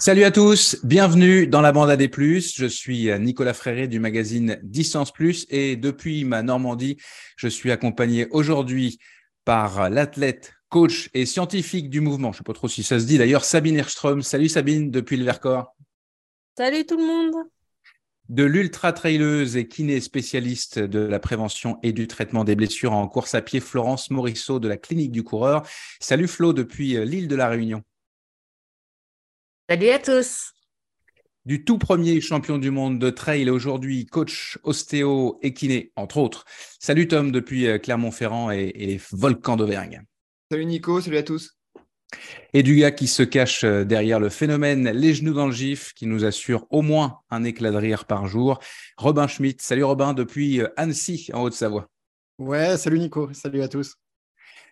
Salut à tous, bienvenue dans la bande AD+. Je suis Nicolas Fréré du magazine Distance Plus et depuis ma Normandie, je suis accompagné aujourd'hui par l'athlète, coach et scientifique du mouvement. Je ne sais pas trop si ça se dit d'ailleurs, Sabine Hirschström. Salut Sabine depuis le Vercors. Salut tout le monde. De l'ultra-traileuse et kiné spécialiste de la prévention et du traitement des blessures en course à pied, Florence Morisseau de la clinique du coureur. Salut Flo depuis l'île de la Réunion. Salut à tous. Du tout premier champion du monde de trail aujourd'hui coach ostéo et kiné, entre autres. Salut Tom depuis euh, Clermont-Ferrand et, les volcans d'Auvergne. Salut Nico, salut à tous. Et du gars qui se cache euh, derrière le phénomène les genoux dans le gif, qui nous assure au moins un éclat de rire par jour. Robin Schmitt. Salut Robin depuis euh, Annecy en Haute-Savoie. Ouais, salut Nico, salut à tous.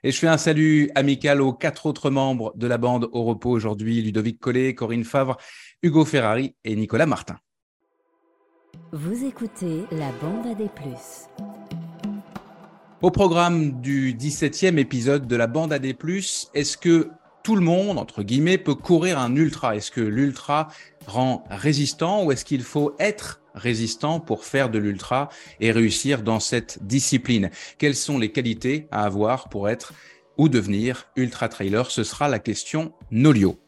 Et je fais un salut amical aux quatre autres membres de la bande au repos aujourd'hui, Ludovic Collet, Corinne Favre, Hugo Ferrari et Nicolas Martin. Vous écoutez la bande à des plus. Au programme du 17e épisode de la bande à des plus, est-ce que tout le monde, entre guillemets, peut courir un ultra? Est-ce que l'ultra rend résistant ou est-ce qu'il faut être résistant pour faire de l'ultra et réussir dans cette discipline Quelles sont les qualités à avoir pour être ou devenir ultra trailer? Ce sera la question Nolio.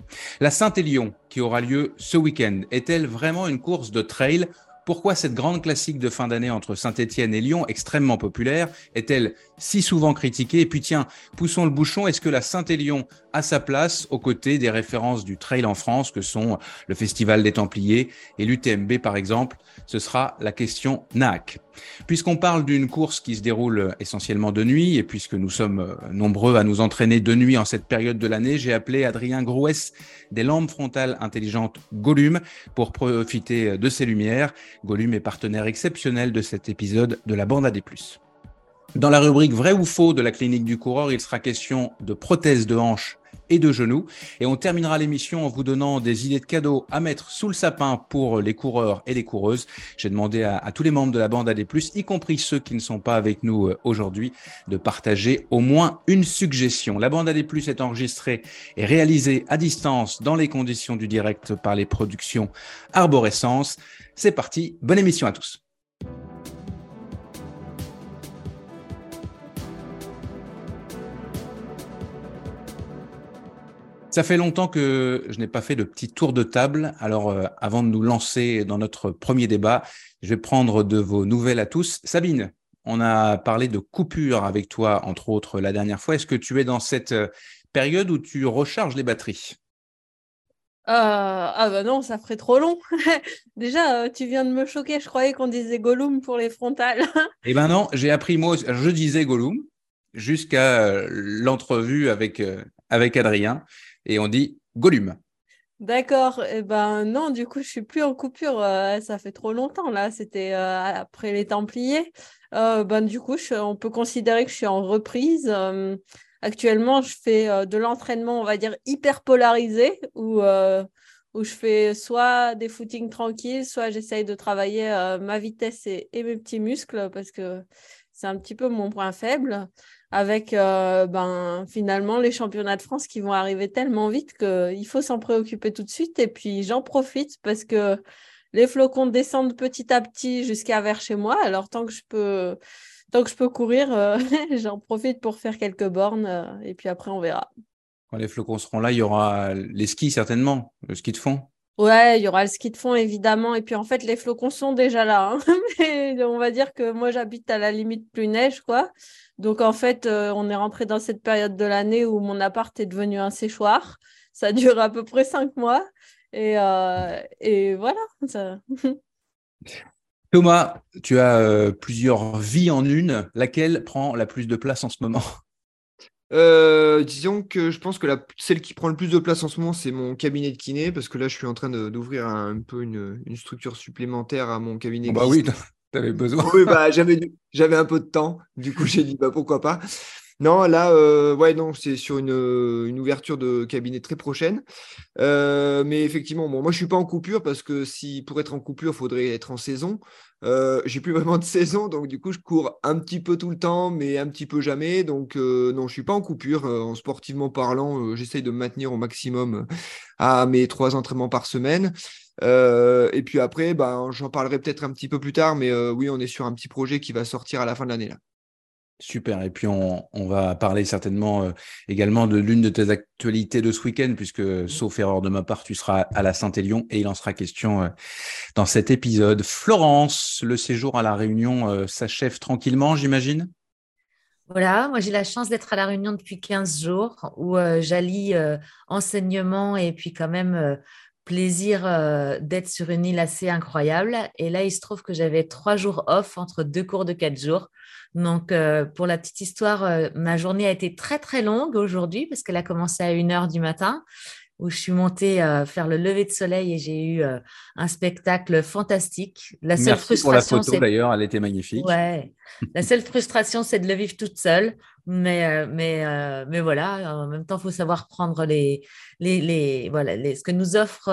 La Saint-Élion, qui aura lieu ce week-end, est-elle vraiment une course de trail pourquoi cette grande classique de fin d'année entre Saint-Etienne et Lyon, extrêmement populaire, est-elle si souvent critiquée? Et puis tiens, poussons le bouchon, est-ce que la Saint-Élion a sa place aux côtés des références du trail en France que sont le Festival des Templiers et l'UTMB par exemple? Ce sera la question NAC. Puisqu'on parle d'une course qui se déroule essentiellement de nuit et puisque nous sommes euh, nombreux à nous entraîner de nuit en cette période de l'année, j'ai appelé Adrien Grouès des lampes frontales intelligentes Gollum pour profiter de ces lumières. Gollum est partenaire exceptionnel de cet épisode de la bande à des plus. Dans la rubrique vrai ou faux de la clinique du coureur, il sera question de prothèses de hanche et de genoux. Et on terminera l'émission en vous donnant des idées de cadeaux à mettre sous le sapin pour les coureurs et les coureuses. J'ai demandé à, tous les membres de la bande AD+, y compris ceux qui ne sont pas avec nous euh, aujourd'hui, de partager au moins une suggestion. La bande AD+, est enregistrée et réalisée à distance dans les conditions du direct par les productions Arborescence. C'est parti, bonne émission à tous. Ça fait longtemps que je n'ai pas fait de petit tour de table. Alors, euh, avant de nous lancer dans notre premier débat, je vais prendre de vos nouvelles à tous. Sabine, on a parlé de coupure avec toi, entre autres, la dernière fois. Est-ce que tu es dans cette euh, période où tu recharges les batteries? Euh, ah bah non, ça ferait trop long. Déjà, tu viens de me choquer. Je croyais qu'on disait Gollum pour les frontales. eh ben non, j'ai appris moi, je disais Gollum jusqu'à l'entrevue avec, avec Adrien et on dit Gollum. D'accord. Eh ben non, du coup, je suis plus en coupure. Euh, ça fait trop longtemps là. C'était euh, après les Templiers. Euh, ben du coup, on peut considérer que je suis en reprise. actuellement, je fais de l'entraînement, on va dire hyper polarisé, où où je fais soit des footings tranquilles, soit j'essaye de travailler ma vitesse et, mes petits muscles parce que c'est un petit peu mon point faible avec euh, ben, finalement les championnats de France qui vont arriver tellement vite qu'il faut s'en préoccuper tout de suite. Et puis j'en profite parce que les flocons descendent petit à petit jusqu'à vers chez moi. Alors tant que je peux, tant que je peux courir, euh, j'en profite pour faire quelques bornes euh, et puis après on verra. Quand les flocons seront là, il y aura les skis certainement, le ski de fond. Ouais, il y aura le ski de fond évidemment. Et puis en fait, les flocons sont déjà là. Hein. Mais on va dire que moi, j'habite à la limite plus neige, quoi. Donc en fait, euh, on est rentré dans cette période de l'année où mon appart est devenu un séchoir. Ça dure à peu près cinq mois. Et, euh, voilà. Thomas, tu as euh, plusieurs vies en une. Laquelle prend la plus de place en ce moment? Euh, disons que je pense que la, celle qui prend le plus de place en ce moment, c'est mon cabinet de kiné, parce que là, je suis en train d'ouvrir un, peu une, une, structure supplémentaire à mon cabinet. bah oui, tu avais besoin. oui, bah, j'avais, j'avais un peu de temps, du coup, j'ai dit bah, pourquoi pas. Non, là, euh, ouais, non, c'est sur une, une ouverture de cabinet très prochaine. Euh, mais effectivement, bon, moi, je suis pas en coupure parce que si pour être en coupure, il faudrait être en saison. Euh, j'ai plus vraiment de saison, donc du coup, je cours un petit peu tout le temps, mais un petit peu jamais. Donc, euh, non, je suis pas en coupure. Euh, en sportivement parlant, j'essaye de me maintenir au maximum à mes trois entraînements par semaine. Et puis après, ben, j'en parlerai peut-être un petit peu plus tard, mais oui, on est sur un petit projet qui va sortir à la fin de l'année là. Super. Et puis, on, on va parler certainement euh, également de l'une de tes actualités de ce week-end, puisque, sauf erreur de ma part, tu seras à la Saint-Élion et il en sera question euh, dans cet épisode. Florence, le séjour à La Réunion euh, s'achève tranquillement, j'imagine? Voilà, moi j'ai la chance d'être à La Réunion depuis 15 jours où j'allie enseignement et puis quand même plaisir euh, d'être sur une île assez incroyable. Et là, il se trouve que j'avais trois jours off entre deux cours de quatre jours. Donc, euh, pour la petite histoire, euh, ma journée a été très très longue aujourd'hui parce qu'elle a commencé à 1h du matin où je suis montée euh, faire le lever de soleil et j'ai eu un spectacle fantastique. La seule Merci pour la frustration, photo c'est d'ailleurs, elle était magnifique. Ouais. La seule frustration, c'est de le vivre toute seule. Mais, mais, mais voilà, en même temps, il faut savoir prendre les, les, les, voilà, les, ce que nous offre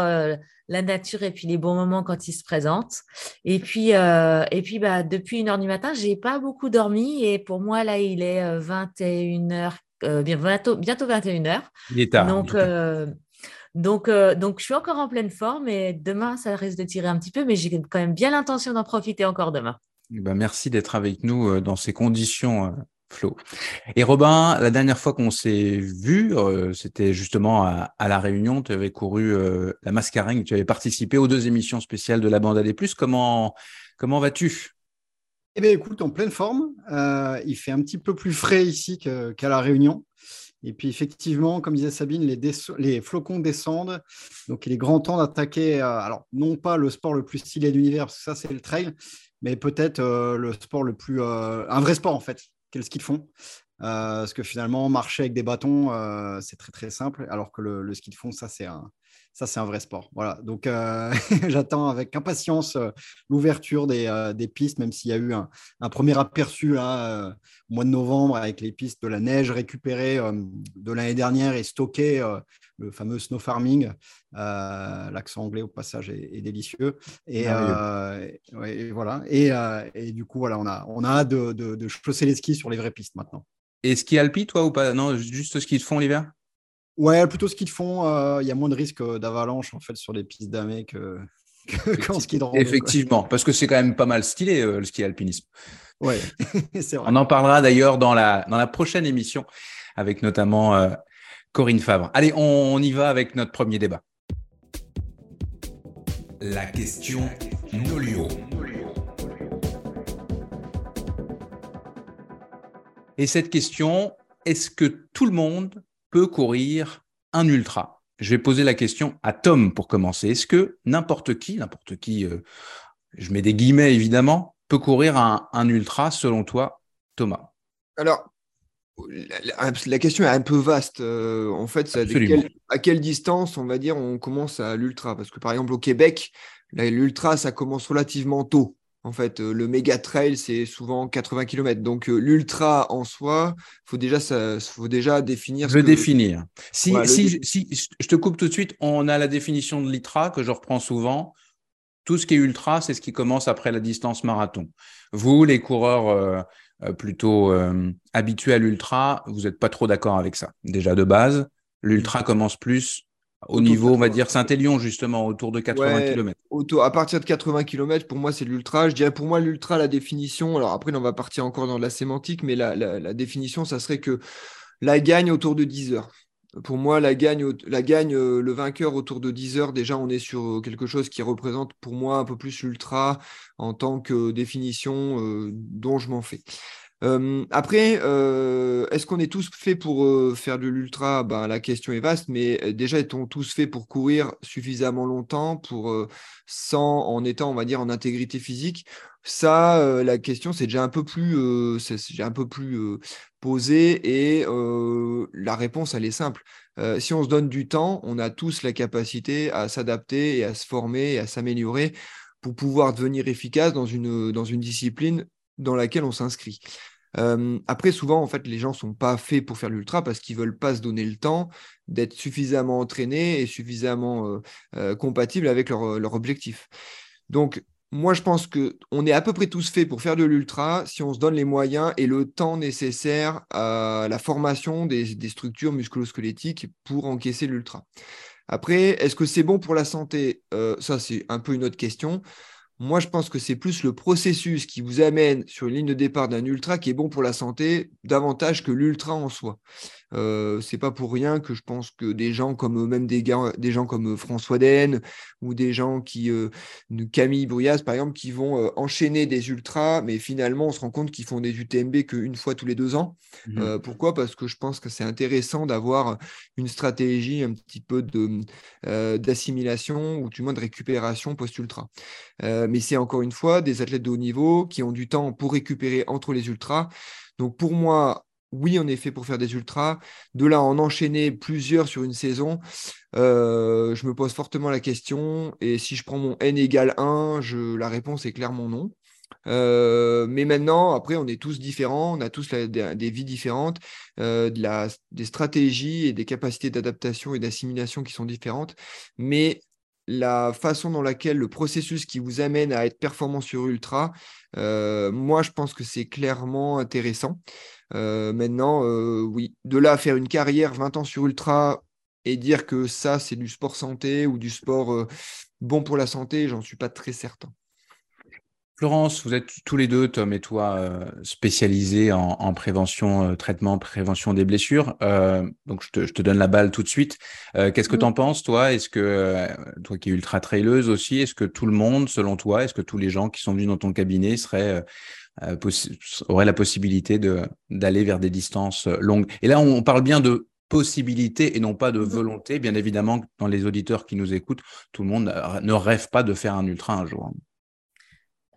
la nature et puis les bons moments quand ils se présentent. Et puis, euh, et puis bah, depuis une heure du matin, j'ai pas beaucoup dormi. Et pour moi, là, il est euh, 21h, euh, bien- bientôt, bientôt 21h. Il est tard. Donc, euh, donc, euh, donc, je suis encore en pleine forme et demain, ça risque de tirer un petit peu, mais j'ai quand même bien l'intention d'en profiter encore demain. Eh ben, merci d'être avec nous euh, dans ces conditions, euh, Et Robin, la dernière fois qu'on s'est vu, euh, c'était justement à, à La Réunion. Tu avais couru euh, la Mascarengue, tu avais participé aux deux émissions spéciales de la bande AD+. Comment, comment vas-tu? Eh bien, écoute, en pleine forme. Euh, il fait un petit peu plus frais ici qu'à La Réunion. Et puis, effectivement, comme disait Sabine, les, flocons descendent. Donc, il est grand temps d'attaquer, alors, non pas le sport le plus stylé de l'univers, parce que ça, c'est le trail, mais peut-être le sport le plus. un vrai sport, en fait, qu'est le ski de fond. Euh, parce que finalement, marcher avec des bâtons, euh, c'est très, très simple. Alors que le, le ski de fond, ça, c'est un. Ça, c'est un vrai sport. Voilà. Donc, euh, j'attends avec impatience euh, l'ouverture des, euh, des pistes, même s'il y a eu un, un premier aperçu là, au mois de novembre avec les pistes de la neige récupérée euh, de l'année dernière et stockée, euh, le fameux snow farming. L'accent anglais au passage est, est délicieux. Et, ouais, et voilà. Et, et du coup, voilà, on a, on a hâte de, de, de chausser les skis sur les vraies pistes maintenant. Et ski alpi, toi, ou pas? Non, juste ski de fond l'hiver? Ouais, plutôt ski de fond, euh, il y a moins de risques d'avalanche en fait sur les pistes d'amé que, que qu'en ski de rando. quoi. Effectivement, parce que c'est quand même pas mal stylé, euh, le ski alpinisme. Ouais, c'est vrai. On en parlera d'ailleurs dans la, dans la prochaine émission avec notamment euh, Corinne Favre. Allez, on, on y va avec notre premier débat. La question Nolio. Et cette question, est-ce que tout le monde peut courir un ultra Je vais poser la question à Tom pour commencer. Est-ce que n'importe qui, n'importe qui, euh, je mets des guillemets évidemment, peut courir un, un ultra selon toi, Thomas? Alors, la, question est un peu vaste. Euh, en fait, ça, à quelle distance, on va dire, on commence à l'ultra? Parce que par exemple, au Québec, l'ultra, ça commence relativement tôt. En fait, euh, le méga trail, c'est souvent 80 km. Donc, euh, l'ultra en soi, faut déjà, ça, faut déjà définir. ce Le que- définir. Si, Ouais, le si, dé- si je te coupe tout de suite, on a la définition de l'ITRA que je reprends souvent. Tout ce qui est ultra, c'est ce qui commence après la distance marathon. Vous, les coureurs euh, euh, plutôt euh, habitués à l'ultra, vous n'êtes pas trop d'accord avec ça. Déjà de base, l'ultra commence plus au niveau, on va 80. dire Saint-Élion, justement, autour de 80 Ouais. km. Autour- à partir de 80 km, pour moi, c'est l'ultra. Je dirais pour moi, l'ultra, la définition, alors après, on va partir encore dans la sémantique, mais la, la- la définition, ça serait que la gagne autour de 10 heures. Pour moi, la gagne, au- la gagne euh, le vainqueur autour de 10 heures, déjà, on est sur euh, quelque chose qui représente pour moi un peu plus l'ultra en tant que définition euh, dont je m'en fais. Après, est-ce qu'on est tous faits pour faire de l'ultra? Ben, La question est vaste, mais déjà, est-on tous faits pour courir suffisamment longtemps, pour, sans, en étant, on va dire, en intégrité physique? Ça, la question, c'est déjà un peu plus, c'est c'est déjà un peu plus euh, posé et la réponse, elle est simple. Si on se donne du temps, on a tous la capacité à s'adapter et à se former et à s'améliorer pour pouvoir devenir efficace dans une, dans une discipline dans laquelle on s'inscrit. Euh, après, souvent, en fait, les gens sont pas faits pour faire l'ultra parce qu'ils veulent pas se donner le temps d'être suffisamment entraînés et suffisamment euh, euh, compatibles avec leur, leur objectif. Donc, moi, je pense qu'on est à peu près tous faits pour faire de l'ultra si on se donne les moyens et le temps nécessaire à la formation des, des structures musculosquelettiques pour encaisser l'ultra. Après, est-ce que c'est bon pour la santé? Ça, c'est un peu une autre question. Moi, je pense que c'est plus le processus qui vous amène sur une ligne de départ d'un ultra qui est bon pour la santé, davantage que l'ultra en soi. Euh, c'est pas pour rien que je pense que des gens comme même des, gars, des gens comme François Den ou des gens qui euh, Camille Bruyas par exemple qui vont euh, enchaîner des ultras mais finalement on se rend compte qu'ils font des UTMB qu'une fois tous les deux ans. Mmh pourquoi? Parce que je pense que c'est intéressant d'avoir une stratégie un petit peu de d'assimilation ou du moins de récupération post ultra mais c'est encore une fois des athlètes de haut niveau qui ont du temps pour récupérer entre les ultras. Donc pour moi oui, en effet, pour faire des ultras. De là en enchaîner plusieurs sur une saison, euh, je me pose fortement la question. Et si je prends mon n égale 1, je, la réponse est clairement non. Euh, mais maintenant, après, on est tous différents, on a tous des, vies différentes, euh, des stratégies et des capacités d'adaptation et d'assimilation qui sont différentes. Mais la façon dans laquelle le processus qui vous amène à être performant sur Ultra, moi, je pense que c'est clairement intéressant. Euh, maintenant, euh, oui, de là à faire une carrière 20 ans sur ultra et dire que ça, c'est du sport santé ou du sport euh, bon pour la santé, j'en suis pas très certain. Florence, vous êtes tous les deux, Tom et toi, spécialisés en, prévention, traitement, prévention des blessures. donc, je te, donne la balle tout de suite. Qu'est-ce que tu en penses, toi? Est-ce que, toi qui es ultra traileuse aussi, est-ce que tout le monde, selon toi, est-ce que tous les gens qui sont venus dans ton cabinet seraient euh, aurait la possibilité d'aller vers des distances euh, longues? Et là, on parle bien de possibilité et non pas de mmh volonté. Bien évidemment, dans les auditeurs qui nous écoutent, tout le monde ne rêve pas de faire un ultra un jour.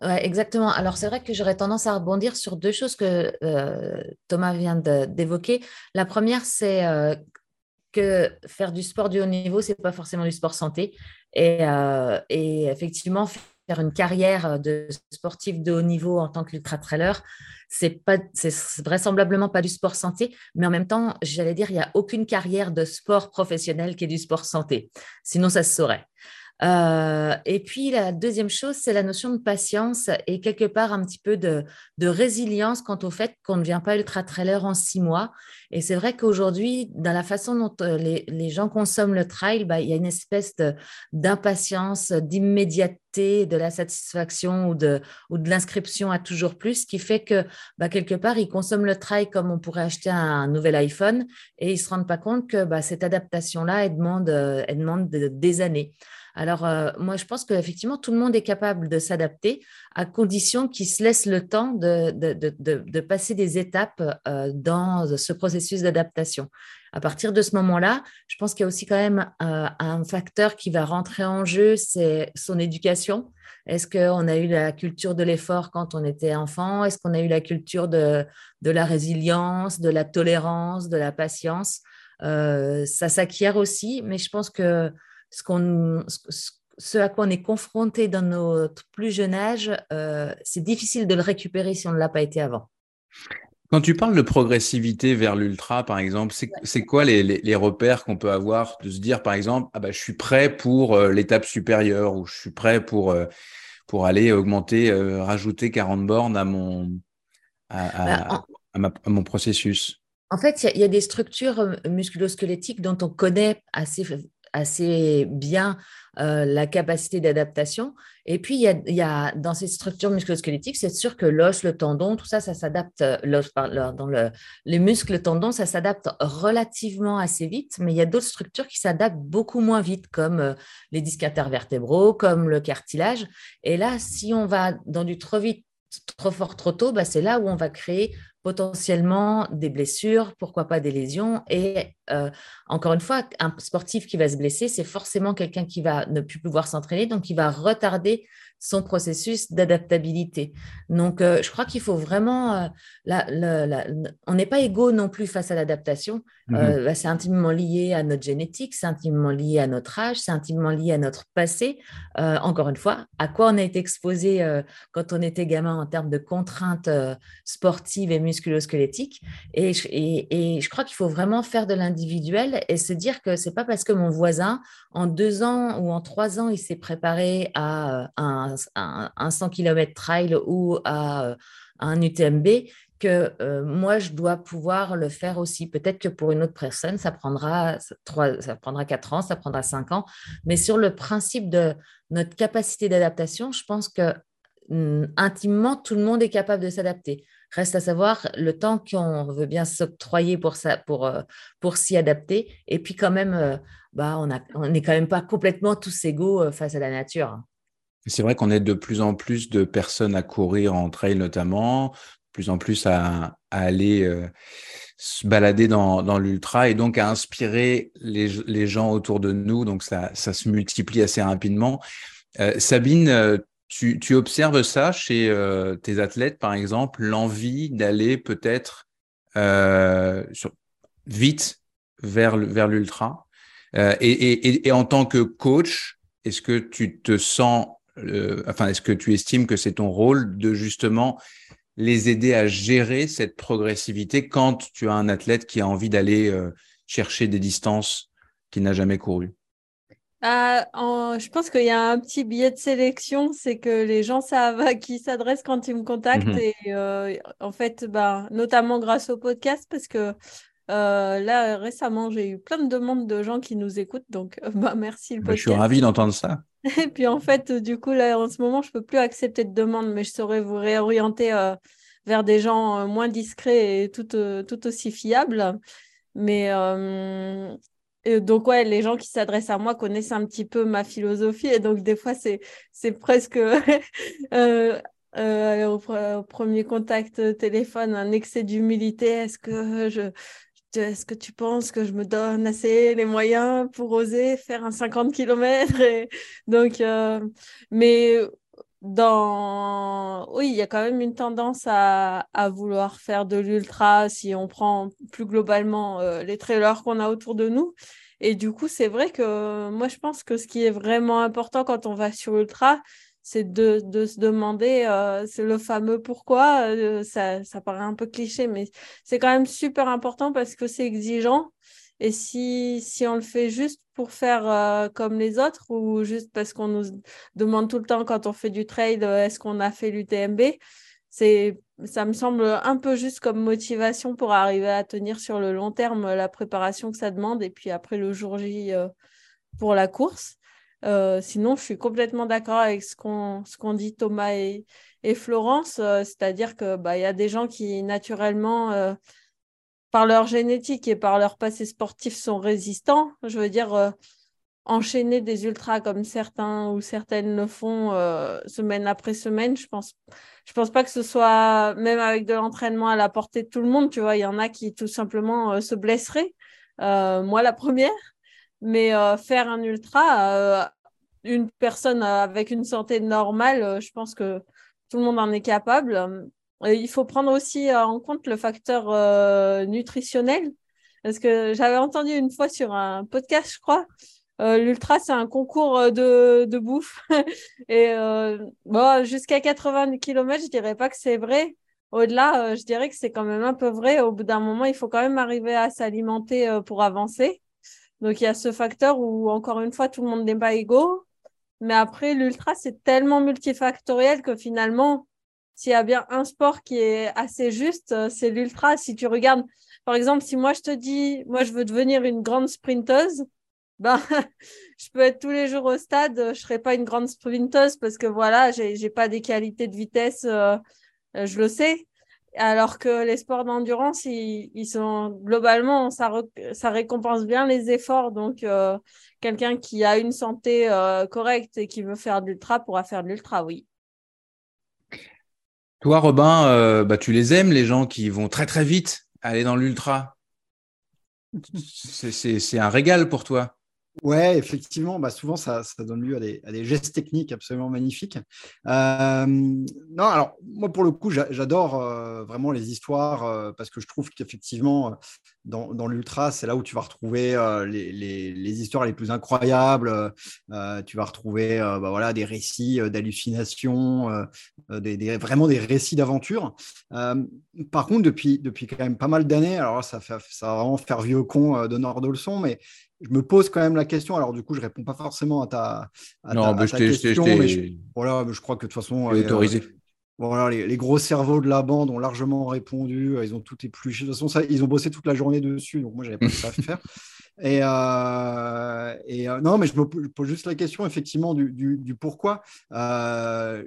Exactement. Alors, c'est vrai que j'aurais tendance à rebondir sur deux choses que euh, Thomas vient d'évoquer. La première, c'est que faire du sport du haut niveau, c'est pas forcément du sport santé. Et, et effectivement, une carrière euh, de sportif de haut niveau en tant qu'ultra trailer, c'est pas, c'est vraisemblablement pas du sport santé, mais en même temps, j'allais dire, il n'y a aucune carrière de sport professionnel qui est du sport santé. Sinon, ça se saurait. Euh, et puis la deuxième chose, c'est la notion de patience et quelque part un petit peu de, résilience quant au fait qu'on ne vient pas ultra trailer en six mois. Et c'est vrai qu'aujourd'hui, dans la façon dont euh, les, gens consomment le trail, bah, il y a une espèce d'impatience, d'immédiateté, de la satisfaction ou de, ou de l'inscription à toujours plus, qui fait que bah, quelque part, ils consomment le trail comme on pourrait acheter un, nouvel iPhone et ils ne se rendent pas compte que bah, cette adaptation-là, elle demande, euh, elle demande des années. Alors, euh, moi, je pense qu'effectivement, tout le monde est capable de s'adapter à condition qu'il se laisse le temps de, passer des étapes euh, dans ce processus d'adaptation. À partir de ce moment-là, je pense qu'il y a aussi quand même euh, un facteur qui va rentrer en jeu, c'est son éducation. Est-ce qu'on a eu la culture de l'effort quand on était enfant? Est-ce qu'on a eu la culture de, la résilience, de la tolérance, de la patience? Ça s'acquiert aussi, mais je pense que ce, à quoi on est confronté dans notre plus jeune âge, euh, c'est difficile de le récupérer si on ne l'a pas été avant. Quand tu parles de progressivité vers l'ultra, par exemple, c'est quoi les, repères qu'on peut avoir de se dire, par exemple, ah bah, je suis prêt pour euh, l'étape supérieure ou je suis prêt pour, euh, pour aller augmenter, rajouter 40 bornes à mon, à, bah, mon processus? En fait, il y, a des structures musculosquelettiques dont on connaît assez assez bien euh, la capacité d'adaptation. Et puis, il y, a, dans ces structures musculosquelettiques, c'est sûr que l'os, le tendon, tout ça, ça s'adapte, euh, l'os, dans le, les muscles, le tendon, ça s'adapte relativement assez vite, mais il y a d'autres structures qui s'adaptent beaucoup moins vite, comme euh, les disques intervertébraux, comme le cartilage. Et là, si on va dans du trop vite, trop fort, trop tôt, bah, c'est là où on va créer potentiellement des blessures, pourquoi pas des lésions. Et euh, encore une fois, un sportif qui va se blesser, c'est forcément quelqu'un qui va ne plus pouvoir s'entraîner, donc il va retarder son processus d'adaptabilité. Donc, euh, je crois qu'il faut vraiment... Euh, on n'est pas égaux non plus face à l'adaptation. Mhm. Bah, c'est intimement lié à notre génétique, c'est intimement lié à notre âge, c'est intimement lié à notre passé. encore une fois, à quoi on a été exposé quand on était gamin en termes de contraintes sportives et musculo-squelettique. Et, je- et, et je crois qu'il faut vraiment faire de l'individuel et se dire que c'est pas parce que mon voisin, en deux ans ou en trois ans, il s'est préparé à euh, un, un, un 100 km trail ou à euh, un UTMB que euh, moi, je dois pouvoir le faire aussi. Peut-être que pour une autre personne, ça prendra, ça, trois, ça prendra quatre ans, ça prendra cinq ans. Mais sur le principe de notre capacité d'adaptation, je pense que hum, intimement, tout le monde est capable de s'adapter. Reste à savoir le temps qu'on veut bien s'octroyer pour, ça, pour, euh, pour s'y adapter. Et puis quand même, bah, on n'est on quand même pas complètement tous égaux face à la nature. C'est vrai qu'on est de plus en plus de personnes à courir en trail notamment, de plus en plus à, aller euh, se balader dans, l'ultra et donc à inspirer les, gens autour de nous. Donc ça, se multiplie assez rapidement. Euh, Sabine, euh, tu, observes ça chez tes athlètes, par exemple, l'envie d'aller peut-être vite vers, l'ultra? Et en tant que coach, est-ce que tu te sens, euh, enfin, est-ce que tu estimes que c'est ton rôle de justement les aider à gérer cette progressivité quand tu as un athlète qui a envie d'aller euh, chercher des distances qu'il n'a jamais courues? Ah, en- je pense qu'il y a un petit biais de sélection, c'est que les gens savent à qui s'adressent quand ils me contactent Mhm. et euh, en fait, bah, notamment grâce au podcast, parce que euh, là récemment j'ai eu plein de demandes de gens qui nous écoutent, donc euh, bah, merci le Bah, Je suis podcast. ravi d'entendre ça. Et puis en fait, du coup, là, en ce moment, je peux plus accepter de demandes, mais je saurais vous réorienter euh, vers des gens euh, moins discrets et tout, tout aussi fiables. Mais et donc, ouais, les gens qui s'adressent à moi connaissent un petit peu ma philosophie. Et donc, des fois, c'est, c'est presque euh, au, pre- au premier contact téléphone, un excès d'humilité. Est-ce que je- est-ce que tu penses que je me donne assez les moyens pour oser faire un 50 km. Donc, euh, mais dans... Oui, il y a quand même une tendance à, à vouloir faire de l'ultra si on prend plus globalement euh, les trailers qu'on a autour de nous. Et du coup, c'est vrai que moi, je pense que ce qui est vraiment important quand on va sur ultra, c'est de, de se demander, euh, c'est le fameux pourquoi, euh, ça, ça paraît un peu cliché, mais c'est quand même super important parce que c'est exigeant. Et si, si on le fait juste pour faire euh, comme les autres ou juste parce qu'on nous demande tout le temps quand on fait du trail, euh, est-ce qu'on a fait l'UTMB, ça me semble un peu juste comme motivation pour arriver à tenir sur le long terme la préparation que ça demande et puis après le jour J pour la course. Euh, sinon, je suis complètement d'accord avec ce qu'on ce qu'on dit Thomas et, et Florence, euh, c'est-à-dire que bah, y a des gens qui naturellement euh, par leur génétique et par leur passé sportif sont résistants. Je veux dire, enchaîner des ultras comme certains ou certaines le font semaine après semaine, je pense, je pense pas que ce soit, même avec de l'entraînement à la portée de tout le monde, tu vois, il y en a qui tout simplement se blesseraient. Moi, la première. Mais euh, faire un ultra, euh, une personne avec une santé normale, euh, je pense que tout le monde en est capable. Il faut prendre aussi euh, en compte le facteur euh, nutritionnel. Parce que j'avais entendu une fois sur un podcast, je crois, euh, l'ultra, c'est un concours de, de bouffe. Et euh, bon, jusqu'à 80 km, je dirais pas que c'est vrai. Au-delà, je dirais que c'est quand même un peu vrai. Au bout d'un moment, il faut quand même arriver à s'alimenter pour avancer. Donc, il y a ce facteur où, encore une fois, tout le monde n'est pas égaux. Mais après, l'ultra, c'est tellement multifactoriel que finalement, s'il y a bien un sport qui est assez juste, euh, c'est l'ultra. Si tu regardes, par exemple, si moi je te dis, moi je veux devenir une grande sprinteuse, ben, je peux être tous les jours au stade, je ne serai pas une grande sprinteuse parce que voilà, j'ai n'ai pas des qualités de vitesse, euh, je le sais. Alors que les sports d'endurance, ils, sont globalement, ça récompense bien les efforts. Donc, euh, quelqu'un qui a une santé euh, correcte et qui veut faire de l'ultra pourra faire de l'ultra, oui. Toi, Robin, euh, bah, tu les aimes, les gens qui vont très très vite aller dans l'ultra? C'est un régal pour toi. Ouais, effectivement, bah souvent ça, donne lieu à des, gestes techniques absolument magnifiques. Non, alors moi pour le coup, j'adore vraiment les histoires parce que je trouve qu'effectivement, dans, dans l'ultra, c'est là où tu vas retrouver euh, les, les, les, histoires les plus incroyables. Euh, tu vas retrouver euh, bah, voilà, des récits d'hallucinations, des, des, vraiment des récits d'aventure. par contre, depuis, depuis quand même pas mal d'années, alors ça, fait, ça va vraiment faire vieux con de Nord de leçon, mais je me pose quand même la question. Alors, du coup, je réponds pas forcément à ta, à non, ta, à ta je question. Mais je, voilà, je crois que de toute façon. autorisé. Voilà, les, les, gros cerveaux de la bande ont largement répondu. Ils ont tout épluché. De toute façon, ça, ils ont bossé toute la journée dessus. Donc, moi, j'avais pas ça à faire. Et, euh, et euh, non, mais je me pose juste la question, effectivement, du, du, du pourquoi. Euh,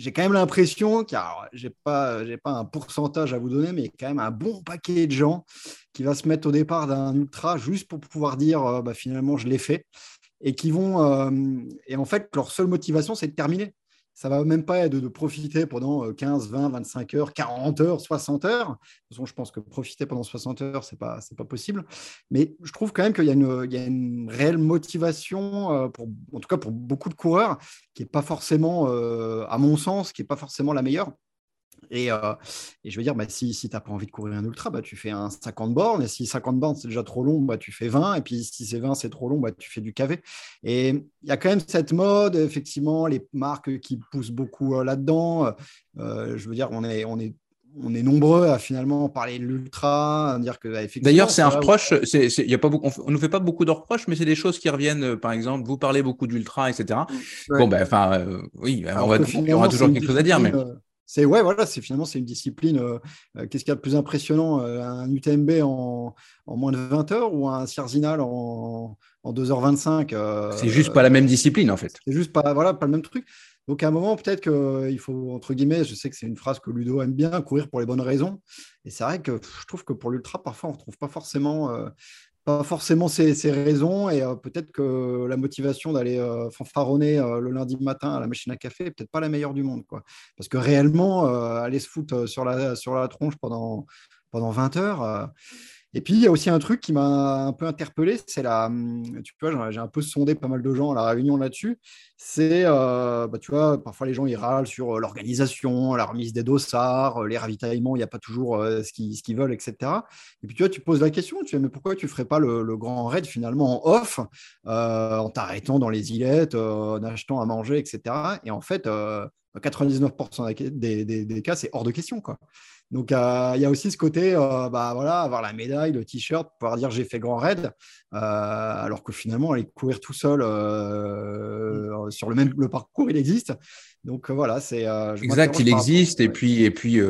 j'ai quand même l'impression je n'ai pas, pas un pourcentage à vous donner, mais il y a quand même un bon paquet de gens qui va se mettre au départ d'un ultra juste pour pouvoir dire euh, bah, finalement je l'ai fait et qui vont euh, et en fait leur seule motivation c'est de terminer ça va même pas être de, profiter pendant 15, 20, 25 heures, 40 heures, 60 heures. De toute façon, je pense que profiter pendant 60 heures, c'est pas, pas possible. Mais je trouve quand même qu'il y a une, y a une réelle motivation, euh, pour, en tout cas pour beaucoup de coureurs, qui est pas forcément, euh, à mon sens, qui est pas forcément la meilleure. Et, euh, et, je veux dire, bah, si, si tu n'as pas envie de courir un ultra, bah, tu fais un 50 bornes. Et si 50 bornes, c'est déjà trop long, bah, tu fais 20. Et puis si c'est 20, c'est trop long, bah, tu fais du KV. Et il y a quand même cette mode, effectivement, les marques qui poussent beaucoup euh, là-dedans. Euh, je veux dire, on est, on est on est nombreux à finalement parler de l'ultra, à dire que bah, D'ailleurs, c'est un reproche. C'est, c'est, y a pas beaucoup, on ne nous fait pas beaucoup de reproches, mais c'est des choses qui reviennent. Par exemple, vous parlez beaucoup d'ultra, etc. Ouais. Bon, ben, enfin, euh, oui, on va, il y aura toujours quelque chose à dire, mais. Euh, c'est ouais, voilà, c'est finalement c'est une discipline. Euh, Qu'est-ce qu'il y a de plus impressionnant, euh, un UTMB en, en, moins de 20 heures ou un Cierzinal en, en 2h25 euh, C'est juste pas la même discipline en fait. C'est juste pas voilà pas le même truc. Donc à un moment peut-être qu'il faut entre guillemets, je sais que c'est une phrase que Ludo aime bien, courir pour les bonnes raisons. Et c'est vrai que je trouve que pour l'ultra parfois on retrouve pas forcément pas forcément ces raisons et euh, peut-être que la motivation d'aller euh, fanfaronner euh, le lundi matin à la machine à café n'est peut-être pas la meilleure du monde. Quoi. Parce que réellement, aller se foutre sur la, sur la tronche pendant, pendant 20 heures, et puis, il y a aussi un truc qui m'a un peu interpellé, c'est la, hum, tu vois, j'ai un peu sondé pas mal de gens à la réunion là-dessus. C'est, euh, bah, tu vois, parfois les gens ils râlent sur euh, l'organisation, la remise des dossards, euh, les ravitaillements, il n'y a pas toujours euh, ce qu'ils qu veulent, etc. Et puis, tu vois, tu poses la question, tu dis, mais pourquoi tu ne ferais pas le, grand raid finalement en off, en t'arrêtant dans les îlettes, en achetant à manger, etc. Et en fait, 99% des, des, des cas, c'est hors de question, quoi. Donc, euh, il y a aussi ce côté, euh, bah, voilà, avoir la médaille, le t-shirt, pouvoir dire j'ai fait grand raid, euh, alors que finalement, aller courir tout seul euh, sur le même le parcours, il existe. Donc voilà, c'est exact, il existe. Et puis, et puis,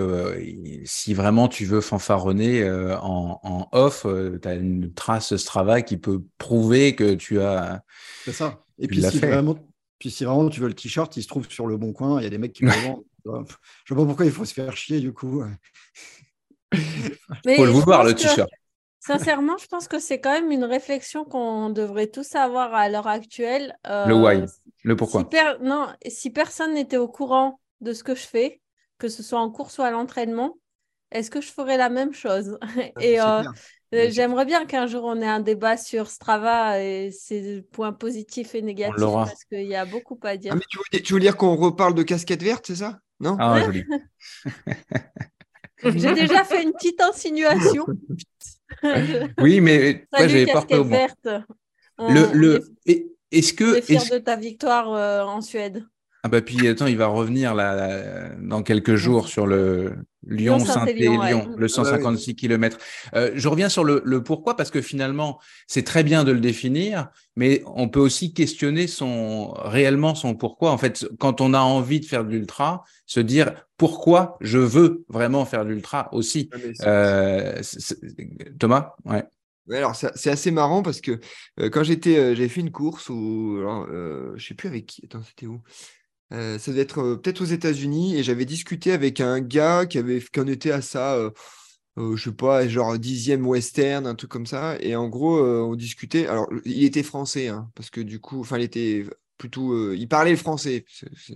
si vraiment tu veux fanfaronner en, en, off, tu as une trace Strava qui peut prouver que tu as. C'est ça. Et puis si, vraiment, puis si vraiment tu veux le t-shirt, il se trouve sur le bon coin. Il y a des mecs qui le vendent. Je ne sais pas pourquoi il faut se faire chier du coup. Il faut le vouloir le t-shirt. Sincèrement, je pense que c'est quand même une réflexion qu'on devrait tous avoir à l'heure actuelle. Euh, le why, le pourquoi. Si per... Non, si personne n'était au courant de ce que je fais, que ce soit en course ou à l'entraînement, est-ce que je ferais la même chose? Et euh, j'aimerais bien qu'un jour on ait un débat sur Strava et ses points positifs et négatifs parce qu'il y a beaucoup à dire. Ah, mais tu, veux, tu veux dire qu'on reparle de casquette verte, c'est ça? Non Ah, joli. J'ai déjà fait une petite insinuation. oui, mais ouais, j'avais peur que verte. Le, le... Est-ce que. Es fier de ta victoire euh, en Suède ah bah puis attends, il va revenir là, là dans quelques jours sur le Lyon-Saint-Élion, Lyon, ouais. le 156 km. Euh, je reviens sur le, le, pourquoi parce que finalement c'est très bien de le définir, mais on peut aussi questionner son réellement son pourquoi. En fait, quand on a envie de faire de l'ultra, se dire pourquoi je veux vraiment faire de l'ultra aussi. Euh, Thomas, ouais. Ouais, alors c'est assez marrant parce que euh, quand j'étais, euh, j'avais fait une course où, alors, euh, je sais plus avec qui. Attends, c'était où? Euh, ça devait être euh, peut-être aux États-Unis et j'avais discuté avec un gars qui avait qui en était à ça, euh, euh, je sais pas, genre dixième western, un truc comme ça. Et en gros, on discutait. Alors, il était français, hein, parce que du coup, enfin, il était plutôt, il parlait le français.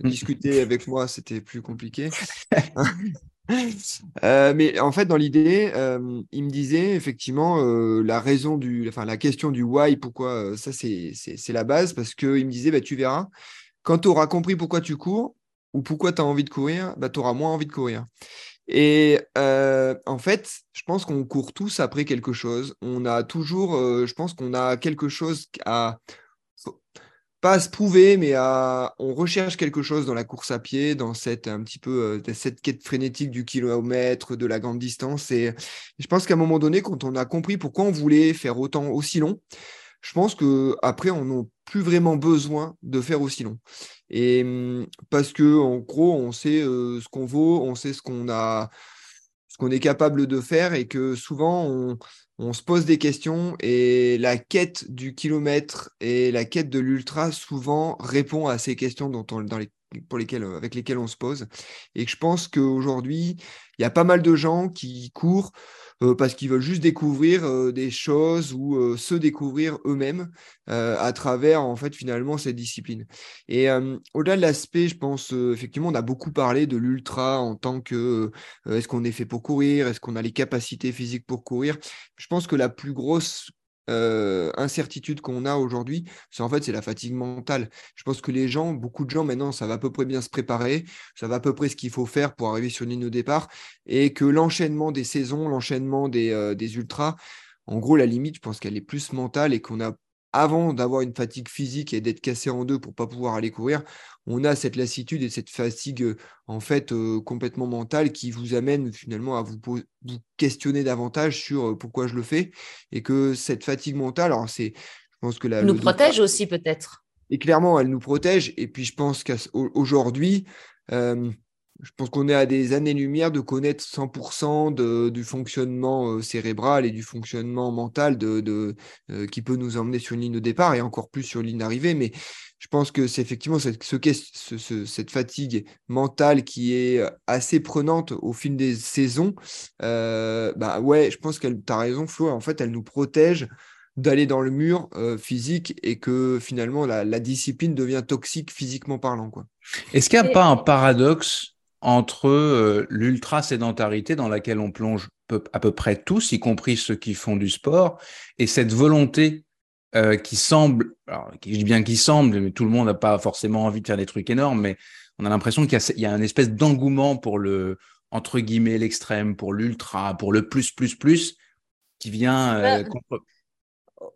Discuter avec moi, c'était plus compliqué. mais en fait, dans l'idée, il me disait effectivement la raison du, enfin la question du why, pourquoi ça c'est la base, parce que il me disait, bah, tu verras quand tu auras compris pourquoi tu cours ou pourquoi tu as envie de courir, bah, tu auras moins envie de courir. Et euh, en fait, je pense qu'on court tous après quelque chose. On a toujours, euh, je pense qu'on a quelque chose à pas à se prouver, mais on recherche quelque chose dans la course à pied, dans cette un euh, cette quête frénétique du kilomètre, de la grande distance. Et je pense qu'à un moment donné, quand on a compris pourquoi on voulait faire autant aussi long, je pense que après on n'a plus vraiment besoin de faire aussi long. Et hum, parce que en gros, on sait euh, ce qu'on vaut, on sait ce qu'on a, ce qu'on est capable de faire, et que souvent on, se pose des questions et la quête du kilomètre et la quête de l'ultra souvent répond à ces questions pour lesquelles, avec lesquelles on se pose. Et je pense qu'aujourd'hui, il y a pas mal de gens qui courent euh, parce qu'ils veulent juste découvrir euh, des choses ou euh, se découvrir eux-mêmes à travers en fait finalement cette discipline. Et au-delà de l'aspect, je pense effectivement, on a beaucoup parlé de l'ultra en tant que est-ce qu'on est fait pour courir, est-ce qu'on a les capacités physiques pour courir. Je pense que la plus grosse euh, incertitude qu'on a aujourd'hui, c'est en fait c'est la fatigue mentale. Je pense que les gens, beaucoup de gens maintenant, ça va à peu près bien se préparer, ça va à peu près ce qu'il faut faire pour arriver sur une ligne de départ, et que l'enchaînement des saisons, l'enchaînement des, euh, des ultras, en gros la limite, je pense qu'elle est plus mentale et qu'on a avant d'avoir une fatigue physique et d'être cassé en deux pour pas pouvoir aller courir, on a cette lassitude et cette fatigue euh, en fait euh, complètement mentale qui vous amène finalement à vous, vous, questionner davantage sur euh, pourquoi je le fais et que cette fatigue mentale, alors c'est, je pense que la nous protège aussi peut-être. Et clairement, elle nous protège. Et puis je pense qu'aujourd'hui, je pense qu'on est à des années-lumière de connaître 100% du fonctionnement euh, cérébral et du fonctionnement mental de, euh, qui peut nous emmener sur une ligne de départ et encore plus sur une ligne d'arrivée. Mais je pense que c'est effectivement cette, cette fatigue mentale qui est assez prenante au fil des saisons. Euh, bah ouais, je pense qu'elle, tu as raison, Flo, en fait, elle nous protège d'aller dans le mur physique et que finalement la, la, discipline devient toxique physiquement parlant. Quoi. Est-ce qu'il n'y a pas un paradoxe entre euh, l'ultra-sédentarité dans laquelle on plonge à peu près tous, y compris ceux qui font du sport, et cette volonté euh, qui semble, alors, je dis bien qui semble, mais tout le monde n'a pas forcément envie de faire des trucs énormes, mais on a l'impression qu'il y, a une espèce d'engouement pour le, entre guillemets, l'extrême, pour l'ultra, pour le plus, plus, plus, qui vient euh, bah,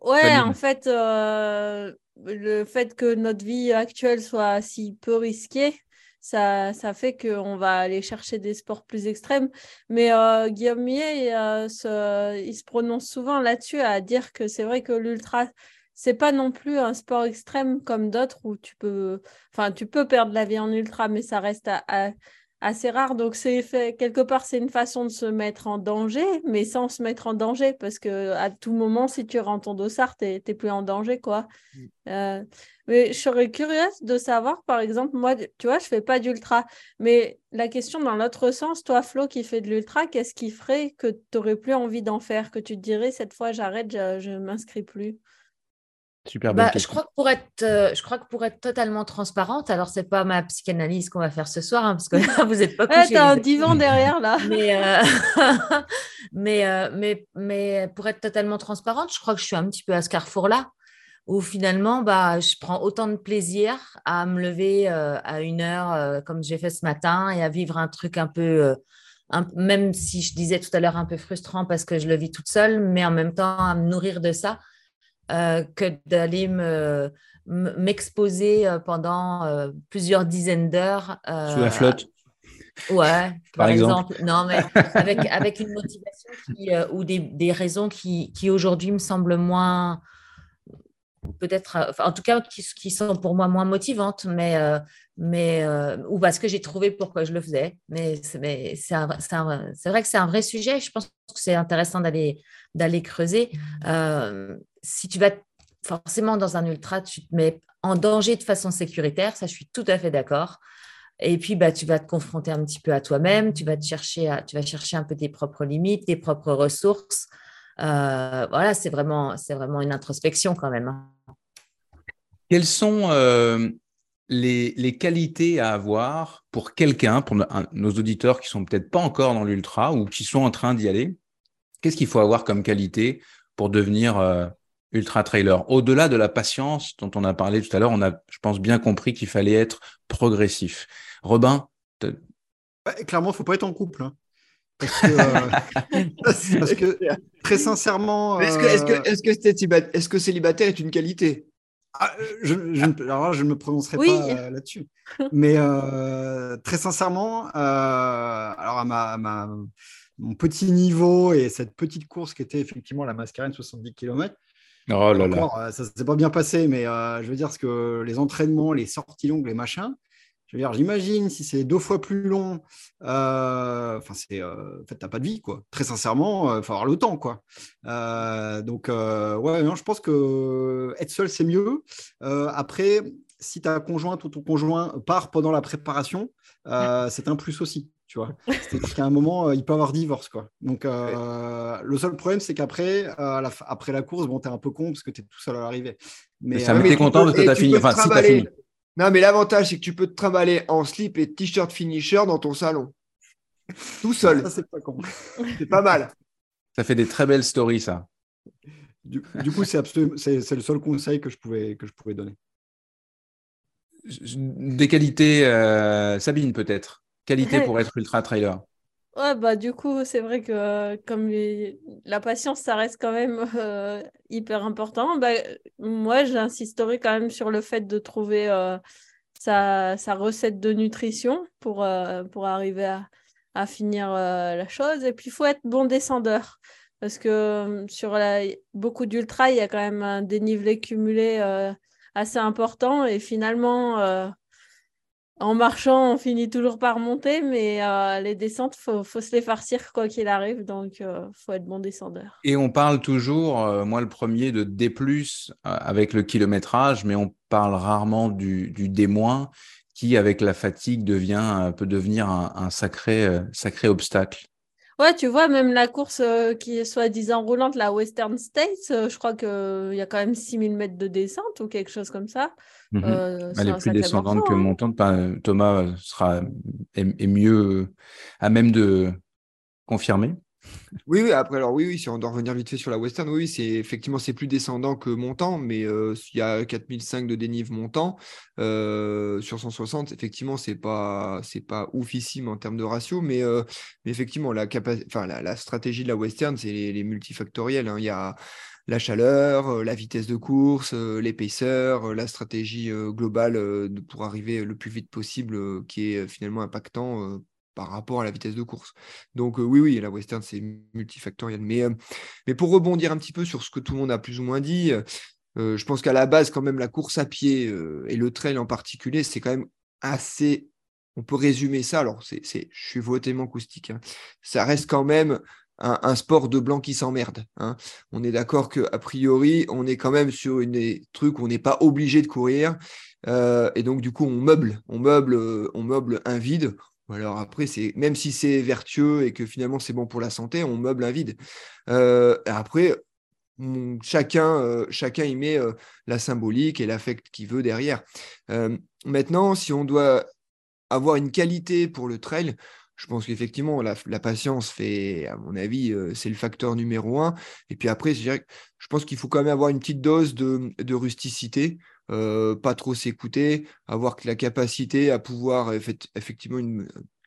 Ouais, en fait, le fait que notre vie actuelle soit si peu risquée, ça, ça fait qu'on va aller chercher des sports plus extrêmes. Mais euh, Guillaume Millet, euh, il se prononce souvent là-dessus à dire que c'est vrai que l'ultra, c'est pas non plus un sport extrême comme d'autres où tu peux, enfin, tu peux perdre la vie en ultra, mais ça reste à assez rare. Donc, c'est fait, quelque part, c'est une façon de se mettre en danger, mais sans se mettre en danger, parce que à tout moment, si tu rentres ton dossard, tu n'es plus en danger, quoi. Mm. Euh, mais je serais curieuse de savoir, par exemple, moi, tu vois, je fais pas d'ultra, mais la question dans l'autre sens, toi, Flo, qui fait de l'ultra, qu'est-ce qui ferait que tu n'aurais plus envie d'en faire, que tu te dirais, cette fois, j'arrête, je ne m'inscris plus? Super bah, je crois que pour être, euh, je crois que pour être totalement transparente, alors c'est pas ma psychanalyse qu'on va faire ce soir, hein, parce que là vous n'êtes pas couché. t'as un divan derrière là. mais, euh, mais, euh, mais, mais pour être totalement transparente, je crois que je suis un petit peu à ce carrefour-là, où finalement, bah, je prends autant de plaisir à me lever à une heure comme j'ai fait ce matin et à vivre un truc un peu même si je disais tout à l'heure un peu frustrant parce que je le vis toute seule, mais en même temps à me nourrir de ça euh, que d'aller me m'exposer euh, pendant euh, plusieurs dizaines d'heures. Sous la flotte. Ouais, par, exemple. Non, mais avec, avec une motivation ou des, des, raisons qui, qui aujourd'hui me semblent moins, peut-être, en tout cas, qui, qui, sont pour moi moins motivantes, mais, mais ou parce que j'ai trouvé pourquoi je le faisais. Mais, mais c'est vrai que c'est un vrai sujet. Je pense que c'est intéressant d'aller d'aller creuser si tu vas forcément dans un ultra, tu te mets en danger de façon sécuritaire, ça je suis tout à fait d'accord. Et puis bah, tu vas te confronter un petit peu à toi-même, tu vas chercher, tu vas chercher un peu tes propres limites, tes propres ressources. Euh, voilà, c'est vraiment, c'est vraiment une introspection quand même. Hein. Quelles sont euh, les, les, qualités à avoir pour quelqu'un, pour nos auditeurs qui sont peut-être pas encore dans l'ultra ou qui sont en train d'y aller? Qu'est-ce qu'il faut avoir comme qualité pour devenir euh, ultra trailer. Au-delà de la patience dont on a parlé tout à l'heure, on a, je pense, bien compris qu'il fallait être progressif. Robin Clairement, il ne faut pas être en couple. Hein. Parce que, euh, parce que, très sincèrement. Est-ce que, est-ce que, euh, est-ce que, célibat- est-ce que célibataire est une qualité? Ah, euh, je, alors là, je ne me prononcerai Oui. pas euh, là-dessus. Mais euh, très sincèrement, euh, alors à ma, à ma- mon petit niveau et cette petite course qui était effectivement la Mascarène 70 km, Oh là là. encore, euh, ça s'est pas bien passé, mais euh, je veux dire, ce que les entraînements, les sorties longues, les machins, je veux dire, j'imagine si c'est deux fois plus long, euh, c'est, en fait, t'as pas de vie, quoi. Très sincèrement, il faut avoir le temps, quoi. Donc, ouais, non, je pense que être seul, c'est mieux. Après, si ta conjointe ou ton conjoint part pendant la préparation, c'est un plus aussi. Tu vois, c'est-à-dire qu'à un moment, euh, il peut avoir divorce, quoi. Donc, euh, le seul problème, c'est qu'après, euh, après la course, bon, t'es un peu con parce que t'es tout seul à l'arrivée. Mais Mais ça euh, mais content parce que t'as tu fini. Enfin, si t'as fini. Non, mais l'avantage, c'est que tu peux te trimballer en slip et t-shirt finisher dans ton salon. Tout seul. ça, c'est pas con. C'est pas mal. Ça fait des très belles stories, ça. Du, du coup, c'est absolu- c'est c'est le seul conseil que je pouvais, que je pouvais donner. Des qualités, euh, Sabine peut-être. Qualité pour être ultra trailer. Ouais, bah du coup, c'est vrai que euh, comme les- la patience, ça reste quand même euh, hyper important. Bah, moi, j'insisterai quand même sur le fait de trouver euh, sa, sa recette de nutrition pour, pour arriver à, à finir la chose. Et puis, il faut être bon descendeur. Parce que sur la, beaucoup d'ultra, il y a quand même un dénivelé cumulé assez important. Et finalement, en marchant, on finit toujours par monter, mais euh, les descentes, faut, faut se les farcir quoi qu'il arrive. Donc, il faut être bon descendeur. Et on parle toujours, euh, moi le premier, de D+, euh, avec le kilométrage, mais on parle rarement du, du D-, qui, avec la fatigue, devient, euh, peut devenir un, euh, sacré obstacle. Ouais, tu vois, même la course euh, qui est soi-disant roulante, la Western States, euh, je crois qu'il y a quand même 6000 mètres de descente ou quelque chose comme ça. Mhm. Euh, Elle est plus descendante morceau, que hein. montante. Enfin, Thomas euh, sera est, est mieux euh, à même de confirmer. Oui, après, alors oui, oui, si on doit revenir vite fait sur la Western, oui, c'est effectivement, c'est plus descendant que montant, mais euh, il y a 4005 de dénive montant. euh, sur 160, effectivement, c'est pas, c'est pas oufissime en termes de ratio, mais, euh, effectivement, la, enfin, la, stratégie de la Western, c'est les, les multifactoriels. hein. Il y a la chaleur, euh, la vitesse de course, l'épaisseur, la stratégie globale pour arriver le plus vite possible, qui est finalement impactant par rapport à la vitesse de course. Donc euh, oui, oui, la western, c'est multifactoriel. Mais, euh, mais pour rebondir un petit peu sur ce que tout le monde a plus ou moins dit, euh, je pense qu'à la base, quand même, la course à pied et le trail en particulier, c'est quand même assez... On peut résumer ça, alors c'est, je suis votément acoustique, hein. ça reste quand même un, sport de blanc qui s'emmerde. hein. On est d'accord qu'a priori, on est quand même sur une des trucs où on n'est pas obligé de courir. et donc, du coup, on meuble, on meuble, on meuble un vide. Alors après, c'est même si c'est vertueux et que finalement c'est bon pour la santé, on meuble un vide. Euh, après, chacun, euh, chacun y met euh, la symbolique et l'affect qu'il veut derrière. Maintenant, si on doit avoir une qualité pour le trail, je pense qu'effectivement, la, patience fait, à mon avis, c'est le facteur numéro un. Et puis après, je, dirais je pense qu'il faut quand même avoir une petite dose de rusticité, euh, pas trop s'écouter, avoir la capacité à pouvoir effect- effectivement,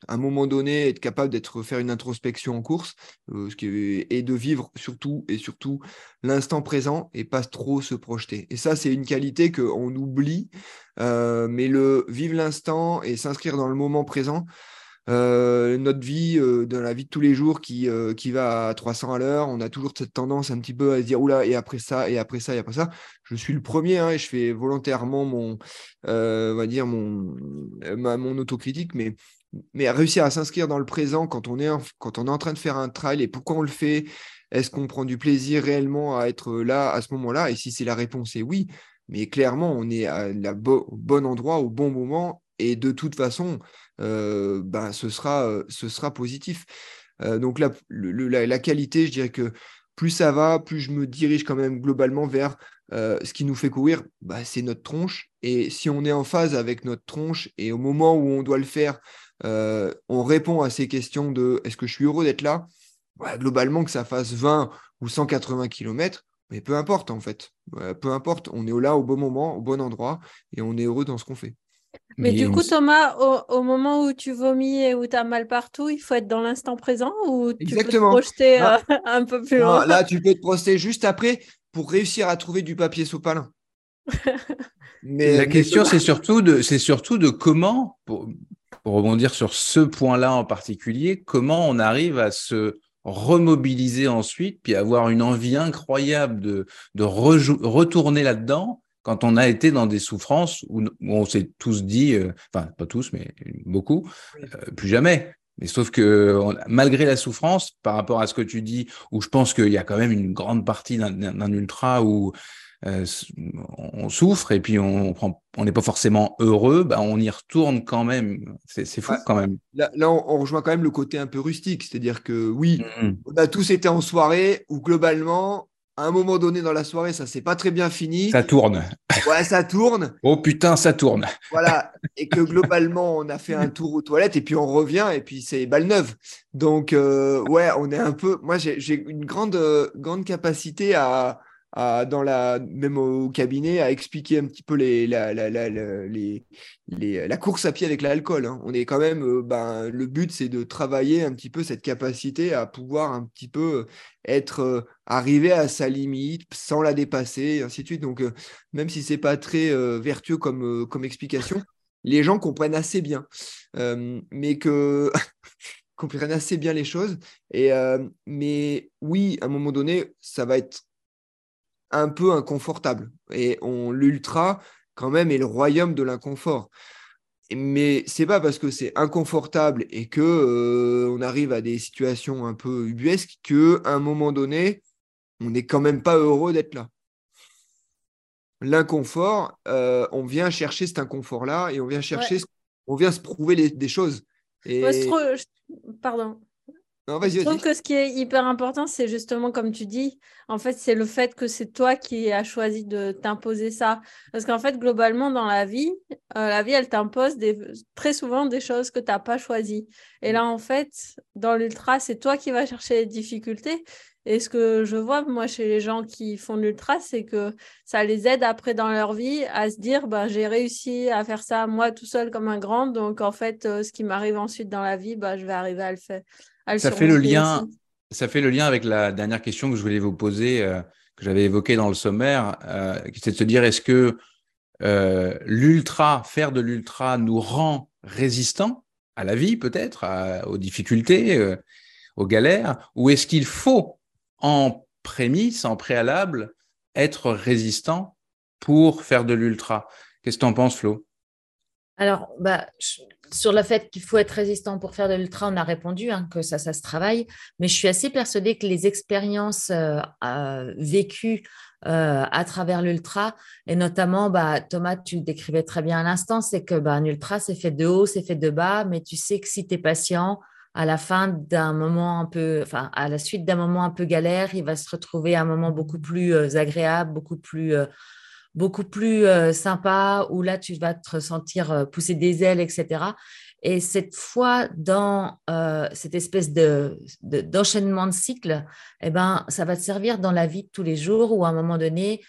à un moment donné, être capable d'être faire une introspection en course, euh, ce qui est, et de vivre surtout et surtout l'instant présent et pas trop se projeter. Et ça, c'est une qualité qu'on oublie, euh, mais le vivre l'instant et s'inscrire dans le moment présent, euh, notre vie, euh, dans la vie de tous les jours qui, euh, qui va à 300 à l'heure, on a toujours cette tendance un petit peu à se dire, oula, et après ça, et après ça, et après ça. Je suis le premier, hein, et je fais volontairement mon, on va dire, mon, ma- mon autocritique, mais, mais réussir à s'inscrire dans le présent quand on, est en, quand on est en train de faire un trail et pourquoi on le fait, est-ce qu'on prend du plaisir réellement à être là à ce moment-là? Et si c'est la réponse est oui, mais clairement, on est à la au bon endroit, au bon moment, et de toute façon, ben, ce, sera, euh, positif. Euh, donc la, qualité, je dirais que plus ça va, plus je me dirige quand même globalement vers euh, ce qui nous fait courir, bah, c'est notre tronche. Et si on est en phase avec notre tronche et au moment où on doit le faire, euh, on répond à ces questions de est-ce que je suis heureux d'être là? Ouais, Globalement, que ça fasse 20 ou 180 km, mais peu importe en fait. Peu importe, on est là au bon moment, au bon endroit et on est heureux dans ce qu'on fait. Mais, Mais du coup, Thomas, au, au moment où tu vomis et où tu as mal partout, il faut être dans l'instant présent ou tu peux te projeter Ah. euh, un peu plus Non, loin? là, tu peux te proster juste après pour réussir à trouver du papier sopalin. Mais, La question, c'est surtout de, c'est surtout de comment, pour, pour rebondir sur ce point-là en particulier, comment on arrive à se remobiliser ensuite, puis avoir une envie incroyable de, retourner là-dedans quand on a été dans des souffrances où, où on s'est tous dit, euh, enfin pas tous, mais beaucoup, euh, plus jamais. Mais sauf que on- malgré la souffrance, par rapport à ce que tu dis, où je pense qu'il y a quand même une grande partie d'un- ultra où euh, on souffre et puis on prend, on n'est pas forcément heureux, bah on y retourne quand même. C'est fou quand même. là, là, on, on rejoint quand même le côté un peu rustique. C'est-à-dire que oui, Mhm. on a tous été en soirée où globalement, à un moment donné dans la soirée, ça s'est pas très bien fini. Ça tourne. Ouais, ça tourne. Oh putain, ça tourne. Voilà. Et que globalement, on a fait un tour aux toilettes et puis on revient et puis c'est balle neuve. Donc, euh, ouais, on est un peu. Moi, j'ai une grande, euh, grande capacité à, dans la, même au cabinet, à expliquer un petit peu les, la, la, les, les- la course à pied avec l'alcool. hein. On est quand même. euh, ben, le but, c'est de travailler un petit peu cette capacité à pouvoir un petit peu être euh, arrivé à sa limite sans la dépasser, et ainsi de suite. Donc, euh, même si c'est pas très euh, vertueux comme, euh, comme explication, les gens comprennent assez bien, Euh, mais que comprennent assez bien les choses. Et euh, mais oui, à un moment donné, ça va être un peu inconfortable. Et on l'ultra quand même est le royaume de l'inconfort. Mais c'est pas parce que c'est inconfortable et que euh, on arrive à des situations un peu ubuesques que à un moment donné, on n'est quand même pas heureux d'être là l'inconfort, euh, on vient chercher cet inconfort-là et on vient chercher, ce- on vient se prouver les- des choses. Et... Pardon. Non, Je vas-y, trouve que ce qui est hyper important, c'est justement comme tu dis, en fait, c'est le fait que c'est toi qui as choisi de t'imposer ça. Parce qu'en fait, globalement, dans la vie, euh, la vie, elle t'impose des... très souvent des choses que tu n'as pas choisies. Et là, en fait, dans l'ultra, c'est toi qui vas chercher les difficultés. Et ce que je vois, moi, chez les gens qui font de l'ultra, c'est que ça les aide après dans leur vie à se dire, bah, j'ai réussi à faire ça moi tout seul comme un grand. Donc, en fait, euh, ce qui m'arrive ensuite dans la vie, bah, je vais arriver à le faire. À le Ça fait le lien. aussi. Ça fait le lien avec la dernière question que je voulais vous poser, euh, que j'avais évoquée dans le sommaire, euh, qui était de se dire est-ce que euh, l'ultra, faire de l'ultra, nous rend résistants à la vie, peut-être, aux difficultés, euh, aux galères, ou est-ce qu'il faut, en prémisse, en préalable, être résistant pour faire de l'ultra? Qu'est-ce que tu en penses, Flo? Alors, bah, je- sur le fait qu'il faut être résistant pour faire de l'ultra, on a répondu hein, que ça, ça se travaille. Mais je suis assez persuadée que les expériences euh, euh, vécues euh, à travers l'ultra, et notamment, bah, Thomas, tu le décrivais très bien à l'instant, c'est que bah, ultra, c'est fait de haut, c'est fait de bas, mais tu sais que si tu es patient, à la fin d'un moment un peu, à la suite d'un moment un peu galère, il va se retrouver à un moment beaucoup plus agréable, beaucoup plus beaucoup plus euh, sympa, où là, tu vas te ressentir euh, pousser des ailes, etc. Et cette fois, dans euh, cette espèce de, de- d'enchaînement de cycle, eh ben, ça va te servir dans la vie de tous les jours, où à un moment donné,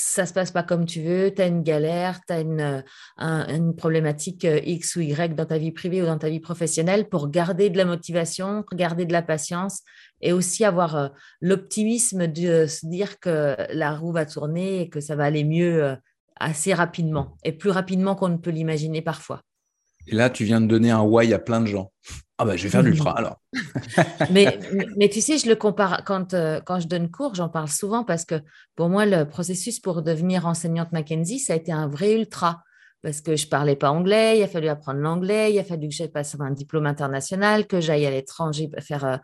ça se passe pas comme tu veux, tu as une galère, tu as une, euh, un- une problématique euh, X ou Y dans ta vie privée ou dans ta vie professionnelle pour garder de la motivation, garder de la patience et aussi avoir euh, l'optimisme de se dire que la roue va tourner et que ça va aller mieux assez rapidement et plus rapidement qu'on ne peut l'imaginer parfois. Et là, tu viens de donner un why à plein de gens. Ah bah, je vais faire de l'ultra alors. mais, tu sais, je le compare quand, euh, quand je donne cours, j'en parle souvent parce que pour moi, le processus pour devenir enseignante Mackenzie, ça a été un vrai ultra. Parce que je parlais pas anglais, il a fallu apprendre l'anglais, il a fallu que je passe un diplôme international, que j'aille à l'étranger faire euh,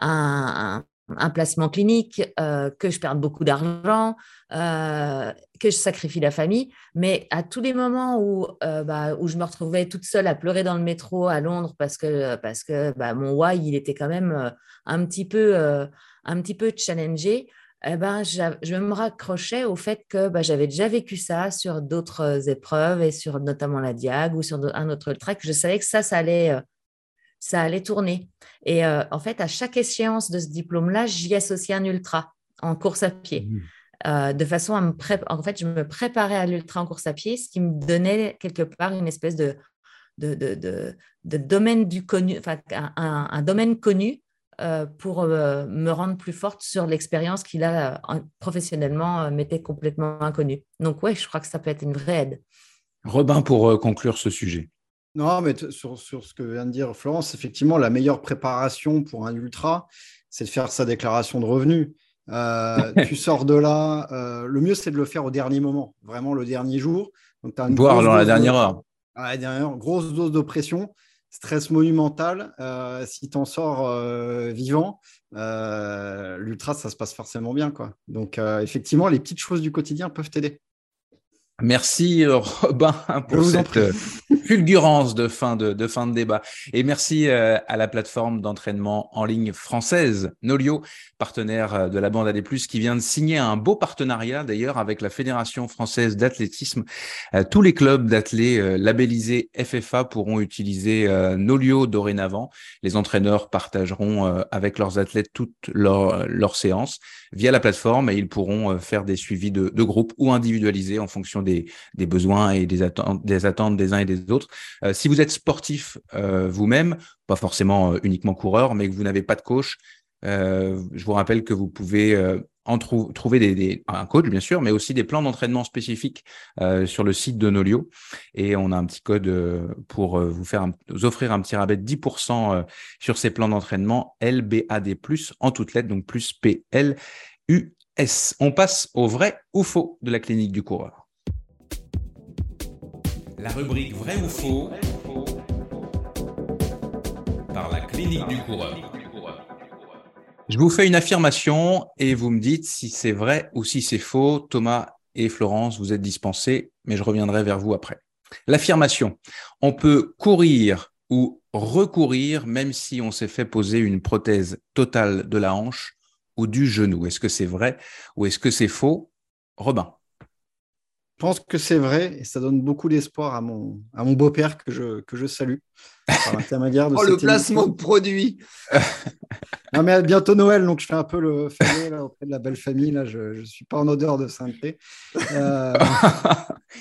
un, un, placement clinique, euh, que je perde beaucoup d'argent, euh, que je sacrifie la famille. Mais à tous les moments où, euh, bah, où je me retrouvais toute seule à pleurer dans le métro à Londres parce que, parce que bah, mon why, il était quand même un petit peu, un petit peu challengé, eh ben, je me raccrochais au fait que bah, j'avais déjà vécu ça sur d'autres épreuves et sur notamment la Diag ou sur un autre que je savais que ça, ça allait, ça allait tourner. Et euh, en fait, à chaque échéance de ce diplôme-là, j'y associais un ultra en course à pied. Mmh. euh, de façon à me préparer. En fait, je me préparais à l'ultra en course à pied, ce qui me donnait quelque part une espèce de, de, de, de, domaine du connu, enfin, un, un domaine connu euh, pour euh, me rendre plus forte sur l'expérience qui, là, professionnellement, m'était complètement inconnue. Donc, oui, je crois que ça peut être une vraie aide. Robin, pour conclure ce sujet. Non, mais sur, sur, ce que vient de dire Florence, effectivement, la meilleure préparation pour un ultra, c'est de faire sa déclaration de revenus. Euh, tu sors de là, euh, le mieux c'est de le faire au dernier moment, vraiment le dernier jour. Donc, Boire dans la dernière heure. À la dernière heure, grosse dose de pression, stress monumental. Euh, si tu en sors vivant, l'ultra ça se passe forcément bien. Quoi. Donc effectivement, les petites choses du quotidien peuvent t'aider. Merci Robin pour cette fulgurance de fin de, fin de débat. Et merci euh, à la plateforme d'entraînement en ligne française Nolio, partenaire euh, de la bande AD+, qui vient de signer un beau partenariat d'ailleurs avec la Fédération française d'athlétisme. Tous les clubs d'athlètes labellisés FFA pourront utiliser Nolio dorénavant. Les entraîneurs partageront avec leurs athlètes toutes leurs, séances via la plateforme et ils pourront faire des suivis de, de groupe ou individualisés en fonction des, besoins et des attentes, des attentes des uns et des autres. Euh, si vous êtes sportif euh, vous-même, pas forcément euh, uniquement coureur, mais que vous n'avez pas de coach, je vous rappelle que vous pouvez en trouver des, un coach bien sûr, mais aussi des plans d'entraînement spécifiques sur le site de Nolio. Et on a un petit code pour vous faire offrir un petit rabais de 10% sur ces plans d'entraînement LBAD+, en toutes lettres, donc plus PLUS. On passe au vrai ou faux de la clinique du coureur la rubrique Vrai ou faux par la clinique du coureur. Je vous fais une affirmation et vous me dites si c'est vrai ou si c'est faux. Thomas et Florence, vous êtes dispensés, mais je reviendrai vers vous après. L'affirmation, on peut courir ou recourir même si on s'est fait poser une prothèse totale de la hanche ou du genou. Est-ce que c'est vrai ou est-ce que c'est faux? Robin. Je pense que c'est vrai et ça donne beaucoup d'espoir à mon, à mon beau-père que je, que je salue. Par l'intermédiaire de oh, le placement de produit Non, mais bientôt Noël, donc je fais un peu le famille auprès de la belle famille. Là, je ne suis pas en odeur de sainteté. Euh,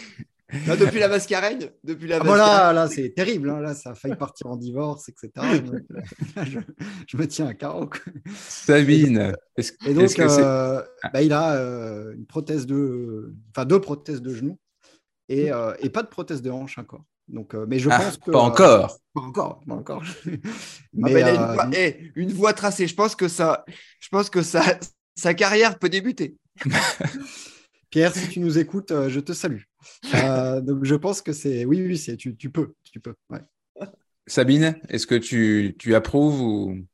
depuis la mascarade depuis la ah, Voilà, là, c'est terrible. Hein. Là, ça a failli partir en divorce, etc. je, me tiens à carreau. Sabine. Et donc, euh, bah, il a euh, une prothèse de, enfin, deux prothèses de genoux et, euh, et, pas de prothèse de hanche encore. Donc, mais je ah, pense que pas encore. pas encore, pas encore. mais, une, voie, une, voie, tracée. Je pense que ça, je pense que ça, sa carrière peut débuter. Pierre, si tu nous écoutes, je te salue. Euh, donc je pense que c'est oui, oui, c'est tu, tu, peux, tu peux. Sabine, est-ce que tu, tu, approuves ou?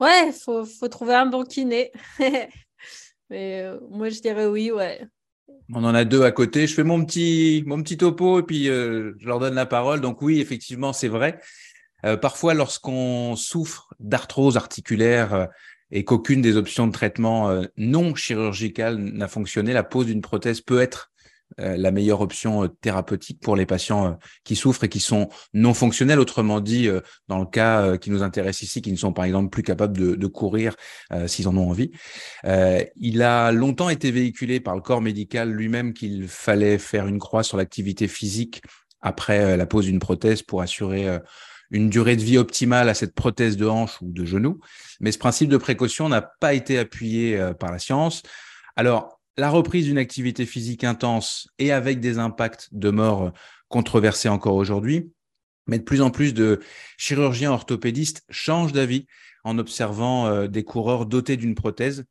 Ouais, faut, faut trouver un bon kiné. Mais euh, moi je dirais oui, ouais. On en a deux à côté. Je fais mon petit, mon petit topo et puis euh, je leur donne la parole. Donc oui, effectivement, c'est vrai. parfois, lorsqu'on souffre d'arthrose articulaire et qu'aucune des options de traitement non chirurgicales n'a fonctionné, la pose d'une prothèse peut être euh, la meilleure option euh, thérapeutique pour les patients euh, qui souffrent et qui sont non fonctionnels, autrement dit, dans le cas qui nous intéresse ici, qui ne sont par exemple plus capables de, courir s'ils en ont envie. il a longtemps été véhiculé par le corps médical lui-même qu'il fallait faire une croix sur l'activité physique après la pose d'une prothèse pour assurer une durée de vie optimale à cette prothèse de hanche ou de genou. Mais ce principe de précaution n'a pas été appuyé par la science. Alors, la reprise d'une activité physique intense et avec des impacts de mort controversés encore aujourd'hui, mais de plus en plus de chirurgiens orthopédistes changent d'avis en observant euh, des coureurs dotés d'une prothèse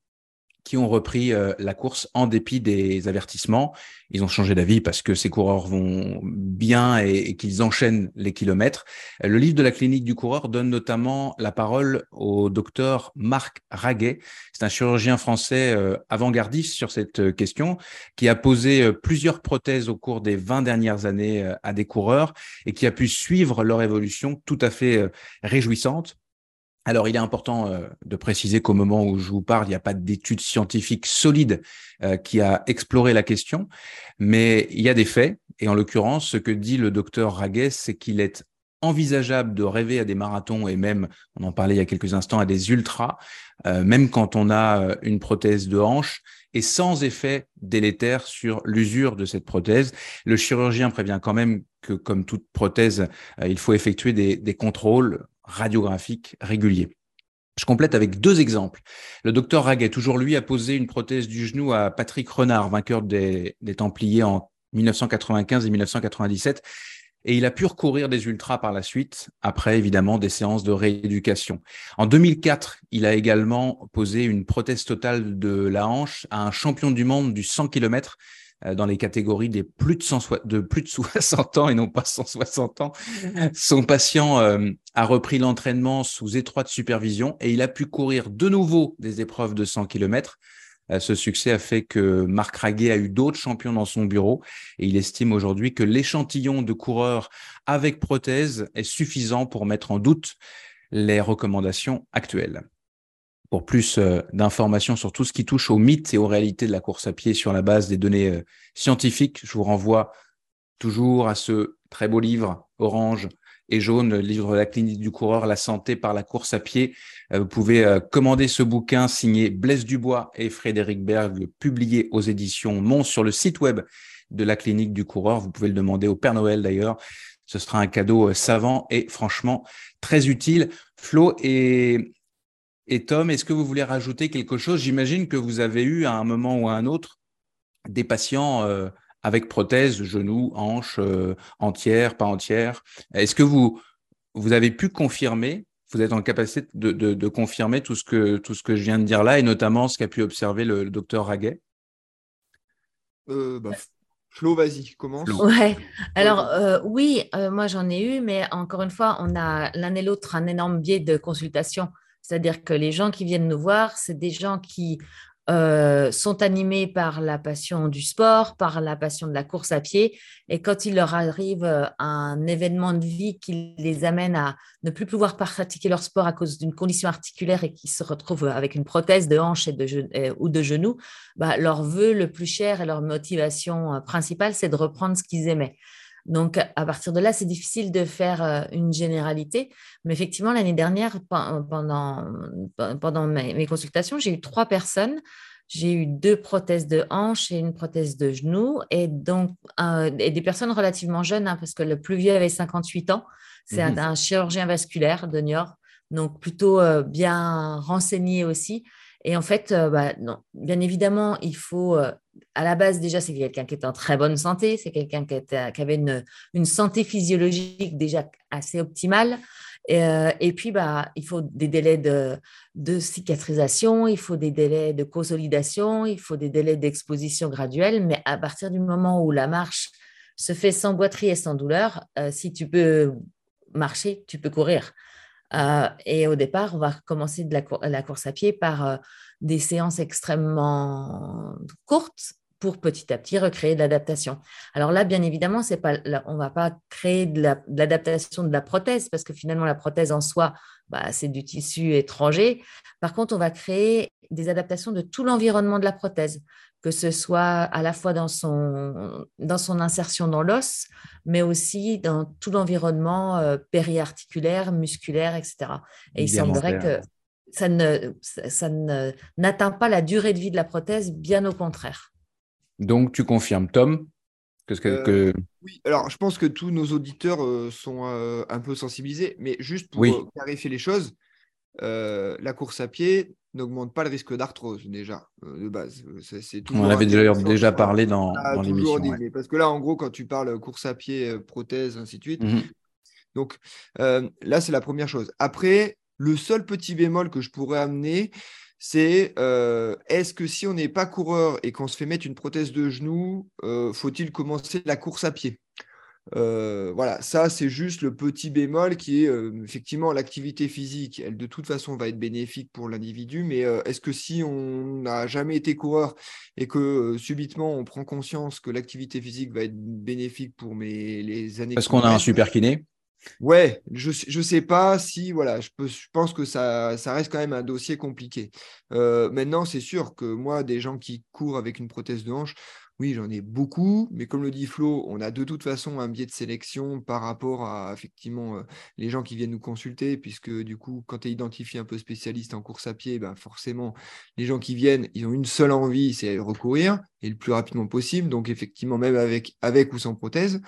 qui ont repris euh, la course en dépit des avertissements. Ils ont changé d'avis parce que ces coureurs vont bien et, qu'ils enchaînent les kilomètres. Le livre de la clinique du coureur donne notamment la parole au docteur Marc Raguet. C'est un chirurgien français euh, avant-gardiste sur cette euh, question qui a posé plusieurs prothèses au cours des 20 dernières années à des coureurs et qui a pu suivre leur évolution tout à fait réjouissante alors, il est important euh, de préciser qu'au moment où je vous parle, il n'y a pas d'études scientifiques solides euh, qui a exploré la question, mais il y a des faits. Et en l'occurrence, ce que dit le docteur Raguet, c'est qu'il est envisageable de rêver à des marathons et même, on en parlait il y a quelques instants, à des ultras, euh, même quand on a une prothèse de hanche et sans effet délétère sur l'usure de cette prothèse. Le chirurgien prévient quand même que, comme toute prothèse, il faut effectuer des contrôles radiographiques réguliers. Je complète avec deux exemples. Le docteur Raguet, toujours lui, a posé une prothèse du genou à Patrick Renard, vainqueur des, des Templiers en 1995 et 1997 et il a pu recourir des ultras par la suite, après évidemment des séances de rééducation. En 2004, il a également posé une prothèse totale de la hanche à un champion du monde du 100 km dans les catégories des plus de, 100, de plus de 60 ans et non pas 160 ans. Son patient euh, a repris l'entraînement sous étroite supervision et il a pu courir de nouveau des épreuves de 100 km euh, ce succès a fait que Marc Raguet a eu d'autres champions dans son bureau et il estime aujourd'hui que l'échantillon de coureurs avec prothèse est suffisant pour mettre en doute les recommandations actuelles. Pour plus euh, d'informations sur tout ce qui touche aux mythes et aux réalités de la course à pied sur la base des données euh, scientifiques, je vous renvoie toujours à ce très beau livre Orange et jaune, le livre de la clinique du coureur, la santé par la course à pied. Euh, vous pouvez commander ce bouquin signé Blaise Dubois et Frédéric Berg, publié aux éditions Mons sur le site web de la clinique du coureur. Vous pouvez le demander au Père Noël d'ailleurs. Ce sera un cadeau savant et franchement très utile. Flo et, et Tom, est-ce que vous voulez rajouter quelque chose? J'imagine que vous avez eu à un moment ou à un autre des patients avec prothèse, genou, hanche, euh, entière, pas entière. Est-ce que vous, vous avez pu confirmer, vous êtes en capacité de, de, confirmer tout ce, que, tout ce que je viens de dire là, et notamment ce qu'a pu observer le, docteur Raguet? Euh, bah, Flo, vas-y, commence. Ouais. Alors euh, oui, euh, moi j'en ai eu, mais encore une fois, on a l'un et l'autre un énorme biais de consultation. C'est-à-dire que les gens qui viennent nous voir, c'est des gens qui euh, sont animés par la passion du sport, par la passion de la course à pied. Et quand il leur arrive euh, un événement de vie qui les amène à ne plus pouvoir pratiquer leur sport à cause d'une condition articulaire et qui se retrouvent avec une prothèse de hanche de ou de genou, bah, leur vœu le plus cher et leur motivation euh, principale, c'est de reprendre ce qu'ils aimaient. Donc, à partir de là, c'est difficile de faire une généralité. Mais effectivement, l'année dernière, pendant, pendant mes consultations, j'ai eu trois personnes. J'ai eu deux prothèses de hanche et une prothèse de genou. Et donc, et des personnes relativement jeunes, hein, parce que le plus vieux avait 58 ans. C'est un, mmh chirurgien vasculaire de Niort. Donc, plutôt bien renseigné aussi. Et en fait, bah, non. bien évidemment, il faut à la base, déjà, c'est quelqu'un qui est en très bonne santé, c'est quelqu'un qui, avait une, santé physiologique déjà assez optimale. Et, euh, puis, bah, il faut des délais de, cicatrisation, il faut des délais de consolidation, il faut des délais d'exposition graduelle. Mais à partir du moment où la marche se fait sans boiterie et sans douleur, euh, si tu peux marcher, tu peux courir. Euh, et au départ, on va commencer la course à pied par des séances extrêmement courtes pour petit à petit recréer de l'adaptation. Alors là, bien évidemment, pas, on ne va pas créer de l'adaptation de, la prothèse parce que finalement, la prothèse en soi, bah, c'est du tissu étranger. Par contre, on va créer des adaptations de tout l'environnement de la prothèse, que ce soit à la fois dans son, dans son insertion dans l'os, mais aussi dans tout l'environnement euh, périarticulaire, musculaire, etc. Et il semblerait que ça ne, ça n'atteint pas la durée de vie de la prothèse, bien au contraire. Donc, tu confirmes, Tom que, que... Euh, oui, alors je pense que tous nos auditeurs euh, sont euh, un peu sensibilisés, mais juste pour clarifier les choses, la course à pied n'augmente pas le risque d'arthrose déjà, de base. C'est On en avait déjà, déjà parlé dans, dans l'émission. Parce que là, en gros, quand tu parles course à pied, prothèse, ainsi de suite, mhm. donc là, c'est la première chose. Après, le seul petit bémol que je pourrais amener, c'est euh, est-ce que si on n'est pas coureur et qu'on se fait mettre une prothèse de genou, euh, faut-il commencer la course à pied? Euh, voilà, ça c'est juste le petit bémol qui est effectivement l'activité physique, elle de toute façon va être bénéfique pour l'individu, mais est-ce que si on n'a jamais été coureur et que subitement on prend conscience que l'activité physique va être bénéfique pour mes, les années... Parce qu'on a un super kiné Ouais, je ne sais pas si, voilà, je, peux, je pense que ça, ça, reste quand même un dossier compliqué. Euh, maintenant, c'est sûr que moi, des gens qui courent avec une prothèse de hanche, oui, j'en ai beaucoup, mais comme le dit Flo, on a de toute façon un biais de sélection par rapport à effectivement euh, les gens qui viennent nous consulter, puisque du coup, quand tu es identifié un peu spécialiste en course à pied, ben forcément, les gens qui viennent, ils ont une seule envie, c'est recourir, et le plus rapidement possible, donc effectivement, même avec, ou sans prothèse.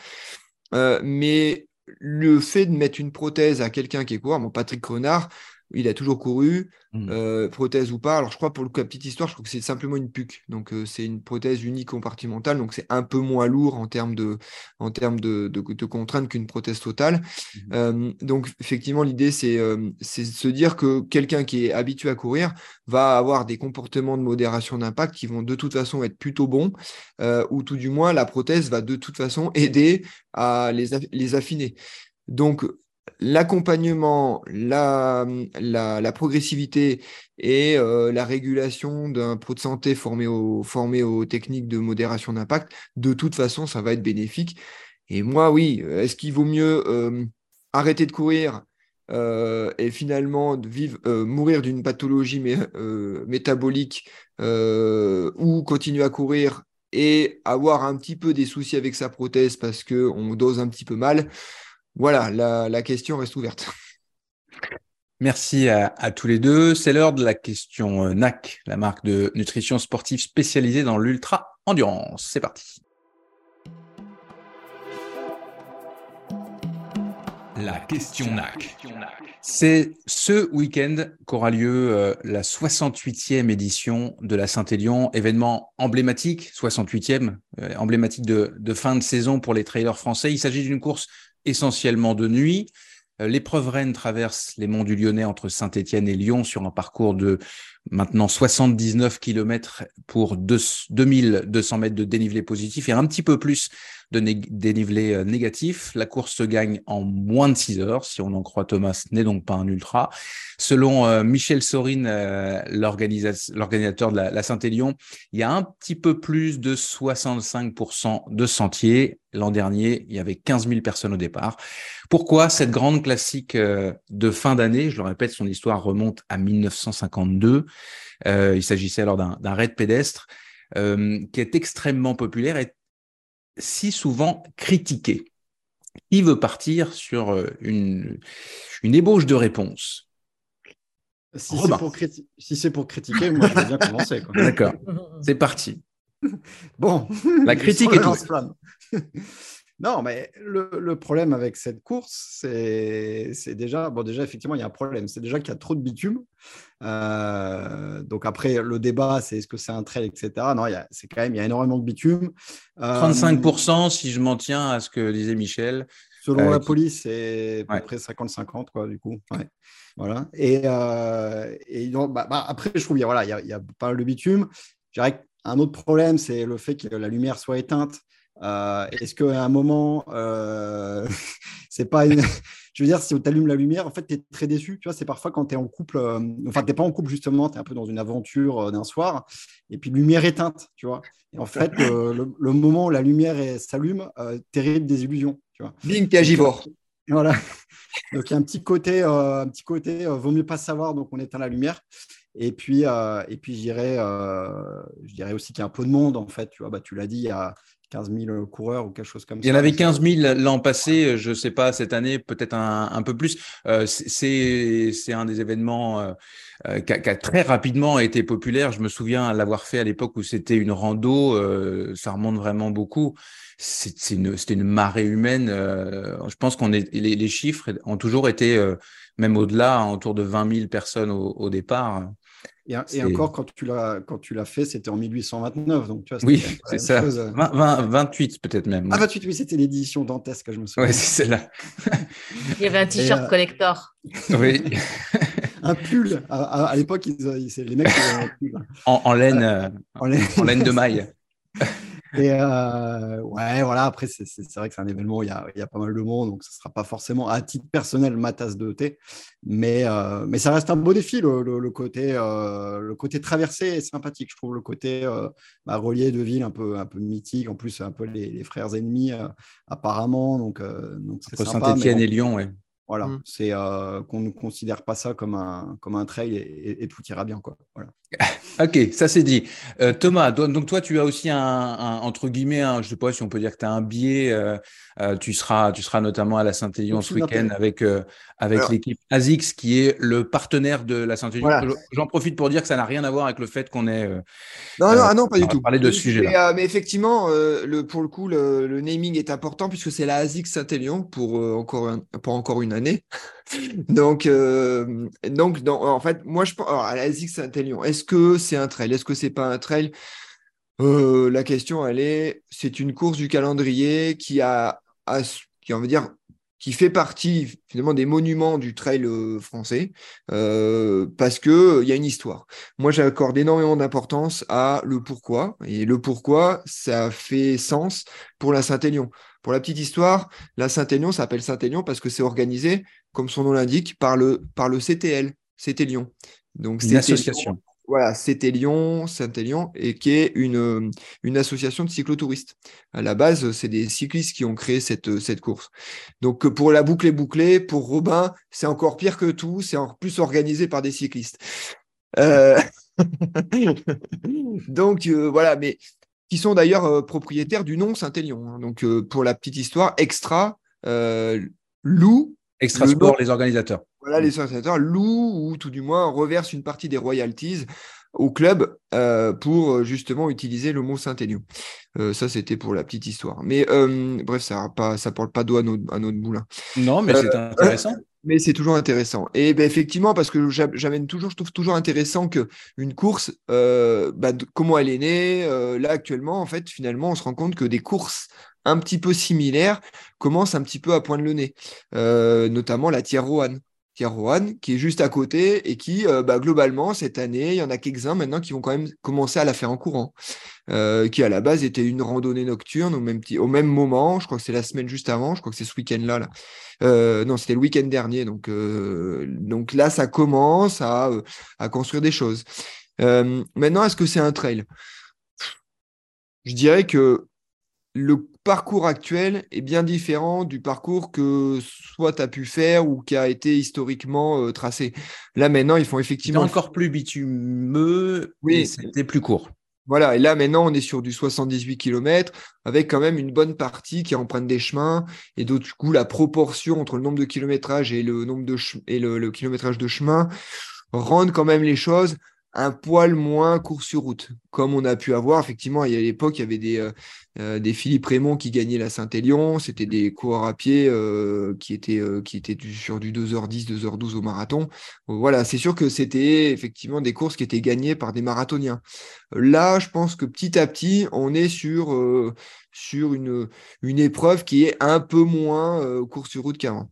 Euh, mais le fait de mettre une prothèse à quelqu'un qui est coureur, mon Patrick Renard, il a toujours couru, Mm. euh, prothèse ou pas. Alors, je crois, pour le, la petite histoire, je crois que c'est simplement une PUC. Donc, euh, c'est une prothèse unique compartimentale. Donc, c'est un peu moins lourd en termes de, en termes de, de, de contraintes qu'une prothèse totale. Mhm. Euh, donc, effectivement, l'idée, c'est de se dire que quelqu'un qui est habitué à courir va avoir des comportements de modération d'impact qui vont de toute façon être plutôt bons, ou tout du moins, la prothèse va de toute façon aider à les, les affiner. Donc, l'accompagnement, la, progressivité et euh, la régulation d'un pro de santé formé, au, formé aux techniques de modération d'impact, de toute façon, ça va être bénéfique. Et moi, oui, est-ce qu'il vaut mieux euh, arrêter de courir euh, et finalement mourir d'une pathologie mé- métabolique ou continuer à courir et avoir un petit peu des soucis avec sa prothèse parce qu'on dose un petit peu mal? Voilà, la, question reste ouverte. Merci à, à tous les deux. C'est l'heure de la question euh, NAC, la marque de nutrition sportive spécialisée dans l'ultra endurance. C'est parti. La question NAC. C'est ce week-end qu'aura lieu euh, la 68e édition de la Saint-Élion, événement emblématique, 68e, euh, emblématique de, de fin de saison pour les trailers français. Il s'agit d'une course essentiellement de nuit. Euh, L'épreuve Rennes traverse les monts du Lyonnais entre Saint-Étienne et Lyon sur un parcours de maintenant 79 km pour deux- 2200 mètres de dénivelé positif et un petit peu plus de né- dénivelé euh, négatif. La course se gagne en moins de 6 heures, si on en croit Thomas, ce n'est donc pas un ultra. Selon euh, Michel Sorine, euh, l'organisa- l'organisateur de la, Saint-Élion, il y a un petit peu plus de 65% de sentiers. L'an dernier, il y avait 15 000 personnes au départ. Pourquoi cette grande classique de fin d'année? Je le répète, son histoire remonte à 1952. Euh, il s'agissait alors d'un raid pédestre qui est extrêmement populaire et si souvent critiqué. Qui veut partir sur euh, une, une ébauche de réponse? Si c'est pour, criti- si c'est pour critiquer, moi, je vais bien commencer. quoi. D'accord, c'est parti. Bon, La critique est Le. Non, mais le, le problème avec cette course, c'est déjà, bon, déjà, effectivement, il y a un problème. C'est déjà qu'il y a trop de bitume. Euh, donc après, le débat, c'est est-ce que c'est un trail, etc. Non, il y a- c'est quand même, il y a énormément de bitume. Euh, 35% si je m'en tiens à ce que disait Michel. Selon Euh, la police, c'est à peu près 50-50, quoi, du coup. Ouais. Voilà. Et, euh, et donc, bah, bah, après, je trouve qu'il y a, voilà, il y a, il y a pas mal de bitume. Je dirais qu'un autre problème, c'est le fait que la lumière soit éteinte. Euh, Est-ce qu'à un moment, euh, c'est pas une. Je veux dire, si tu allumes la lumière, en fait, tu es très déçu. Tu vois, c'est parfois quand tu es en couple, euh, enfin, tu n'es pas en couple, justement, tu es un peu dans une aventure d'un soir, et puis lumière éteinte, tu vois. Et en fait, le, le moment où la lumière s'allume, terrible désillusion, tu vois. Bing, t'es agivore. Voilà. Donc il y a un petit côté, un petit côté, vaut mieux pas savoir, donc on éteint la lumière. Et puis, euh, et puis je dirais, euh, je dirais aussi qu'il y a un peu de monde en fait. Tu vois, bah, tu l'as dit, il y a 15 000 coureurs ou quelque chose comme Il ça. y en avait 15 000 l'an passé, je ne sais pas, cette année, peut-être un, un peu plus. Euh, c'est un des événements euh, euh, qui, a, très rapidement été populaire. Je me souviens l'avoir fait à l'époque où c'était une rando, euh, ça remonte vraiment beaucoup. Une, c'était une marée humaine. euh, je pense qu'on est les, les chiffres ont toujours été, euh, même au-delà, autour de 20 000 personnes au, au départ. Et, encore, quand tu l'as, quand tu l'as fait, c'était en 1829. Donc, tu vois, Oui, c'est ça. même chose. euh. 20, 20, 28 peut-être même. Ah, 28, oui, c'était l'édition dantesque, je me souviens. Ouais, c'est celle-là. Il y avait un t-shirt euh, collector. Oui, Un pull. À, à- à l'époque, c'est- les mecs, avaient un pull. en, en laine, euh, En laine. en laine de maille. Et euh, ouais, voilà, après, c'est c'est- c'est vrai que c'est un événement, il y, a, il y a pas mal de monde, donc ce ne sera pas forcément à titre personnel ma tasse de thé, mais, euh, mais ça reste un beau défi, le, le- le côté, euh, le côté traversé est sympathique, je trouve, le côté euh, bah, relié de ville un peu, un peu mythique, en plus, un peu les, les frères ennemis, euh, apparemment, donc euh, donc c'est Entre sympa, Saint-Etienne mais et Lyon, ouais. Voilà, Mm. c'est euh, qu'on ne considère pas ça comme un, comme un trail et, et- et tout ira bien. Quoi. Voilà. Ok, ça c'est dit. Euh, Thomas, donc, toi tu as aussi un, un- entre guillemets, un, je sais pas si on peut dire que tu as un biais. euh, euh, tu seras, tu seras notamment à la Saint-Élion ce week-end avec avec l'équipe ASICS qui est le partenaire de la Saint-Élion. Voilà. J'en profite pour dire que ça n'a rien à voir avec le fait qu'on est. Non, non, ah non, pas du tout. parler de ce euh, mais effectivement, le, pour le coup, le, le naming est important puisque c'est la ASIC Saint-Élion pour, encore un- pour encore une année. donc, donc dans- en fait, moi, je pense alors, à la ASIC Saint-Élion, est-ce que c'est un trail? Est-ce que c'est pas un trail? Euh, La question, elle est c'est une course du calendrier qui a, a- qui, on va dire, qui fait partie finalement des monuments du trail euh, français euh, parce que il y a une histoire. Moi, j'accorde énormément d'importance à le pourquoi. Et le pourquoi, ça fait sens pour la Saint-Élion. Pour la petite histoire, la Saint-Élion s'appelle Saint-Élion parce que c'est organisé, comme son nom l'indique, par le, par le CTL, CTLion. Donc, Une CTLion, association. Voilà, CTLion, Saint-Élion, et qui est une, euh, une association de cyclotouristes. À la base, c'est des cyclistes qui ont créé cette, cette course. Donc, euh, pour la boucle est bouclée, pour Robin, c'est encore pire que tout, c'est encore plus organisé par des cyclistes. Euh, Donc, euh, voilà, mais qui sont d'ailleurs euh, propriétaires du nom Saint-Élion. hein. Donc, euh, pour la petite histoire, Extra euh, loue, Extra Le Sport, nom- les organisateurs. Voilà, les organisateurs louent ou tout du moins reversent une partie des royalties au club euh, pour euh, justement utiliser le mot Saint-Élion. Euh, ça, c'était pour la petite histoire. Mais euh, bref, ça ne porte pas d'eau à notre, à notre moulin. Non, mais c'est intéressant. Mais c'est toujours intéressant. Et ben, effectivement, parce que j'a- j'amène toujours, je trouve toujours intéressant que une course, bah, comment elle est née, là actuellement, en fait, finalement, on se rend compte que des courses un petit peu similaires commencent un petit peu à poindre le nez, notamment la Tierre Tierre Roanne, qui est juste à côté et qui, euh, bah, globalement, cette année, il y en a quelques-uns maintenant qui vont quand même commencer à la faire en courant, euh, qui à la base était une randonnée nocturne au même, au même moment, je crois que c'est la semaine juste avant, je crois que c'est ce week-end-là, là. Euh, non, c'était le week-end dernier. Donc, donc là, ça commence à, à construire des choses. Maintenant, est-ce que c'est un trail? Je dirais que le parcours actuel est bien différent du parcours que soit tu as pu faire ou qui a été historiquement euh, tracé. Là, maintenant, ils font effectivement. encore plus bitumeux Oui. c'était plus court. Voilà, et là maintenant on est sur du 78 km avec quand même une bonne partie qui emprunte des chemins et donc du coup la proportion entre le nombre de kilométrages et le nombre de et le, le kilométrage de chemin rendent quand même les choses un poil moins court sur route. Comme on a pu avoir, effectivement, il y a à l'époque, il y avait des, euh, euh, des Philippe Raymond qui gagnaient la Saint-Élion, c'était des coureurs à pied euh, qui étaient, euh, qui étaient du- sur du 2h10, 2h12 au marathon. Voilà, c'est sûr que c'était effectivement des courses qui étaient gagnées par des marathoniens. Là, je pense que petit à petit, on est sur, sur une, une épreuve qui est un peu moins course sur route qu'avant.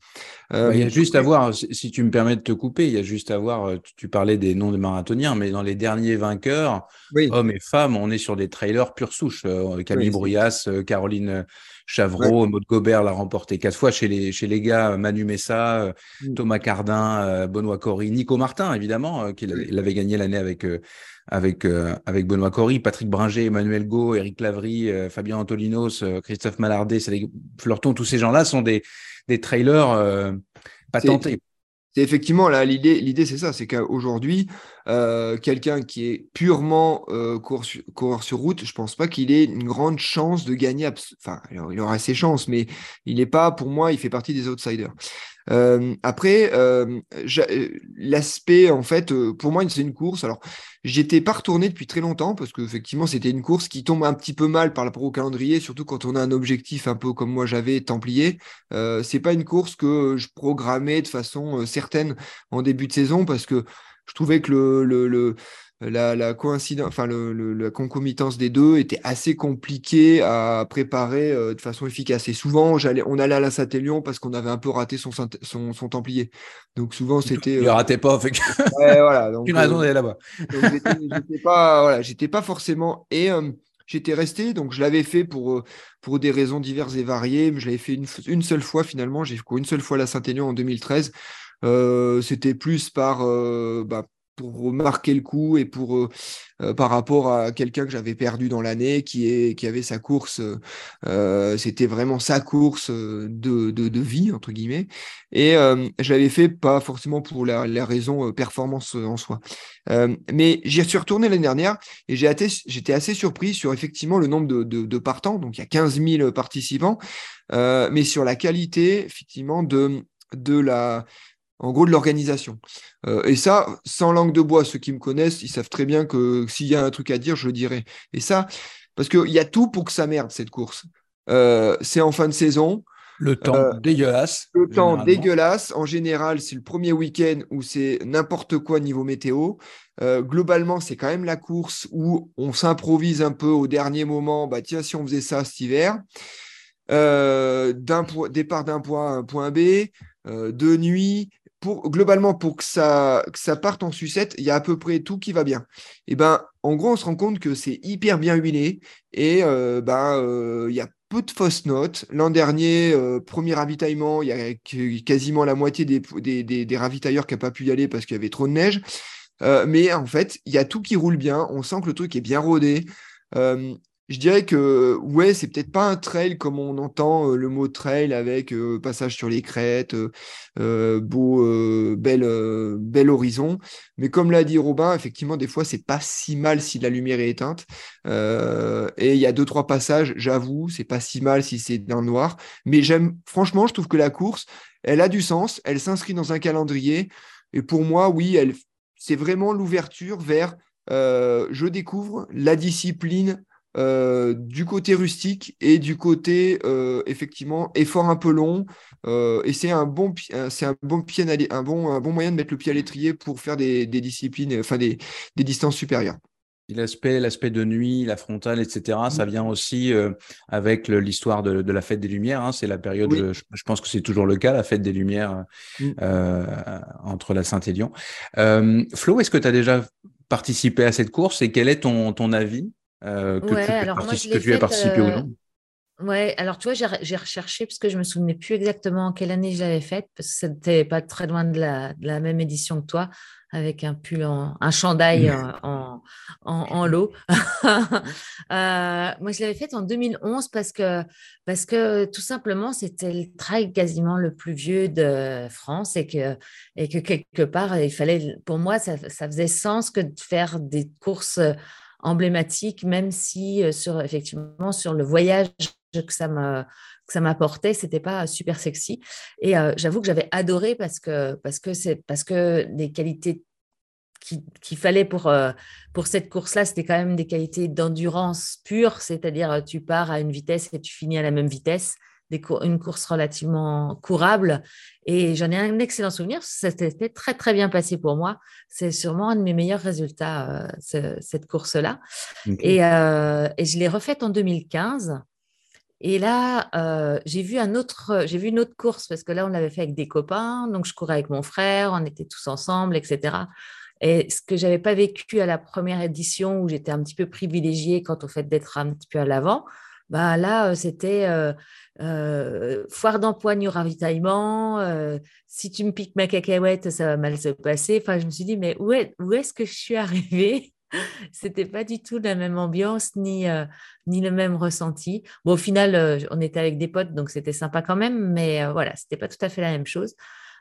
Bah, il y a juste à voir, si tu me permets de te couper, il y a juste à voir, tu, parlais des noms des marathoniens, mais dans les derniers vainqueurs, oui, hommes et femmes, on est sur des trailers pure souche. Camille Oui, euh, Caroline Chavreau, Maud Gobert l'a remporté quatre fois chez les, chez les gars, euh, Manu Messa, euh, Mm. Thomas Cardin, euh, Benoît Cory, Nico Martin, évidemment, euh, qui l'avait gagné l'année avec, euh, avec, euh, avec Benoît Cory, Patrick Bringer, Emmanuel Go, Eric Lavry, euh, Fabien Antolinos, euh, Christophe Malardet, Fleurton, tous ces gens-là sont des, des trailers euh, patentés. C'est effectivement là l'idée, l'idée c'est ça, c'est qu'aujourd'hui, euh, quelqu'un qui est purement euh, coureur, sur, route, je pense pas qu'il ait une grande chance de gagner. Enfin, il aura ses chances, mais il n'est pas, pour moi, il fait partie des outsiders. Euh, après, euh, euh, l'aspect, en fait, euh, pour moi, c'est une course. Alors, j'étais pas retourné depuis très longtemps parce qu'effectivement, c'était une course qui tombe un petit peu mal par rapport au calendrier, surtout quand on a un objectif un peu comme moi j'avais, Templier. Euh, c'est pas une course que je programmais de façon certaine en début de saison parce que je trouvais que le, le, le- la, la coïncidence, enfin le, le- la concomitance des deux était assez compliquée à préparer euh, de façon efficace. Et souvent, j'allais, on allait à la Saint-Élion parce qu'on avait un peu raté son, son, son Templier. Donc souvent, c'était. Il ne euh, ratait pas, fait que- ouais, voilà, donc, aucune euh, raison d'aller là-bas. j'étais pas, voilà, j'étais pas forcément. Et euh, j'étais resté, donc je l'avais fait pour, euh, pour des raisons diverses et variées. Mais je l'avais fait une, une seule fois finalement. J'ai couru une seule fois la Saint-Aignan en 2013. Euh, C'était plus par, euh, bah, pour marquer le coup et pour euh, euh, par rapport à quelqu'un que j'avais perdu dans l'année qui est qui avait sa course euh, c'était vraiment sa course de, de, vie entre guillemets. Et je l'avais fait pas forcément pour la, la raison performance en soi. Mais j'y suis retourné l'année dernière et j'ai j'étais assez surpris sur effectivement le nombre de, de, de, partants. Donc il y a 15 000 participants mais sur la qualité effectivement de de la en gros de l'organisation. Euh, et ça, sans langue de bois, ceux qui me connaissent, ils savent très bien que s'il y a un truc à dire, je le dirai. Et ça, parce qu'il y a tout pour que ça merde, cette course. Euh, c'est en fin de saison. Le temps euh, dégueulasse. Le temps dégueulasse. En général, c'est le premier week-end où c'est n'importe quoi niveau météo. globalement, c'est quand même la course où on s'improvise un peu au dernier moment. Bah tiens, si on faisait ça cet hiver. d'un départ d'un point à un point B, de nuit, globalement, pour que ça, parte en sucette, il y a à peu près tout qui va bien. Et ben, en gros, on se rend compte que c'est hyper bien huilé et euh, ben, euh, il y a peu de fausses notes. L'an dernier, euh, premier ravitaillement, il y a quasiment la moitié des, des, des, ravitailleurs qui n'ont pas pu y aller parce qu'il y avait trop de neige. mais en fait, il y a tout qui roule bien. On sent que le truc est bien rodé je dirais que ouais, c'est peut-être pas un trail comme on entend euh, le mot trail avec euh, passage sur les crêtes, euh, beau, bel, bel horizon. Mais comme l'a dit Robin, effectivement, des fois, c'est pas si mal si la lumière est éteinte. et il y a deux trois passages, j'avoue, c'est pas si mal si c'est dans le noir. Mais j'aime, franchement, je trouve que la course, elle a du sens, elle s'inscrit dans un calendrier. Et pour moi, oui, elle, c'est vraiment l'ouverture vers je découvre la discipline euh, du côté rustique et du côté euh, effectivement effort un peu long. Euh, et c'est un bon, c'est un bon pied, un bon, un bon moyen de mettre le pied à l'étrier pour faire des, disciplines, enfin des, distances supérieures. L'aspect, l'aspect de nuit, la frontale, etc. Ça vient aussi avec l'histoire de, la fête des Lumières. Hein. C'est la période, je, pense que c'est toujours le cas, la fête des Lumières mm. entre la Saint-Élion. Flo, est-ce que tu as déjà participé à cette course et quel est ton, ton avis? Euh, que, tu, alors as participé ou euh, non Ouais, alors tu vois, j'ai recherché parce que je me souvenais plus exactement en quelle année je l'avais faite, parce que c'était pas très loin de la, de la, même édition que toi, avec un pull, en, un chandail en, en, en, lot. euh, moi, je l'avais faite en 2011 parce que, parce que tout simplement, c'était le trail quasiment le plus vieux de France et que, et que quelque part, il fallait, pour moi, ça, ça faisait sens que de faire des courses emblématique, même si euh, sur, effectivement sur le voyage que ça me que ça m'apportait, c'était pas super sexy. Et euh, j'avoue que j'avais adoré parce que parce que c'est parce que des qualités qu'il fallait pour, euh, pour cette course-là, c'était quand même des qualités d'endurance pure, c'est-à-dire tu pars à une vitesse et tu finis à la même vitesse une course relativement courable. Et j'en ai un excellent souvenir. Ça s'était très, très bien passé pour moi. C'est sûrement un de mes meilleurs résultats, euh, cette course-là. Euh, et, je l'ai refaite en 2015. Et là, euh, j'ai vu un autre, j'ai vu une autre course parce que là, on l'avait fait avec des copains. Donc, je courais avec mon frère, on était tous ensemble, etc. Et ce que j'avais pas vécu à la première édition où j'étais un petit peu privilégiée quant au fait d'être un petit peu à l'avant, bah là, c'était foire d'empoigne au ravitaillement. si tu me piques ma cacahuète, ça va mal se passer. Enfin, je me suis dit, mais où, est, où est-ce que je suis arrivée? C'était pas du tout la même ambiance ni, ni le même ressenti. Bon, au final, on était avec des potes, donc c'était sympa quand même, mais voilà, c'était pas tout à fait la même chose.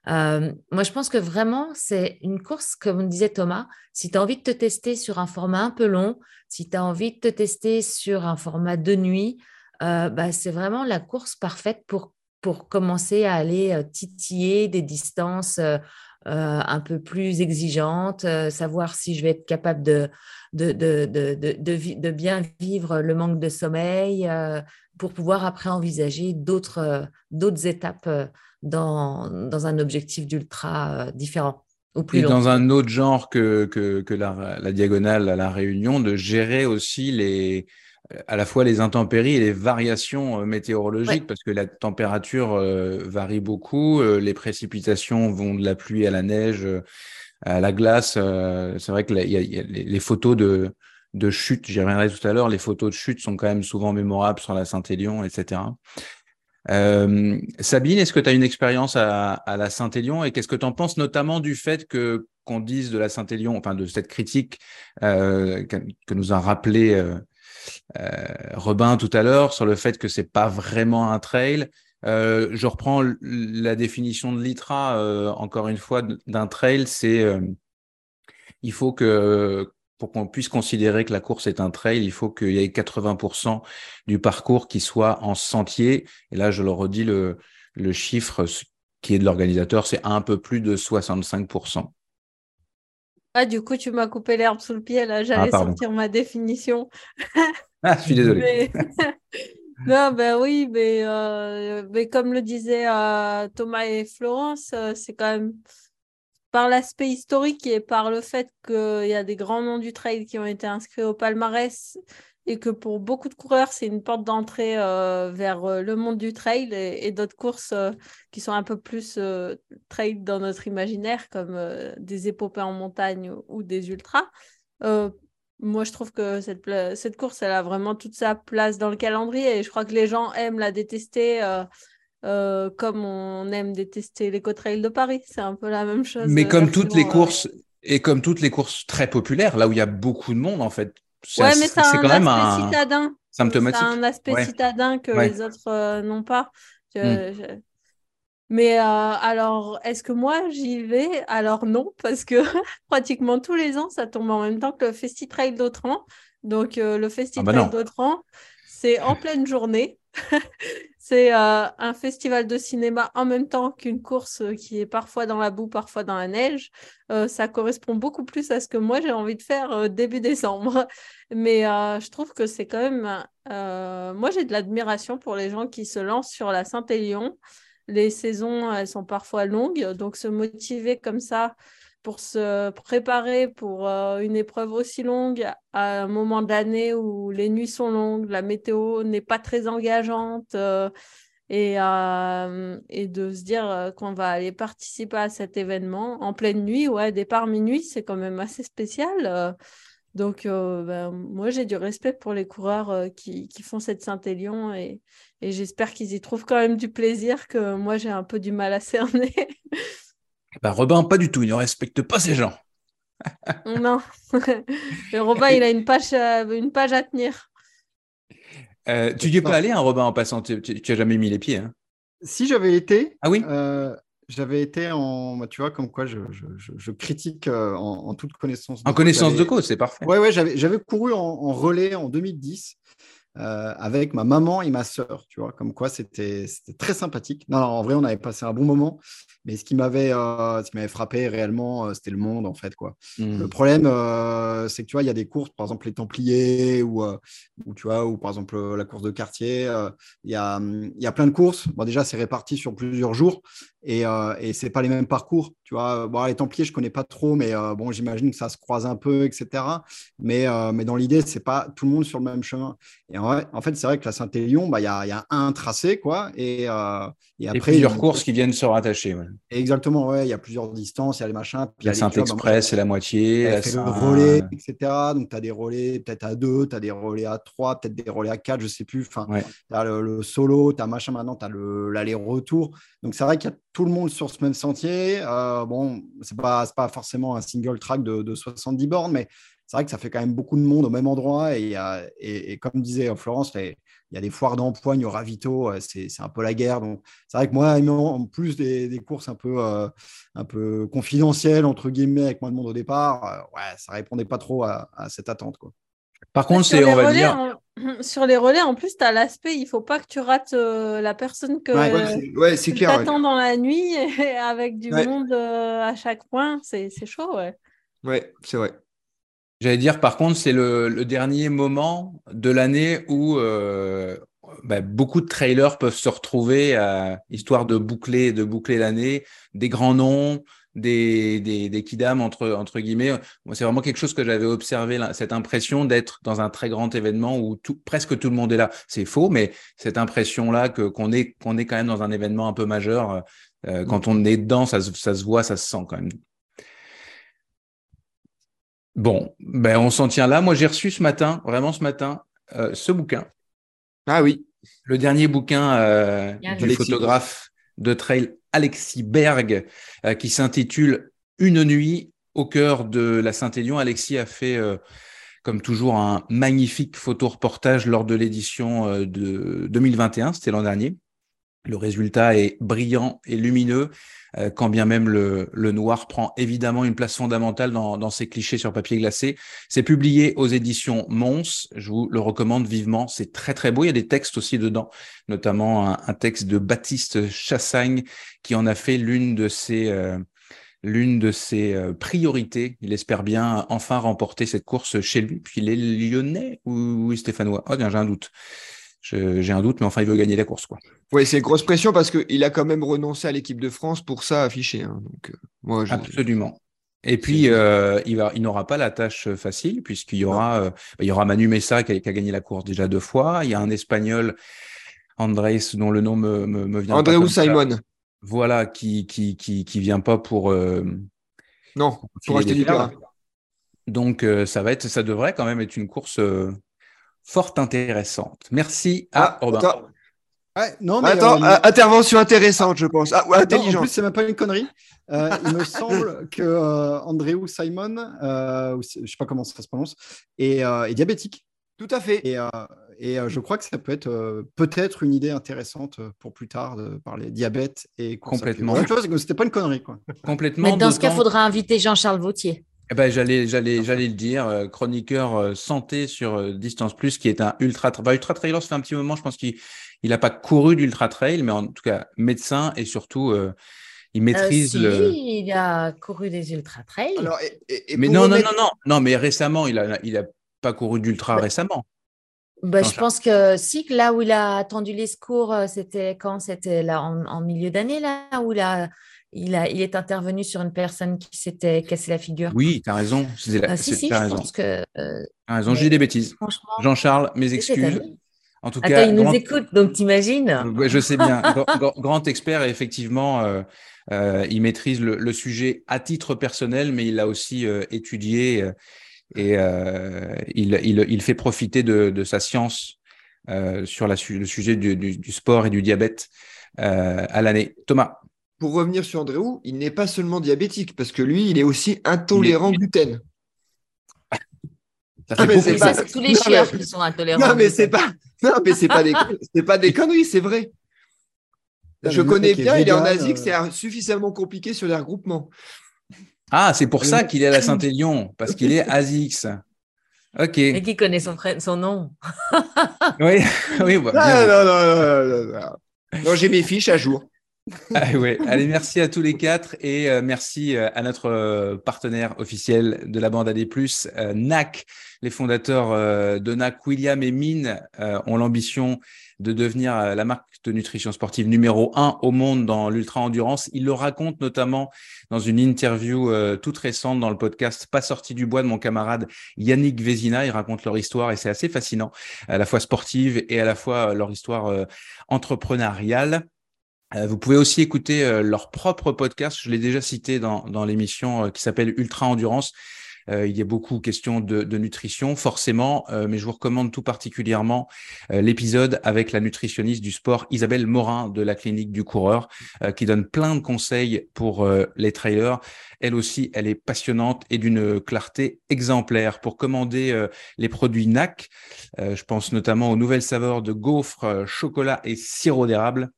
Moi, je pense que vraiment, c'est une course, comme disait Thomas, si tu as envie de te tester sur un format un peu long, si tu as envie de te tester sur un format de nuit, euh, bah, c'est vraiment la course parfaite pour, commencer à aller euh, titiller des distances euh, un peu plus exigeantes, savoir si je vais être capable de, de, de, de, de bien vivre le manque de sommeil, pour pouvoir après envisager d'autres étapes dans, dans un objectif d'ultra différent. Et dans un autre genre que, que, que la, la, diagonale à la Réunion, de gérer aussi les, à la fois les intempéries et les variations euh, météorologiques, parce que la température euh, varie beaucoup, euh, les précipitations vont de la pluie à la neige, à la glace. c'est vrai que y a, les, photos de, de chute, j'y reviendrai tout à l'heure, les photos de chute sont quand même souvent mémorables sur la Saint-Élion, etc. Euh, Sabine, est-ce que tu as une expérience à, la Saint-Élion et qu'est-ce que tu en penses notamment du fait que qu'on dise de la Saint-Élion, enfin de cette critique euh, que, que nous a rappelé Robin tout à l'heure sur le fait que c'est pas vraiment un trail. Euh, je reprends la définition de l'ITRA euh, encore une fois d'un trail, c'est euh, il faut que pour qu'on puisse considérer que la course est un trail, il faut qu'il y ait 80% du parcours qui soit en sentier. Et là, je le redis, le, le chiffre qui est de l'organisateur, c'est un peu plus de 65%. Ah, du coup, tu m'as coupé l'herbe sous le pied, là, j'allais Ah, pardon. sortir ma définition. Ah, je suis désolé. Mais- Non, ben oui, mais, euh, mais comme le disaient euh, Thomas et Florence, euh, c'est quand même par l'aspect historique et par le fait qu'il y a des grands noms du trail qui ont été inscrits au palmarès et que pour beaucoup de coureurs, c'est une porte d'entrée euh, vers euh, le monde du trail et, et d'autres courses euh, qui sont un peu plus euh, trail dans notre imaginaire, comme des épopées en montagne ou, ou des ultras. Moi, je trouve que cette, course, elle a vraiment toute sa place dans le calendrier et je crois que les gens aiment la détester comme on aime détester l'éco-trail de Paris. C'est un peu la même chose. Mais comme toutes les courses, et comme toutes les courses très populaires, là où il y a beaucoup de monde, en fait, Ouais, mais ça quand même aspect un citadin. symptomatique. Ça a un aspect Ouais. citadin que Ouais. les autres euh, n'ont pas. Je- Mm. je- Mais euh, alors, est-ce que moi j'y vais? Alors non, parce que pratiquement tous les ans, ça tombe en même temps que le Festi Trail d'Autran. Donc euh, le Festi Ah bah Trail non. d'Autran, c'est en pleine journée. C'est euh, un festival de cinéma en même temps qu'une course euh, qui est parfois dans la boue, parfois dans la neige. Euh, ça correspond beaucoup plus à ce que moi j'ai envie de faire début décembre. Mais je trouve que c'est quand même... moi j'ai de l'admiration pour les gens qui se lancent sur la Saint-Élion. Les saisons, elles sont parfois longues, donc se motiver comme ça pour se préparer pour euh, une épreuve aussi longue à un moment de l'année où les nuits sont longues, la météo n'est pas très engageante euh, et, euh, et de se dire qu'on va aller participer à cet événement en pleine nuit, ouais, départ minuit, c'est quand même assez spécial. donc, ben, moi, j'ai du respect pour les coureurs qui, font cette Saint-Élion et j'espère qu'ils y trouvent quand même du plaisir que moi, j'ai un peu du mal à cerner. Bah, Robin, pas du tout, il ne respecte pas ces gens. Non. Le Robin, il a une page, une page à tenir. Euh, tu n'y es pas allé, hein, Robin, en passant, tu, tu, tu as jamais mis les pieds. Hein. Si j'avais été, Ah oui euh, j'avais été en, bah, tu vois, comme quoi je, je- je- je critique euh, en, en toute connaissance. En cause. connaissance de cause, c'est parfait. Ouais, ouais, j'avais, j'avais couru en, en relais en 2010 euh, avec ma maman et ma sœur, tu vois, comme quoi c'était, très sympathique. Non, non, en vrai, on avait passé un bon moment, mais ce qui m'avait, euh, frappé réellement, euh, c'était le monde, en fait, quoi. Hmm. Le problème, euh, c'est que tu vois, il y a des courses, par exemple les Templiers ou, ou tu vois, ou par exemple la course de quartier. Il y, a, hum, y a plein de courses. Bon, déjà, c'est réparti sur plusieurs jours et, euh, et c'est pas les mêmes parcours. Tu vois, bon, les Templiers, je connais pas trop, mais euh, bon, j'imagine que ça se croise un peu, etc. Mais, euh, mais dans l'idée, c'est pas tout le monde sur le même chemin. Et en, vrai- en fait, c'est vrai que la Saint-Élion, bah, il y, a, y a un tracé, quoi. Et, et Et après, plusieurs il- courses qui viennent se rattacher. ouais. Exactement, ouais. Il y a plusieurs distances, il y a les machins. puis il y a La Saint-Express, c'est la moitié. la Saint- le relais, etc. Donc, tu as des relais peut-être à deux, tu as des relais à trois, peut-être des relais à quatre, je sais plus. Enfin, Ouais. tu as le, le solo, tu as machin maintenant, tu as l'aller-retour. Donc, c'est vrai qu'il y a tout le monde sur ce même sentier. Euh, bon, c'est pas, c'est pas forcément un single track de, de 70 bornes, mais c'est vrai que ça fait quand même beaucoup de monde au même endroit. Et, et, comme disait Florence, il y a des foires d'empoigne au ravito, euh, c'est un peu la guerre. Donc, c'est vrai que moi, en plus des, courses un peu, euh, un peu confidentielles, entre guillemets, avec moins de monde au départ, ouais, ça répondait pas trop à, à cette attente. Quoi. Par contre, Sur c'est, les on va relais, dire, en- Sur les relais, en plus, tu as l'aspect, il faut pas que tu rates euh, la personne que Ouais, Ouais, c'est- ouais, c'est tu clair. ouais. t'attends dans la nuit et avec du Ouais. monde euh, à chaque point. C'est c'est chaud, ouais. Ouais, c'est vrai. J'allais dire, par contre, c'est le, le dernier moment de l'année où euh, bah, beaucoup de trailers peuvent se retrouver, euh, histoire de boucler, de boucler l'année, des grands noms, des, des, des kidam entre, entre guillemets. Moi, c'est vraiment quelque chose que j'avais observé, cette impression d'être dans un très grand événement où tout, presque tout le monde est là. C'est faux, mais cette impression-là que, qu'on est, qu'on est quand même dans un événement un peu majeur, euh, quand on est dedans, ça, se- ça se voit, ça se sent quand même. Bon, ben on s'en tient là. Moi, j'ai reçu ce matin, vraiment ce matin, euh, ce bouquin, Ah oui. le dernier bouquin euh, du photographe de trail Alexis Berg, euh, qui s'intitule Une nuit au cœur de la Saint-Élion. Alexis a fait, euh, comme toujours, un magnifique photoreportage lors de l'édition euh, de 2021, c'était l'an dernier. Le résultat est brillant et lumineux, euh, quand bien même le, noir prend évidemment une place fondamentale dans, dans ces clichés sur papier glacé. C'est publié aux éditions Mons, je vous le recommande vivement, c'est très très beau, il y a des textes aussi dedans, notamment un, texte de Baptiste Chassagne qui en a fait l'une de ses... Euh, l'une de ses euh, priorités. Il espère bien enfin remporter cette course chez lui. Puis il est lyonnais ou stéphanois Oh, bien, j'ai un doute. J'ai un doute, mais enfin, il veut gagner la course. Quoi. Oui, c'est grosse pression parce qu'il a quand même renoncé à l'équipe de France pour ça affiché. Hein. Donc, euh, moi, je... Absolument. Et puis, euh, il, va, il n'aura pas la tâche facile, puisqu'il y aura, euh, il y aura Manu Messa qui a, qui a, gagné la course déjà deux fois. Il y a un Espagnol, Andrés, dont le nom me, me, me vient. André ou Simon. Ça. Voilà, qui, qui, qui, qui vient pas pour. Euh, non, pour acheter du. Donc, euh, ça va être, ça devrait quand même être une course euh, fort intéressante. Merci à Ah, Robin. attends, Ouais, non, mais, Attends, euh, euh, intervention intéressante, je pense. Ah, ouais, non, en plus, c'est même pas une connerie. Euh, il me semble que euh, Andrew Simon, euh, je sais pas comment ça se prononce, est, euh, est diabétique. Tout à fait. Et, euh, et euh, je crois que ça peut être euh, peut-être une idée intéressante pour plus tard de parler diabète et. Complètement. C'était pas une connerie. Quoi. Complètement. Mais dans ce cas, il faudra inviter Jean-Charles Vautier. Eh ben, j'allais, j'allais, j'allais le dire, euh, chroniqueur euh, santé sur euh, Distance Plus, qui est un ultra, tra- bah, ultra trailer. Ça fait un petit moment, je pense qu'il, il a pas couru d'ultra trail, mais en tout cas médecin et surtout, euh, il Euh, maîtrise si, le. il a couru des ultra trails. Alors, et- et- et Mais pour non, non, non, non, non, mais récemment, il a, il a pas couru d'ultra Bah, récemment. Bah, je pense que si, là où il a attendu les secours, c'était quand? C'était là en, en milieu d'année, là où il, a, il, a, il est intervenu sur une personne qui s'était cassé la figure. Oui, t'as raison. C'est la- Ah, si, si, je raison. pense que. euh, T'as raison, j'ai mais- dit des bêtises. Jean-Charles, mes excuses. En tout Attends, cas, il nous grand- écoute, donc t'imagines? Ouais, je sais bien. Grand, expert, et effectivement, euh, euh, il maîtrise le, le sujet à titre personnel, mais il l'a aussi euh, étudié euh, et euh, il, il, il fait profiter de, de sa science euh, sur la, le sujet du, du, du sport et du diabète euh, à l'année. Thomas, Pour revenir sur Andréou, il n'est pas seulement diabétique, parce que lui, il est aussi intolérant au gluten. ça Ah, fait mais ça, pas- c'est tous les Non, mais- qui sont intolérants. Non, mais au c'est gluten. pas, non, mais c'est pas des, c'est pas des conneries, c'est vrai. Je connais est bien, il est en Asie, que euh, c'est suffisamment compliqué sur les regroupements. Ah, c'est pour ça qu'il est à la Saint-Élion, parce qu'il est ASIX. Ok. Et qui connaît son, frère- son nom? Oui, oui, bah, Ah, non, non, non, non, non, non. Non, j'ai mes fiches à jour. Ah ouais. Allez, merci à tous les quatre et euh, merci euh, à notre euh, partenaire officiel de la bande AD+, euh, NAC. Les fondateurs de NAC, William et Mine, ont l'ambition de devenir la marque de nutrition sportive numéro un au monde dans l'ultra-endurance. Ils le racontent notamment dans une interview toute récente dans le podcast Pas sorti du bois de mon camarade Yannick Vézina. Ils racontent leur histoire et c'est assez fascinant, à la fois sportive et à la fois leur histoire entrepreneuriale. Euh, vous pouvez aussi écouter euh, leur propre podcast, je l'ai déjà cité dans, l'émission euh, qui s'appelle Ultra Endurance. Il y a beaucoup question de, de nutrition, forcément, mais je vous recommande tout particulièrement l'épisode avec la nutritionniste du sport Isabelle Morin de la clinique du coureur, qui donne plein de conseils pour les trailers. Elle aussi, elle est passionnante et d'une clarté exemplaire. Pour commander les produits NAC, je pense notamment aux nouvelles saveurs de gaufres, chocolat et sirop d'érable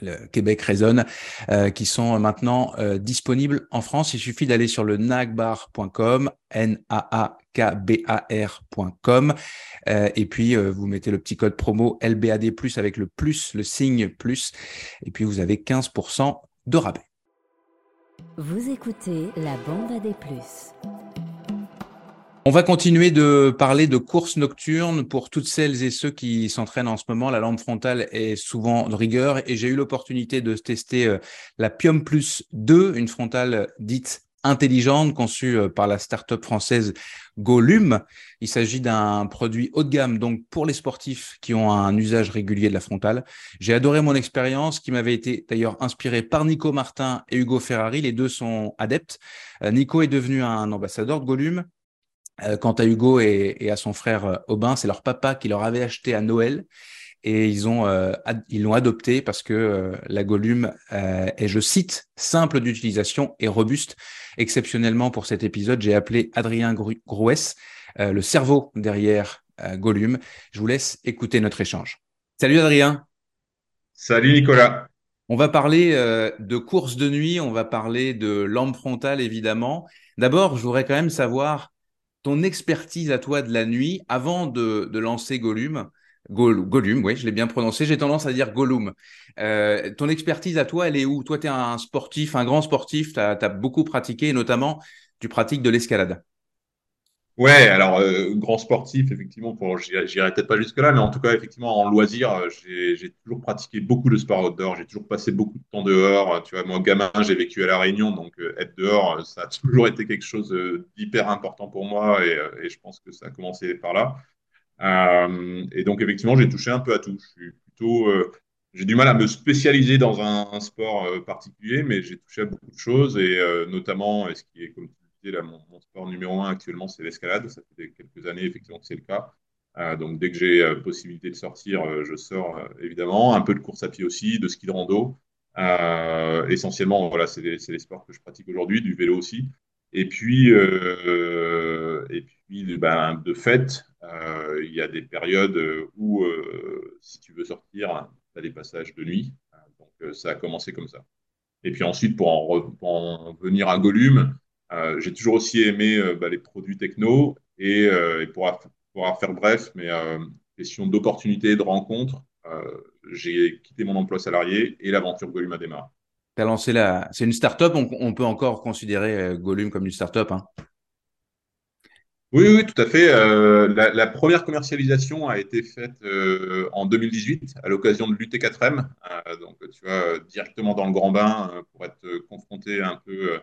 le Québec résonne, euh, qui sont maintenant euh, disponibles en France. Il suffit d'aller sur le nagbar.com, N-A-A-K-B-A-R.com, euh, et puis euh, vous mettez le petit code promo LBAD+, avec le plus, le signe plus, et puis vous avez 15% de rabais. Vous écoutez la bande à des. On va continuer de parler de courses nocturnes pour toutes celles et ceux qui s'entraînent en ce moment. La lampe frontale est souvent de rigueur et j'ai eu l'opportunité de tester euh, la Pium Plus 2, une frontale dite intelligente conçue euh, par la start-up française Golum. Il s'agit d'un produit haut de gamme donc pour les sportifs qui ont un usage régulier de la frontale. J'ai adoré mon expérience qui m'avait été d'ailleurs inspirée par Nico Martin et Hugo Ferrari. Les deux sont adeptes. Euh, Nico est devenu un ambassadeur de Golum. Euh, quant à Hugo et, et à son frère euh, Aubin, c'est leur papa qui leur avait acheté à Noël. et ils ont euh, ils l'ont adopté parce que euh, la Gollum euh, est, je cite, simple d'utilisation et robuste. Exceptionnellement pour cet épisode, j'ai appelé Adrien Grouès, le cerveau derrière Gollum. Je vous laisse écouter notre échange. Salut Adrien. Salut Nicolas. On va parler de course de nuit, on va parler de lampe frontale évidemment. D'abord, je voudrais quand même savoir ton expertise à toi de la nuit avant de, lancer Gollum. Gollum, oui, je l'ai bien prononcé. J'ai tendance à dire Gollum. Euh, ton expertise à toi, elle est où? Toi, tu es un sportif, un grand sportif, tu as, beaucoup pratiqué, notamment, tu pratiques de l'escalade. Ouais, alors, euh, grand sportif, effectivement, pour, j'irai peut-être pas jusque-là, mais en tout cas, effectivement, en loisir, euh, j'ai toujours pratiqué beaucoup de sport outdoor, j'ai toujours passé beaucoup de temps dehors. Tu vois, moi, gamin, j'ai vécu à La Réunion, donc être dehors, ça a toujours été quelque chose d'hyper important pour moi, et, et, je pense que ça a commencé par là. Euh, et donc, effectivement, j'ai touché un peu à tout. Je suis plutôt, euh, j'ai du mal à me spécialiser dans un, sport euh, particulier, mais j'ai touché à beaucoup de choses et notamment, ce qui est, comme mon, sport numéro un actuellement, c'est l'escalade. Ça fait quelques années, effectivement, que c'est le cas. donc, dès que j'ai possibilité de sortir, je sors évidemment. Un peu de course à pied aussi, de ski de rando. essentiellement, voilà, c'est les, sports que je pratique aujourd'hui, du vélo aussi. Et puis, euh, et puis ben, de fait, euh, il y a des périodes où, euh, si tu veux sortir, tu as des passages de nuit. Donc, ça a commencé comme ça. Et puis ensuite, pour en, venir à Gollum, j'ai toujours aussi aimé ben, les produits techno. Et, et pour, pour, faire bref, mais question d'opportunité, de rencontre, j'ai quitté mon emploi salarié et l'aventure Gollum a démarré lancé la. C'est une start-up, on, peut encore considérer euh, Gollum comme une start-up. Hein. Oui, oui, tout à fait. Euh, la, première commercialisation a été faite euh, en 2018 à l'occasion de l'UT4M. donc, tu vois, directement dans le grand bain pour être confronté un peu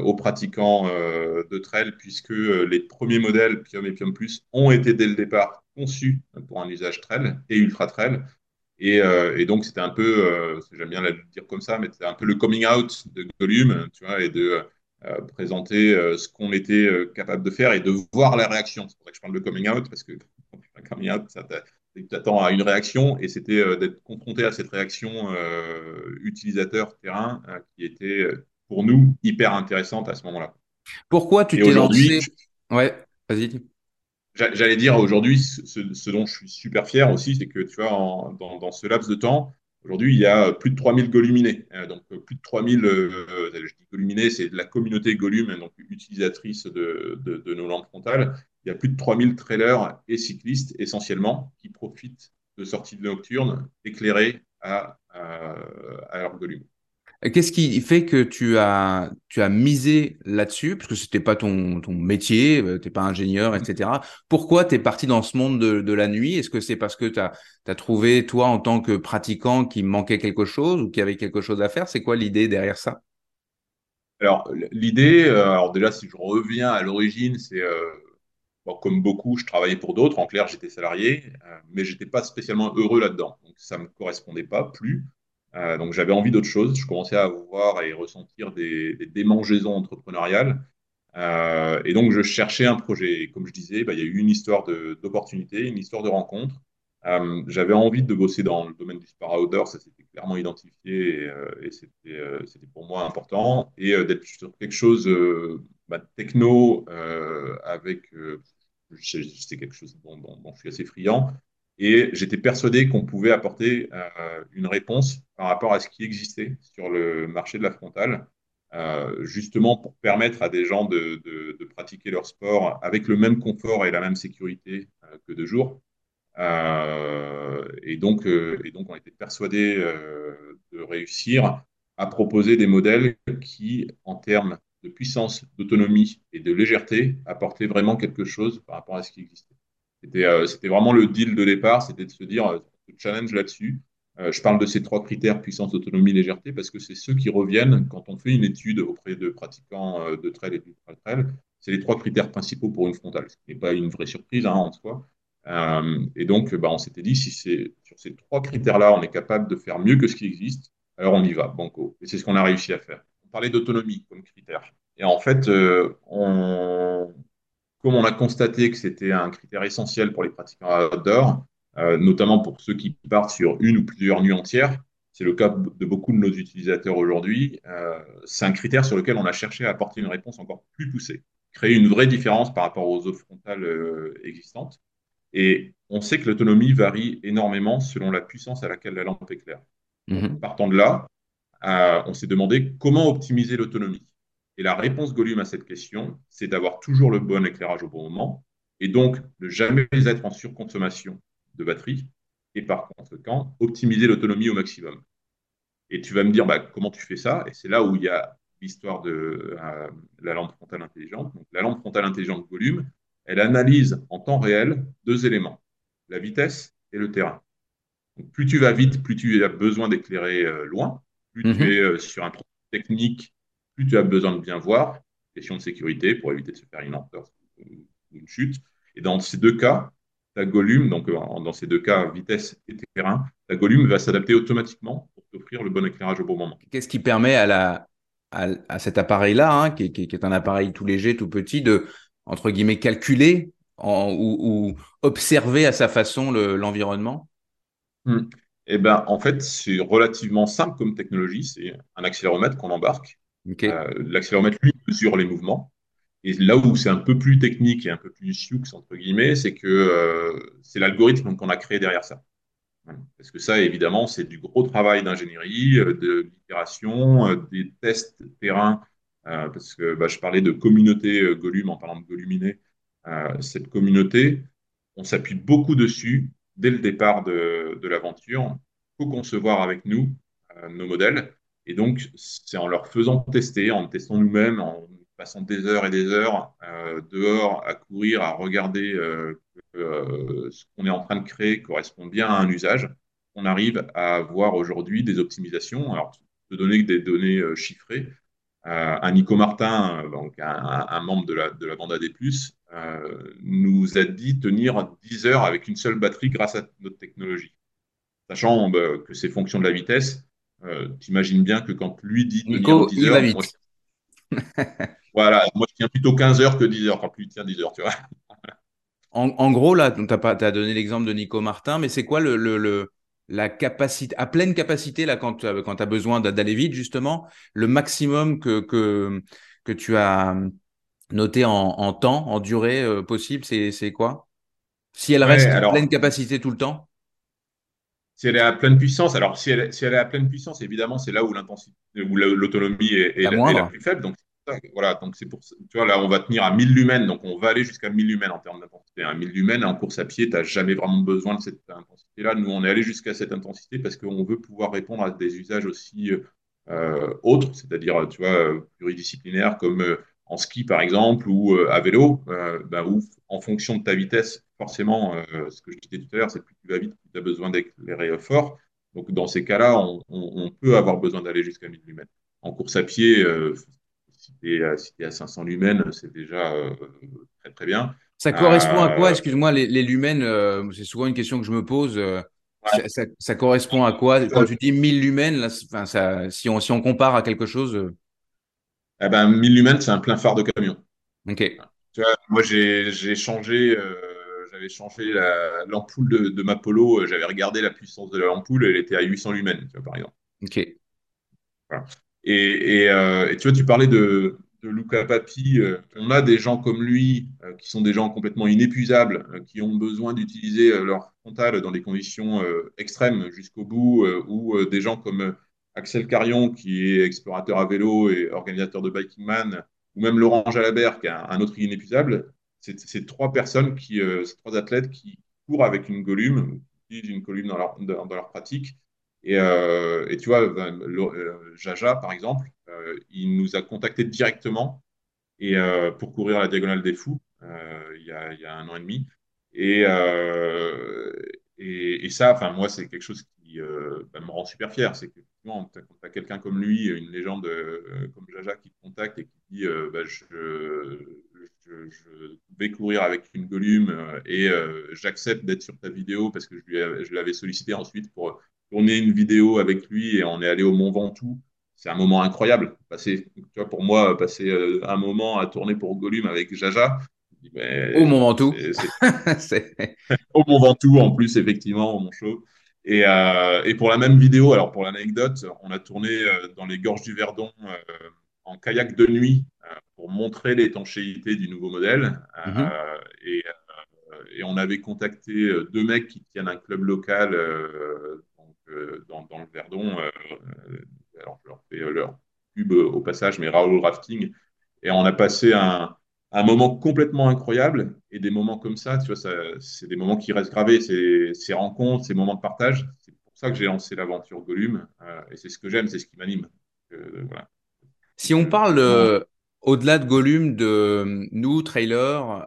aux pratiquants de trail, puisque les premiers modèles Pium et Pium Plus ont été dès le départ conçus pour un usage trail et ultra trail. Euh, et, donc, c'était un peu, euh, j'aime bien le dire comme ça, mais c'était un peu le coming out de Gollum, tu vois, et de euh, présenter ce qu'on était capable de faire et de voir la réaction. C'est pour ça que je parle de coming out, parce que quand tu fais un coming out, tu t'attends à une réaction, et c'était d'être confronté à cette réaction utilisateur terrain qui était pour nous hyper intéressante à ce moment-là. Pourquoi tu t'es lancé Ouais, vas-y. J'allais dire aujourd'hui, ce, dont je suis super fier aussi, c'est que tu vois, dans, ce laps de temps, aujourd'hui, il y a plus de 3000 Goluminés. Euh, donc, plus de 3000, euh, je dis Goluminés, c'est de la communauté Golum, donc utilisatrice de, nos lampes frontales. Il y a plus de 3000 trailers et cyclistes essentiellement qui profitent de sorties nocturnes éclairées à, à, à leur Golum. Qu'est-ce qui fait que tu as, tu as misé là-dessus? Parce que ce n'était pas ton, ton métier, euh, tu n'es pas ingénieur, etc. Pourquoi tu es parti dans ce monde de, de la nuit? Est-ce que c'est parce que tu as, trouvé, toi, en tant que pratiquant, qu'il manquait quelque chose ou qu'il y avait quelque chose à faire? C'est quoi l'idée derrière ça? Alors, l'idée, euh, alors déjà, si je reviens à l'origine, c'est. Euh, comme beaucoup, je travaillais pour d'autres. En clair, j'étais salarié, mais j'étais pas spécialement heureux là-dedans. Donc, ça me correspondait pas plus. Euh, donc j'avais envie d'autre chose. Je commençais à voir et ressentir des, démangeaisons entrepreneuriales. Euh, et donc je cherchais un projet. Et comme je disais, bah, il y a eu une histoire d'opportunité, une histoire de rencontre. Euh, j'avais envie de bosser dans le domaine du sport outdoor, ça s'était clairement identifié et, c'était pour moi important. Et d'être sur quelque chose bah, techno avec, c'est quelque chose dont, dont, je suis assez friand, et j'étais persuadé qu'on pouvait apporter euh, une réponse par rapport à ce qui existait sur le marché de la frontale, euh, justement pour permettre à des gens de, pratiquer leur sport avec le même confort et la même sécurité euh, que de jour. et, donc, et donc, on était persuadé de réussir à proposer des modèles qui, en termes de puissance, d'autonomie et de légèreté, apportaient vraiment quelque chose par rapport à ce qui existait. Euh, c'était vraiment le deal de départ, c'était de se dire, euh, challenge là-dessus. Euh, je parle de ces trois critères, puissance, autonomie, légèreté, parce que c'est ceux qui reviennent quand on fait une étude auprès de pratiquants de trail et de trail. C'est les trois critères principaux pour une frontale, ce n'est pas une vraie surprise hein, en soi. et donc, bah, on s'était dit, si c'est sur ces trois critères-là, on est capable de faire mieux que ce qui existe, alors on y va, banco. Et c'est ce qu'on a réussi à faire. On parlait d'autonomie comme critère. Et en fait, on, comme on a constaté que c'était un critère essentiel pour les pratiquants outdoor, euh, notamment pour ceux qui partent sur une ou plusieurs nuits entières. C'est le cas de beaucoup de nos utilisateurs aujourd'hui. Euh, c'est un critère sur lequel on a cherché à apporter une réponse encore plus poussée, créer une vraie différence par rapport aux offres frontales euh, existantes. Et on sait que l'autonomie varie énormément selon la puissance à laquelle la lampe éclaire. Mhm. Partant de là, euh, on s'est demandé comment optimiser l'autonomie. Et la réponse Gollum à cette question, c'est d'avoir toujours le bon éclairage au bon moment et donc ne jamais être en surconsommation de batterie et par conséquent optimiser l'autonomie au maximum. Et tu vas me dire bah, comment tu fais ça? Et c'est là où il y a l'histoire de euh, la lampe frontale intelligente. Donc, la lampe frontale intelligente volume, elle analyse en temps réel deux éléments, la vitesse et le terrain. Donc, plus tu vas vite, plus tu as besoin d'éclairer euh, loin, plus Mhm. tu es euh, sur un produit technique, plus tu as besoin de bien voir, question de sécurité pour éviter de se faire une entorse ou une chute. Et dans ces deux cas, ta Gollum, donc dans ces deux cas, vitesse et terrain, ta Gollum va s'adapter automatiquement pour t'offrir le bon éclairage au bon moment. Qu'est-ce qui permet à, la, à, à cet appareil-là, hein, qui, est- qui est- qui est un appareil tout léger, tout petit, de, entre guillemets, calculer en- ou, ou observer à sa façon le- l'environnement? Hmm. Eh ben, en fait, c'est relativement simple comme technologie. C'est un accéléromètre qu'on embarque. Euh, L'accéléromètre, lui, mesure les mouvements. Et là où c'est un peu plus technique et un peu plus sioux, entre guillemets, c'est que euh, c'est l'algorithme qu'on a créé derrière ça. Parce que ça, évidemment, c'est du gros travail d'ingénierie, euh, de l'itération, des tests terrain. parce que bah, je parlais de communauté Gollum en parlant de Golluminé. Euh, cette communauté, on s'appuie beaucoup dessus dès le départ de, de l'aventure. Il faut concevoir avec nous nos modèles. Et donc, c'est en leur faisant tester, en testant nous-mêmes, en passant des heures et des heures euh, dehors à courir, à regarder euh, que euh, ce qu'on est en train de créer correspond bien à un usage, on arrive à avoir aujourd'hui des optimisations. Alors, de donner des données chiffrées. Un Nico Martin, donc un, membre de la, de la bande AD+, nous a dit tenir 10 heures avec une seule batterie grâce à notre technologie. Sachant bah, que c'est fonction de la vitesse, euh, t'imagines bien que quand lui dit Nico, 10 il heures, moi, je- voilà, moi je tiens plutôt 15 heures que 10 heures quand lui tient 10 heures, tu vois. En, en gros, là, tu as, donné l'exemple de Nico Martin, mais c'est quoi le, le, le- la capacité, à pleine capacité, là, quand tu as, besoin d'a- d'aller vite, justement, le maximum que, que, que tu as noté en, en temps, en durée euh, possible, c'est quoi? Si elle Ouais, reste à alors- pleine capacité tout le temps? Si elle est à pleine puissance, alors si elle, est- si elle est à pleine puissance, évidemment, c'est là où l'intensité, où la- l'autonomie est, est La est plus faible. Donc, voilà, donc c'est pour. Tu vois, là, on va tenir à 1000 lumens, donc on va aller jusqu'à 1000 lumens en termes d'intensité. À 1000 lumens, en course à pied, tu n'as jamais vraiment besoin de cette intensité-là. Nous, on est allé jusqu'à cette intensité parce qu'on veut pouvoir répondre à des usages aussi euh, autres, c'est-à-dire, tu vois, euh, pluridisciplinaires, comme euh, en ski, par exemple, ou euh, à vélo, euh, où, en fonction de ta vitesse, forcément, euh, ce que je disais tout à l'heure, c'est plus tu vas vite, plus tu as besoin d'éclairer fort. Donc, dans ces cas-là, on, on- on peut avoir besoin d'aller jusqu'à 1000 lumens. En course à pied, euh, si tu es, à 500 lumens, c'est déjà euh, très, très bien. Ça correspond à quoi? Excuse-moi, les, les lumens, c'est souvent une question que je me pose. Ouais. ça, ça- ça correspond à quoi? Quand tu dis 1000 lumens, là, enfin, ça, si, on, si on compare à quelque chose, Eh ben, 1000 lumens, c'est un plein phare de camion. ok. Tu vois, moi, j'ai j'ai changé, euh, j'avais changé la- l'ampoule de, de ma Polo. euh, J'avais regardé la puissance de l'ampoule, elle était à 800 lumens, tu vois, par exemple. Ok. Et, et, euh, et tu vois, tu parlais de, de Luca Papi. euh, on a des gens comme lui euh, qui sont des gens complètement inépuisables, qui ont besoin d'utiliser leur frontal dans des conditions extrêmes jusqu'au bout, ou des gens comme Axel Carion, qui est explorateur à vélo et organisateur de Biking Man, ou même Laurent Jalabert, qui est un, un autre inépuisable. C'est trois personnes, qui, euh, trois athlètes qui courent avec une Gollum, qui utilisent une Gollum dans leur, dans, leur pratique. Et, euh, et tu vois, ben, euh, Jaja, par exemple, il nous a contactés directement et, pour courir la Diagonale des Fous il y a, il y a un an et demi. Et, et, ça, moi, c'est quelque chose qui ben, me rend super fier. C'est que quand tu as quelqu'un comme lui, une légende comme Jaja qui te contacte et qui dit ben, je, je, je vais courir avec une Gollum euh, et euh, j'accepte d'être sur ta vidéo parce que je, lui avais- je l'avais sollicité ensuite pour tourner une vidéo avec lui et on est allé au Mont Ventoux. C'est un moment incroyable. Passer, tu vois, pour moi, passer euh, un moment à tourner pour Gollum avec Jaja, au Mont Ventoux. au Mont Ventoux, en plus, effectivement, au Mont Chaud. Et, euh, et, pour la même vidéo, alors pour l'anecdote, on a tourné euh, dans les gorges du Verdon en kayak de nuit pour montrer l'étanchéité du nouveau modèle. Mhm. et, et, on avait contacté deux mecs qui tiennent un club local donc, dans, dans, le Verdon. alors, je leur fais leur pub au passage, mais Raoul Rafting. Et on a passé un, un moment complètement incroyable. Et des moments comme ça, tu vois, c'est des moments qui restent gravés. Ces rencontres, ces moments de partage. C'est pour ça que j'ai lancé l'aventure Gollum. Euh, et c'est ce que j'aime, c'est ce qui m'anime. Euh, si on parle euh, au-delà de Gollum, de nous, trailers,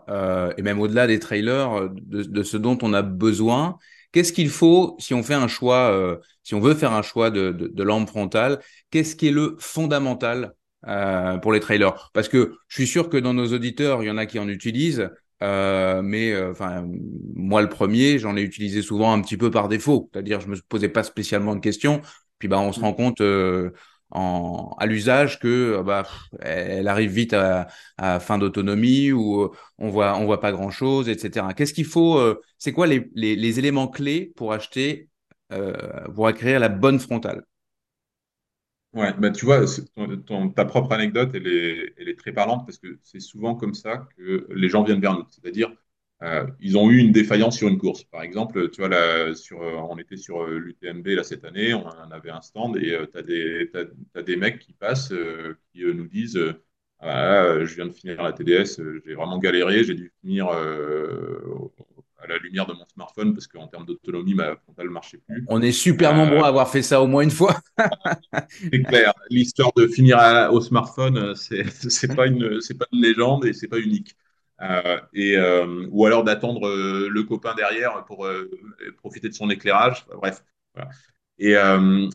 et même au-delà des trailers, de, ce dont on a besoin, qu'est-ce qu'il faut si on fait un choix, si on veut faire un choix de, de, de lampe frontale, qu'est-ce qui est le fondamental euh, pour les trailers. Parce que je suis sûr que dans nos auditeurs, il y en a qui en utilisent. Euh, mais euh, enfin, moi le premier, j'en ai utilisé souvent un petit peu par défaut. C'est-à-dire, je me posais pas spécialement de questions. Puis bah, on se rend compte à l'usage que bah, elle arrive vite à, fin d'autonomie ou on voit on voit pas grand chose, etc. Qu'est-ce qu'il faut C'est quoi les, les, éléments clés pour acheter, pour acquérir la bonne frontale? Ouais, bah, tu vois, ta propre anecdote, elle est, elle est très parlante parce que c'est souvent comme ça que les gens viennent vers nous. C'est-à-dire, euh, ils ont eu une défaillance sur une course. Par exemple, tu vois, là, sur, euh, on était sur euh, l'UTMB là, cette année, on avait un stand et tu as, des, mecs qui passent, qui nous disent ah, Je viens de finir la TDS, j'ai vraiment galéré, j'ai dû finir à la lumière de mon smartphone parce qu'en termes d'autonomie, ma frontale ne marchait plus. On est super euh, nombreux à avoir fait ça au moins une fois. c'est clair. L'histoire de finir au smartphone, euh, c'est n'est pas, une, pas une légende et c'est pas unique. Euh, et, ou alors d'attendre le copain derrière pour profiter de son éclairage. Bref. Et,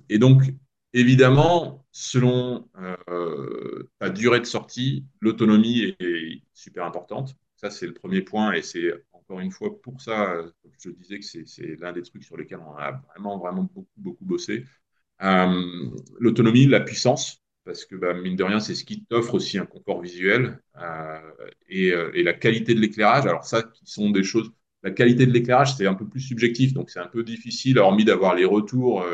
et, donc, évidemment, selon ta durée de sortie, l'autonomie est super importante. Ça, c'est le premier point et c'est encore une fois, pour ça, euh, je disais que c'est l'un des trucs sur lesquels on a vraiment, vraiment beaucoup, beaucoup bossé. Euh, l'autonomie, la puissance, parce que bah, mine de rien, c'est ce qui t'offre aussi un confort visuel euh, et, la qualité de l'éclairage. Alors ça, qui sont des choses. La qualité de l'éclairage, c'est un peu plus subjectif, donc c'est un peu difficile, hormis d'avoir les retours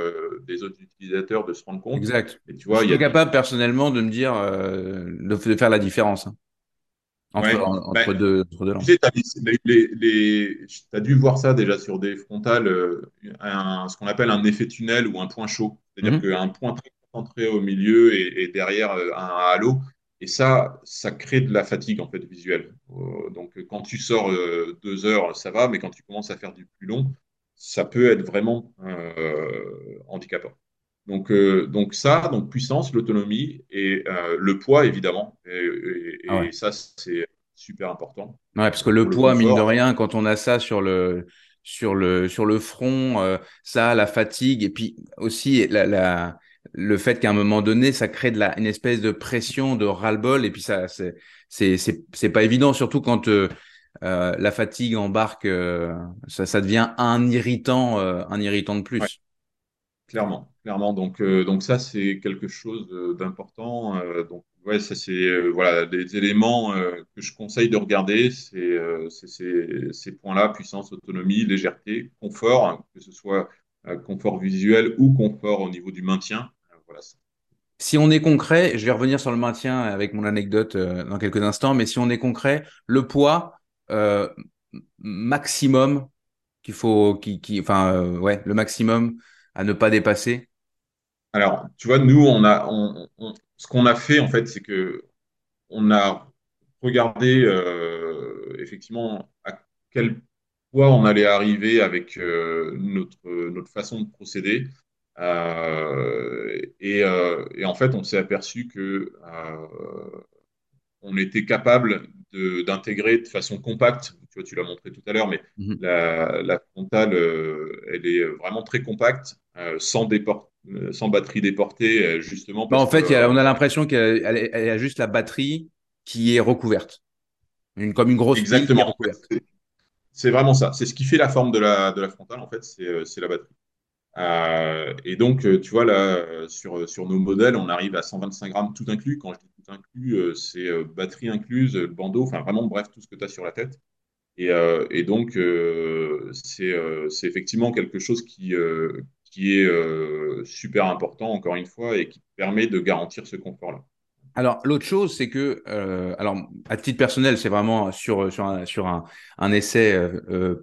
des autres utilisateurs, de se rendre compte. Exact. Et tu vois, je suis capable personnellement de me dire, de, faire la différence. Hein. Entre, ben, deux, lampes. Tu as, dû voir ça déjà sur des frontales, euh, ce qu'on appelle un effet tunnel ou un point chaud. C'est-à-dire mhm. qu'un point très concentré au milieu et, derrière euh, un, halo. Et ça, ça crée de la fatigue en fait visuelle. Euh, donc quand tu sors deux heures, ça va, mais quand tu commences à faire du plus long, ça peut être vraiment handicapant. Donc, donc ça, donc puissance, l'autonomie et le poids évidemment. Et, ah ça, c'est super important. Ouais, parce que le poids, mine de rien, quand on a ça sur le, sur le, sur le front, euh, ça, la fatigue, et puis aussi la, la le fait qu'à un moment donné, ça crée une espèce de pression, de ras-le-bol, et puis ça, c'est, c'est, c'est, pas évident, surtout quand euh, euh la fatigue embarque, euh, ça, devient un irritant, un irritant de plus. Clairement, clairement. Donc, donc ça, c'est quelque chose d'important. donc, ouais, ça c'est voilà des éléments que je conseille de regarder, c'est euh, ces points-là puissance, autonomie, légèreté, confort, hein, que ce soit confort visuel ou confort au niveau du maintien. Voilà. Si on est concret, je vais revenir sur le maintien avec mon anecdote dans quelques instants, mais si on est concret, le poids maximum qu'il faut, qui, qui, enfin ouais, le maximum à ne pas dépasser. Alors, tu vois, nous, on a, on, ce qu'on a fait, en fait, c'est que on a regardé euh, effectivement à quel point on allait arriver avec euh, notre, notre façon de procéder. Euh, et, en fait, on s'est aperçu que on était capable d'intégrer de, façon compacte. Tu vois, tu l'as montré tout à l'heure, mais mhm. la, la, frontale, elle est vraiment très compacte, sans euh, batterie déportée, euh, justement. Bah, en fait, on a l'impression qu'elle a juste la batterie qui est recouverte. Une, comme une grosse Exactement. C'est vraiment ça. C'est ce qui fait la forme de la, de la frontale, en fait, c'est euh, la batterie. Euh, et donc, euh, tu vois, là, sur, sur nos modèles, on arrive à 125 grammes tout inclus. Quand je dis tout inclus, euh, c'est batterie incluse, bandeau, enfin vraiment, bref, tout ce que tu as sur la tête. Et, et donc, euh, c'est effectivement quelque chose qui, qui est super important, encore une fois, et qui permet de garantir ce confort-là. Alors, l'autre chose, c'est que, alors, à titre personnel, c'est vraiment sur, sur un, sur un, un essai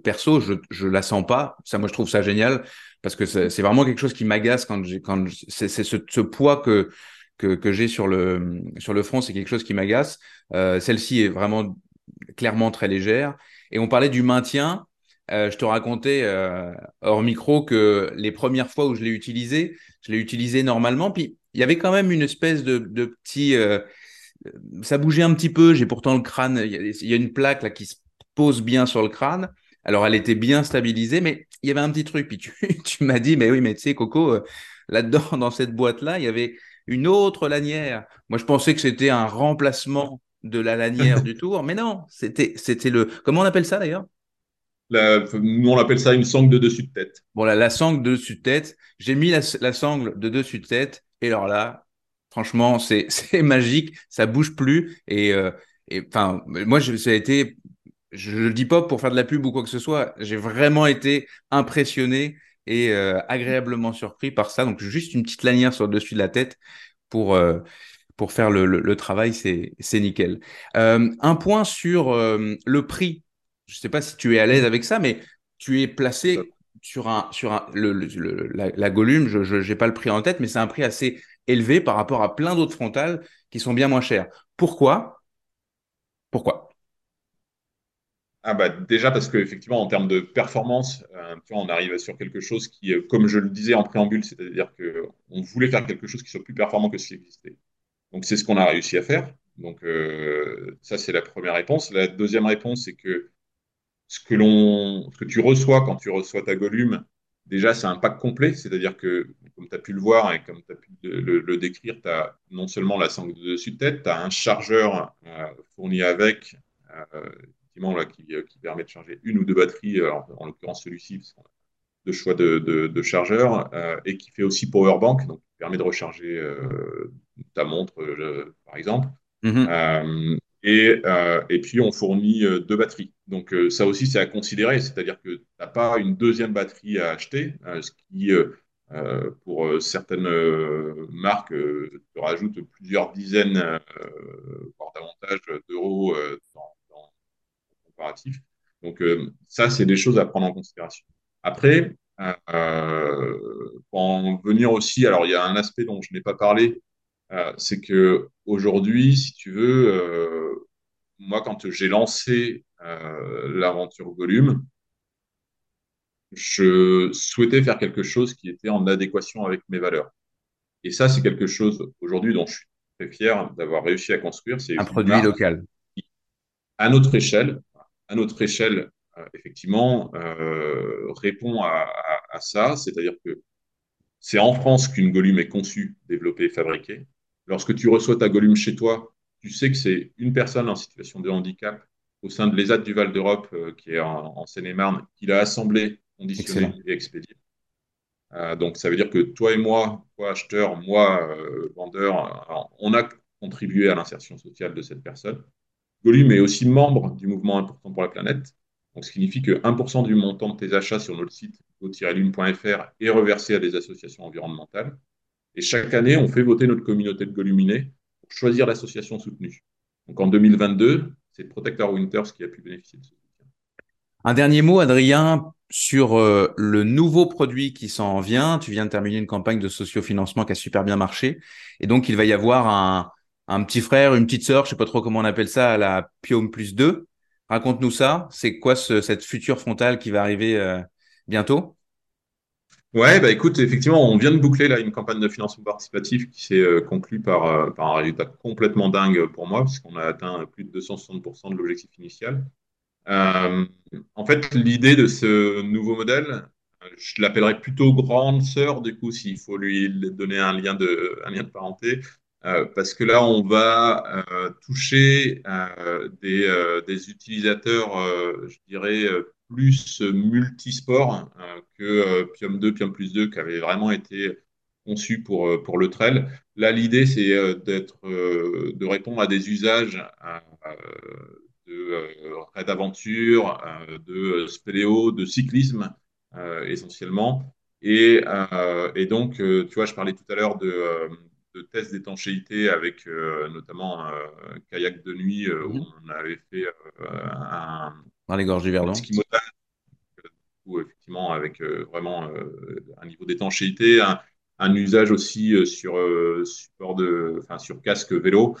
perso, je, je la sens pas. Ça, moi, je trouve ça génial parce que c'est vraiment quelque chose qui m'agace quand j'ai, quand c'est ce, ce poids que, que, que j'ai sur le, sur le front, c'est quelque chose qui m'agace. Euh, celle-ci est vraiment clairement très légère. Et on parlait du maintien. Euh, je te racontais euh, hors micro que les premières fois où je l'ai utilisé, je l'ai utilisé normalement. Puis il y avait quand même une espèce de, de petit. ça bougeait un petit peu. J'ai pourtant le crâne. Il y, a, y a une plaque là qui se pose bien sur le crâne. Alors elle était bien stabilisée, mais il y avait un petit truc. Puis tu, tu m'as dit, mais oui, mais tu sais, Coco, euh, là-dedans, dans cette boîte-là, il y avait une autre lanière. Moi, je pensais que c'était un remplacement de la lanière du tour, mais non, c'était c'était le. Comment on appelle ça d'ailleurs? La- nous, on appelle ça une sangle de dessus de tête. Bon, la, la sangle de dessus de tête. J'ai mis la, la sangle de dessus de tête. Et alors là, franchement, c'est c'est magique. Ça bouge plus. Et, euh, et enfin, moi, je, ça a été. Je le dis pas pour faire de la pub ou quoi que ce soit. J'ai vraiment été impressionné et euh, agréablement surpris par ça. Donc, juste une petite lanière sur le dessus de la tête pour, euh, pour faire le, le, le travail, c'est c'est nickel. Euh, un point sur le prix. Je ne sais pas si tu es à l'aise avec ça, mais tu es placé sur un sur un le, le- la, la je n'ai pas le prix en tête, mais c'est un prix assez élevé par rapport à plein d'autres frontales qui sont bien moins chères. Pourquoi? Pourquoi? Ah bah déjà parce qu'effectivement, en termes de performance, euh, tu vois, on arrive sur quelque chose qui, euh, comme je le disais en préambule, c'est-à-dire qu'on voulait faire quelque chose qui soit plus performant que ce qui existait. Donc c'est ce qu'on a réussi à faire. Donc euh, ça, c'est la première réponse. La deuxième réponse, c'est que ce que l'on, ce que tu reçois quand tu reçois ta Gollum, déjà, c'est un pack complet. C'est-à-dire que, comme tu as pu le voir et comme tu as pu le, décrire, tu as non seulement la sangle de dessus de tête, tu as un chargeur fourni avec, effectivement, là, qui, euh, qui permet de charger une ou deux batteries, euh, en, en l'occurrence celui-ci, parce qu'on a deux choix de, de, de chargeur, euh, et qui fait aussi power bank, donc qui permet de recharger euh, ta montre, par exemple. Mhm. Et, et puis, on fournit deux batteries. Donc, ça aussi, c'est à considérer. C'est-à-dire que tu n'as pas une deuxième batterie à acheter, ce qui, euh, pour certaines euh, marques, euh, te rajoute plusieurs dizaines, voire davantage d'euros dans, comparatif. Donc, euh, ça, c'est des choses à prendre en considération. Après, euh, euh, pour en venir aussi, alors il y a un aspect dont je n'ai pas parlé, euh, c'est que aujourd'hui, si tu veux, moi, quand j'ai lancé l'aventure Volume, je souhaitais faire quelque chose qui était en adéquation avec mes valeurs. Et ça, c'est quelque chose aujourd'hui dont je suis très fier d'avoir réussi à construire. C'est Un produit marque local. qui, à notre échelle, à notre échelle, euh, effectivement, euh, répond à, à- à ça. C'est-à-dire que c'est en France qu'une Gollum est conçue, développée, fabriquée. Lorsque tu reçois ta Gollum chez toi, tu sais que c'est une personne en situation de handicap au sein de l'ESAT du Val d'Europe, euh, qui est en, en Seine-et-Marne, qui l'a assemblée, conditionnée Excellent. et expédiée. Euh, donc, ça veut dire que toi et moi, toi acheteur, moi euh, vendeur, on a contribué à l'insertion sociale de cette personne. Gollum est aussi membre du mouvement important pour la planète. Donc, ce qui signifie que 1% du montant de tes achats sur notre site go-lune.fr est reversé à des associations environnementales. Et chaque année, on fait voter notre communauté de Goluminés pour choisir l'association soutenue. Donc, en 2022, c'est Protector Winters qui a pu bénéficier de ce soutien. Un dernier mot, Adrien, sur euh, le nouveau produit qui s'en vient. Tu viens de terminer une campagne de sociofinancement qui a super bien marché. Et donc, il va y avoir un, un petit frère, une petite sœur, je sais pas trop comment on appelle ça, à la Piome plus 2. Raconte-nous ça. C'est quoi ce- cette future frontale qui va arriver euh, bientôt? Ouais, bah écoute, effectivement, on vient de boucler une campagne de financement participatif qui s'est euh, conclue par, euh, par un résultat complètement dingue pour moi, puisqu'on a atteint plus de 260% de l'objectif initial. En fait, l'idée de ce nouveau modèle, je l'appellerais plutôt grande sœur, du coup, s'il faut lui donner un lien de, parenté, parce que là, on va euh, toucher euh, des, euh, utilisateurs, euh, je dirais, euh, plus multisport que Pium 2, Pium Plus 2, qui avait vraiment été conçu pour, pour le trail. Là, l'idée, c'est d'être, de répondre à des usages de raid d'aventure, de spéléo, de cyclisme essentiellement. Et, donc, tu vois, je parlais tout à l'heure de, de tests d'étanchéité avec notamment un kayak de nuit où mhm. on avait fait un. Dans les gorges du Verdon. Où, effectivement, avec vraiment un niveau d'étanchéité, un, un, usage aussi sur, support de, enfin, sur casque vélo.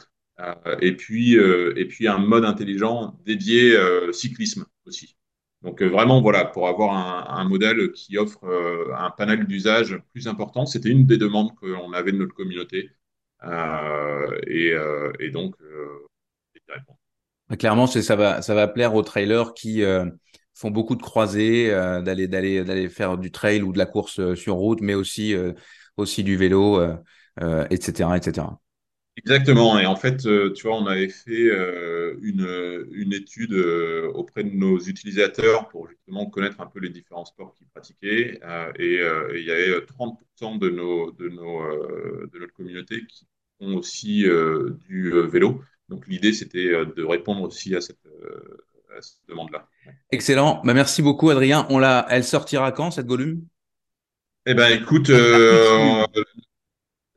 et, puis, et puis un mode intelligent dédié cyclisme aussi. Donc vraiment, voilà, pour avoir un, modèle qui offre un panel d'usage plus important, c'était une des demandes qu'on avait de notre communauté. Et, et, donc, Clairement, ça va, ça va plaire aux trailers qui font beaucoup de croisées, d'aller, d'aller, d'aller faire du trail ou de la course sur route, mais aussi, aussi du vélo, etc., etc. Exactement. Et en fait, euh, tu vois, on avait fait euh, une, une, étude euh, auprès de nos utilisateurs pour justement connaître un peu les différents sports qu'ils pratiquaient. et il y avait 30% de, nos, de, nos, de notre communauté qui font aussi du vélo. Donc l'idée, c'était de répondre aussi à cette, cette demande-là. Excellent. Bah, merci beaucoup, Adrien. On l'a, elle sortira quand, cette volume? Eh bien, écoute,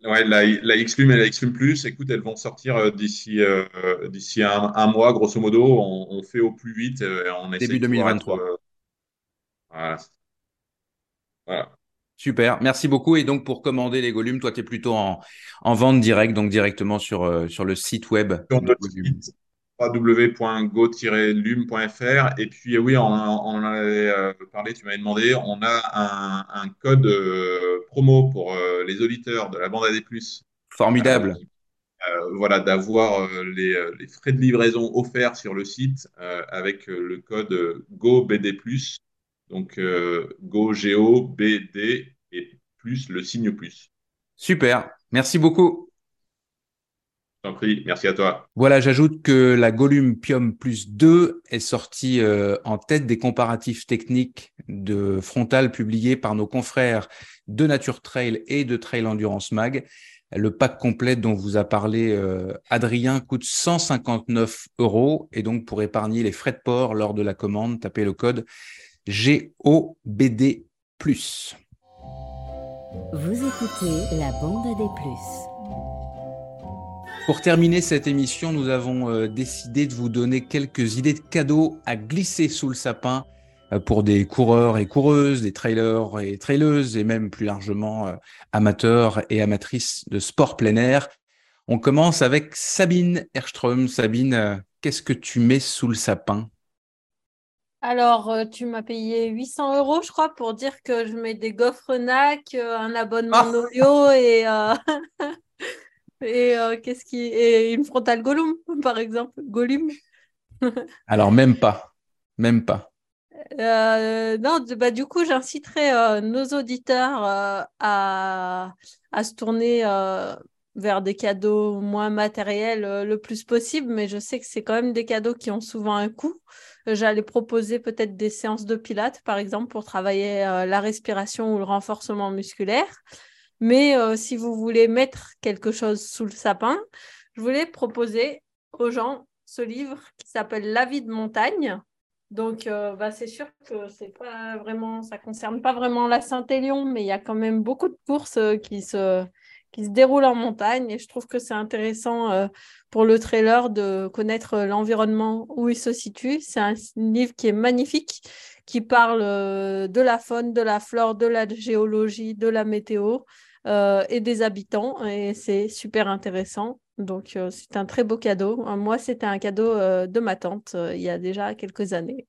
Ouais, la, la Xlume et la Xlume Plus, écoute, elles vont sortir euh, d'ici euh, d'ici un, un, mois, grosso modo. On, on, fait au plus vite. Euh, on Début 2023. Être, voilà. voilà. Super, merci beaucoup. Et donc, pour commander les volumes, toi, tu es plutôt en, en, vente directe, donc directement sur, sur le site web. Sur notre site www.go-lume.fr. Et puis, oui, on, en avait euh, parlé, tu m'avais demandé, on a un, un code euh, promo pour euh, les auditeurs de la bande AD. Formidable. voilà, d'avoir les, les, frais de livraison offerts sur le site avec le code GOBD. Donc, Go, Géo, BD et plus le signe plus. Super, merci beaucoup prie, merci à toi. Voilà, j'ajoute que la Gollum Pium Plus 2 est sortie euh, en tête des comparatifs techniques de frontal publiés par nos confrères de Nature Trail et de Trail Endurance Mag. Le pack complet dont vous a parlé euh, Adrien coûte 159 euros et donc pour épargner les frais de port lors de la commande, tapez le code GOBD+. Vous écoutez la bande des plus. Pour terminer cette émission, nous avons euh, décidé de vous donner quelques idées de cadeaux à glisser sous le sapin euh, pour des coureurs et coureuses, des trailers et traileuses, et même plus largement euh, amateurs et amatrices de sport plein air. On commence avec Sabine Erström. Sabine, qu'est-ce que tu mets sous le sapin? Alors, tu m'as payé 800 euros, je crois, pour dire que je mets des gaufres NAC, un abonnement ah Norio et, Et euh, qu'est-ce qui et une frontale Gollum, par exemple, Gollum. Alors même pas, même pas. Euh, non, bah, du coup, j'inciterai euh, nos auditeurs à, à, se tourner vers des cadeaux moins matériels le plus possible, mais je sais que c'est quand même des cadeaux qui ont souvent un coût. J'allais proposer peut-être des séances de pilates, par exemple, pour travailler la respiration ou le renforcement musculaire. Mais euh, si vous voulez mettre quelque chose sous le sapin, je voulais proposer aux gens ce livre qui s'appelle La vie de montagne. Donc, euh, bah, c'est sûr que c'est pas vraiment, ça concerne pas vraiment la Saint-Élion, mais il y a quand même beaucoup de courses euh, qui se, qui se déroulent en montagne. Et je trouve que c'est intéressant pour le trailer de connaître l'environnement où il se situe. C'est un livre qui est magnifique, qui parle de la faune, de la flore, de la géologie, de la météo. Euh, et des habitants. Et c'est super intéressant. Donc, euh, c'est un très beau cadeau. Euh, moi, c'était un cadeau de ma tante il y a déjà quelques années.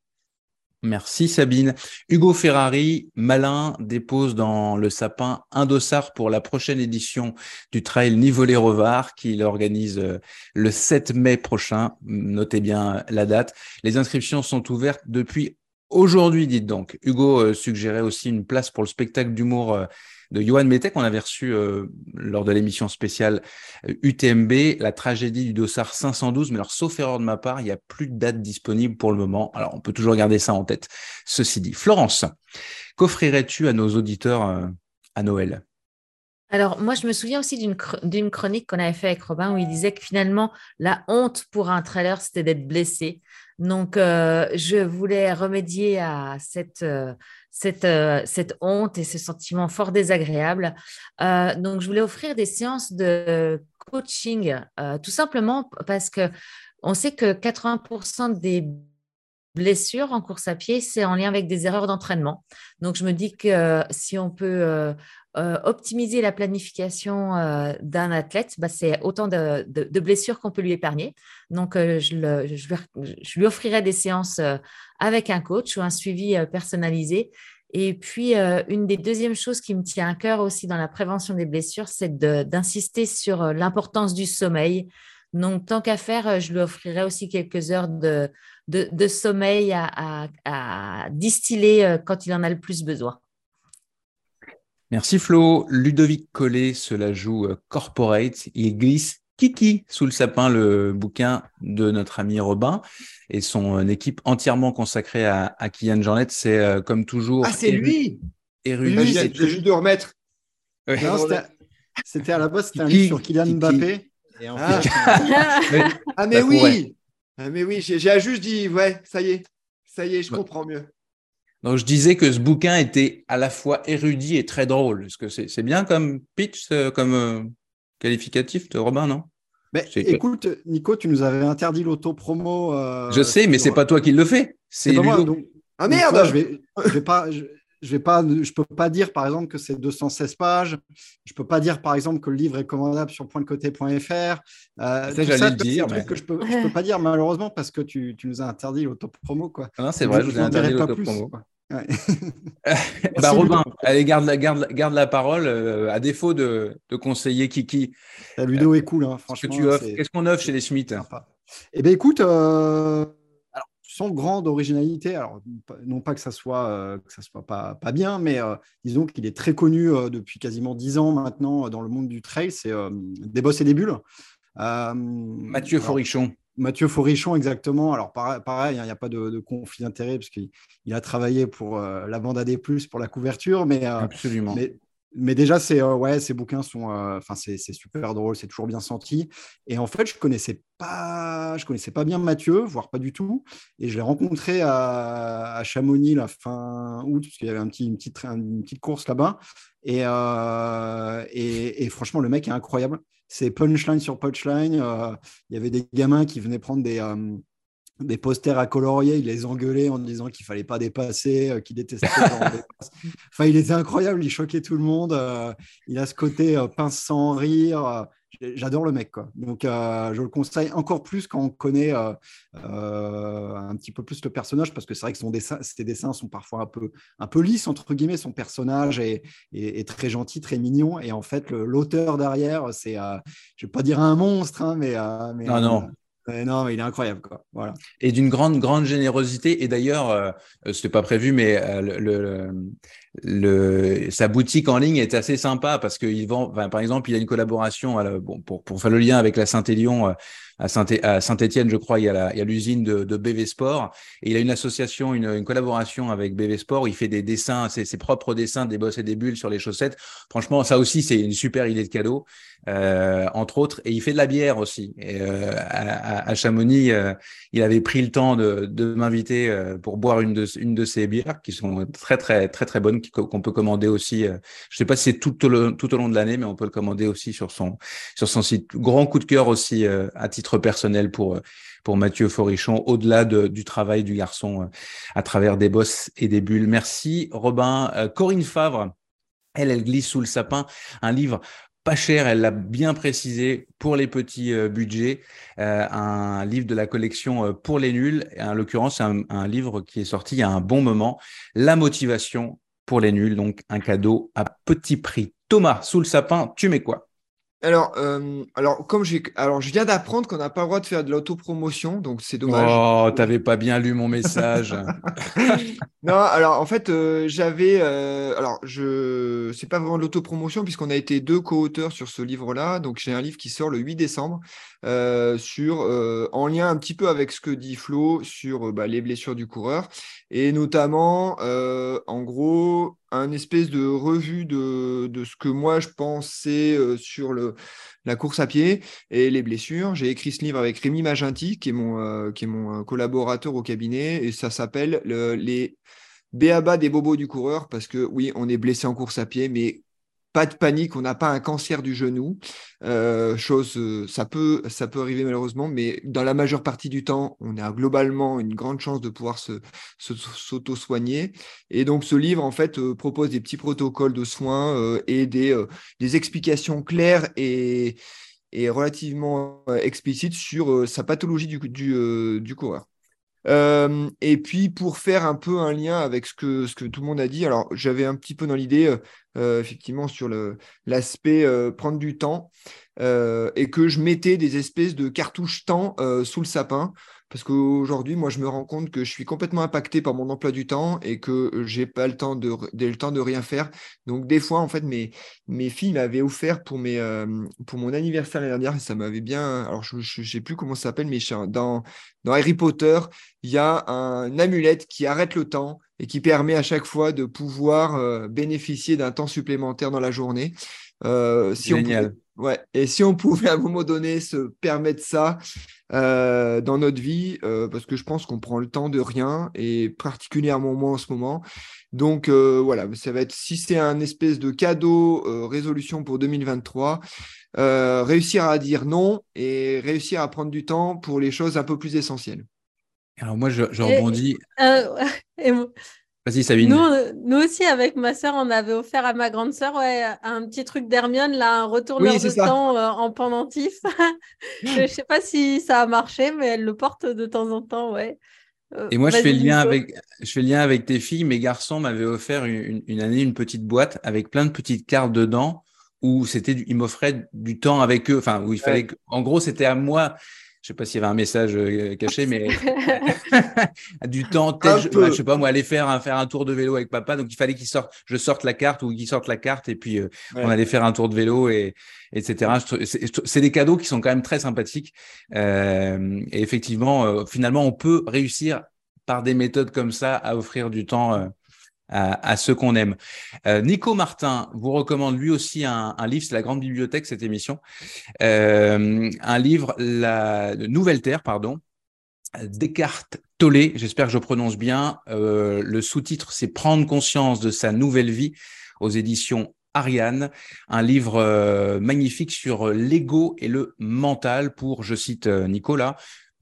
Merci Sabine. Hugo Ferrari, malin, dépose dans le sapin un dossard pour la prochaine édition du Trail Nivolé-Revard qu'il organise le 7 mai prochain. Notez bien la date. Les inscriptions sont ouvertes depuis aujourd'hui, dites donc. Hugo suggérait aussi une place pour le spectacle d'humour de Johan Mettek qu'on avait reçu euh, lors de l'émission spéciale UTMB, la tragédie du dossard 512. Mais alors, sauf erreur de ma part, il n'y a plus de date disponible pour le moment. Alors, on peut toujours garder ça en tête. Ceci dit, Florence, qu'offrirais-tu à nos auditeurs à Noël? Alors, moi, je me souviens aussi d'une chronique qu'on avait fait avec Robin où il disait que finalement, la honte pour un trailer, c'était d'être blessé. Donc, euh, je voulais remédier à cette, euh, cette, euh, cette, honte et ce sentiment fort désagréable. donc, je voulais offrir des séances de coaching, tout simplement parce que on sait que 80% des blessures en course à pied, c'est en lien avec des erreurs d'entraînement. Donc, je me dis que si on peut euh, optimiser la planification euh, d'un athlète, bah, c'est autant de, blessures qu'on peut lui épargner. Donc, euh, je, lui offrirai des séances avec un coach ou un suivi personnalisé. Et puis, une des deuxièmes choses qui me tient à cœur aussi dans la prévention des blessures, c'est d'insister sur l'importance du sommeil. Donc, tant qu'à faire, je lui offrirai aussi quelques heures de, sommeil à distiller quand il en a le plus besoin. Merci Flo. Ludovic Collet se la joue euh, corporate. Il glisse Kiki sous le sapin, le bouquin de notre ami Robin et son euh, équipe entièrement consacrée à, à Kylian Jornet. C'est euh, comme toujours. Ah, c'est lui Érudit. J'ai juste de remettre. C'était à la base, c'était un livre sur Kylian Mbappé. Ah. ah. mais oui ah, mais oui, j'ai juste dit, ouais, ça y est, ça y est, je comprends mieux. Donc, je disais que ce bouquin était à la fois érudit et très drôle. Est-ce que c'est bien comme pitch, comme euh, qualificatif de Robin, non? Écoute, Nico, tu nous avais interdit l'auto-promo. Euh, je sais, mais c'est pas toi qui le fais. C'est moi. ah merde Je vais, je vais pas. Je, vais pas, je peux pas dire par exemple que c'est 216 pages. Je peux pas dire par exemple que le livre est commandable sur pointdecoté.fr. Euh, ça, j'allais le dire. Mais... Que je peux, je peux pas dire malheureusement parce que tu, tu nous as interdit l'auto-promo. Quoi. Ah non, c'est vrai, je vous ai interdit l'auto-promo. bah, Robin, allez, garde la, garde, garde la parole euh, à défaut de, de conseiller Kiki. La Ludo est cool, hein, franchement. Qu'est-ce qu'on offre chez les Smiths Eh bien, écoute, euh, sans grande originalité. Alors, non pas que ça soit, euh, que ça soit pas, pas bien, mais euh, disons qu'il est très connu euh, depuis quasiment dix ans maintenant dans le monde du trail. C'est Des Bosses et des Bulles. Mathieu Forichon. Mathieu Forichon, exactement. Alors, pareil, il n'y a pas de, conflit d'intérêt parce qu'il a travaillé pour la bande AD, pour la couverture. Mais, Absolument. Mais, mais déjà, c'est euh, ouais, ces bouquins sont, euh, enfin, c'est super drôle, c'est toujours bien senti. Et en fait, je connaissais pas, je connaissais pas bien Mathieu, voire pas du tout. Et je l'ai rencontré à, Chamonix la fin août, parce qu'il y avait un petit, une petite, une petite course là-bas. Euh, et, et, franchement, le mec est incroyable. C'est punchline sur punchline. il y avait des gamins qui venaient prendre des des posters à colorier, il les engueulait en disant qu'il fallait pas dépasser, euh, qu'il détestait. enfin, il était incroyable, il choquait tout le monde. Euh, il a ce côté euh, pince sans rire. J'adore le mec, quoi. Donc, je le conseille encore plus quand on connaît un petit peu plus le personnage, parce que c'est vrai que son dessin, ses dessins sont parfois un peu, un peu lisses entre guillemets. Son personnage est, est, très gentil, très mignon, et en fait, l'auteur derrière, c'est, je vais pas dire un monstre, hein, mais, mais non, non non, il est incroyable. Quoi. Voilà. Et d'une grande, grande générosité. Et d'ailleurs, euh, ce n'était pas prévu, mais euh, le, le, sa boutique en ligne est assez sympa parce qu'il vend, par exemple, il a une collaboration bon, pour, pour faire le lien avec la Saint-Élion. Euh, à Saint-Étienne, je crois, il y a l'usine de, de, BV Sport. Et il a une association, une, une collaboration avec BV Sport. Il fait des dessins, ses, ses, propres dessins, des bosses et des bulles sur les chaussettes. Franchement, ça aussi, c'est une super idée de cadeau, euh, entre autres. Et il fait de la bière aussi. Et, euh, à, à, Chamonix, euh, il avait pris le temps de, de m'inviter euh, pour boire une de, une de ses bières qui sont très, très, très, très bonnes, qu'on peut commander aussi. Euh, je sais pas si c'est tout, au, tout au long de l'année, mais on peut le commander aussi sur son, sur son site. Grand coup de cœur aussi à titre personnel pour, euh, pour Mathieu Forichon, au-delà du travail du garçon euh, à travers des bosses et des bulles. Merci Robin. Euh, Corinne Favre, elle, elle glisse sous le sapin, un livre pas cher, elle l'a bien précisé, pour les petits budgets, un livre de la collection pour les nuls, en l'occurrence un, un, livre qui est sorti il y a un bon moment, La motivation pour les nuls, donc un cadeau à petit prix. Thomas, sous le sapin, tu mets quoi? Alors, euh, alors, comme j'ai, alors, je viens d'apprendre qu'on n'a pas le droit de faire de l'autopromotion, donc c'est dommage. Oh, t'avais pas bien lu mon message. non, alors en fait, euh, j'avais, euh, alors je, c'est pas vraiment de l'autopromotion puisqu'on a été deux co-auteurs sur ce livre-là. Donc j'ai un livre qui sort le 8 décembre sur, en lien un petit peu avec ce que dit Flo sur bah, les blessures du coureur et notamment, en gros, un espèce de revue de, de ce que moi je pensais sur le, la course à pied et les blessures. J'ai écrit ce livre avec Rémi Maginti, qui est mon, euh, qui est mon collaborateur au cabinet, et ça s'appelle les BABA des bobos du coureur, parce que oui, on est blessé en course à pied, mais pas de panique, on n'a pas un cancer du genou. Euh, chose, euh, ça peut, ça peut arriver malheureusement, mais dans la majeure partie du temps, on a globalement une grande chance de pouvoir se, s'auto-soigner. Et donc, ce livre, en fait, euh, propose des petits protocoles de soins et des, explications claires et, relativement explicites sur sa pathologie du, du coureur. Euh, et puis pour faire un peu un lien avec ce que, ce que tout le monde a dit, alors j'avais un petit peu dans l'idée, euh, euh, effectivement, sur l'aspect prendre du temps, et que je mettais des espèces de cartouches temps sous le sapin parce qu'aujourd'hui, moi, je me rends compte que je suis complètement impacté par mon emploi du temps et que j'ai pas le temps de, le temps de rien faire. Donc, des fois, en fait, mes, mes filles m'avaient offert pour, mes, euh, pour mon anniversaire l'année dernière et ça m'avait bien. Alors, je ne sais plus comment ça s'appelle, mais dans, dans Harry Potter, il y a un amulette qui arrête le temps et qui permet à chaque fois de pouvoir euh, bénéficier d'un temps supplémentaire dans la journée. Euh, Génial. Ouais. Et si on pouvait à un moment donné se permettre ça, euh, dans notre vie, euh, parce que je pense qu'on prend le temps de rien, et particulièrement moi en ce moment. Donc euh, voilà, ça va être, si c'est un espèce de cadeau résolution pour 2023, réussir à dire non et réussir à prendre du temps pour les choses un peu plus essentielles. Alors moi, je, je rebondis. Et, Vas-y, Sabine. Nous, aussi, avec ma sœur, on avait offert à ma grande sœur ouais, un petit truc d'Hermione, là, un retourneur de temps euh, en pendentif. je ne sais pas si ça a marché, mais elle le porte de temps en temps, ouais. Euh, et moi, je fais, le lien avec, je fais lien avec tes filles. Mes garçons m'avaient offert une, année une petite boîte avec plein de petites cartes dedans où c'était, ils m'offraient du temps avec eux. Enfin, où il fallait, en gros, c'était à moi je sais pas s'il y avait un message euh, caché, mais du temps, je, ne sais pas moi, aller faire un, faire un tour de vélo avec papa. Donc il fallait qu'il sorte, je sorte la carte ou qu'il sorte la carte et puis euh, on allait faire un tour de vélo et etc. C'est des cadeaux qui sont quand même très sympathiques. Euh, et effectivement, finalement, on peut réussir par des méthodes comme ça à offrir du temps à, ceux qu'on aime. Euh, Nico Martin vous recommande lui aussi un, livre, c'est la grande bibliothèque cette émission, euh, un livre, la Nouvelle Terre, pardon, Descartes Tollé, j'espère que je prononce bien. Euh, le sous-titre, c'est Prendre conscience de sa nouvelle vie aux éditions Ariane, un livre magnifique sur l'ego et le mental pour, je cite Nicolas,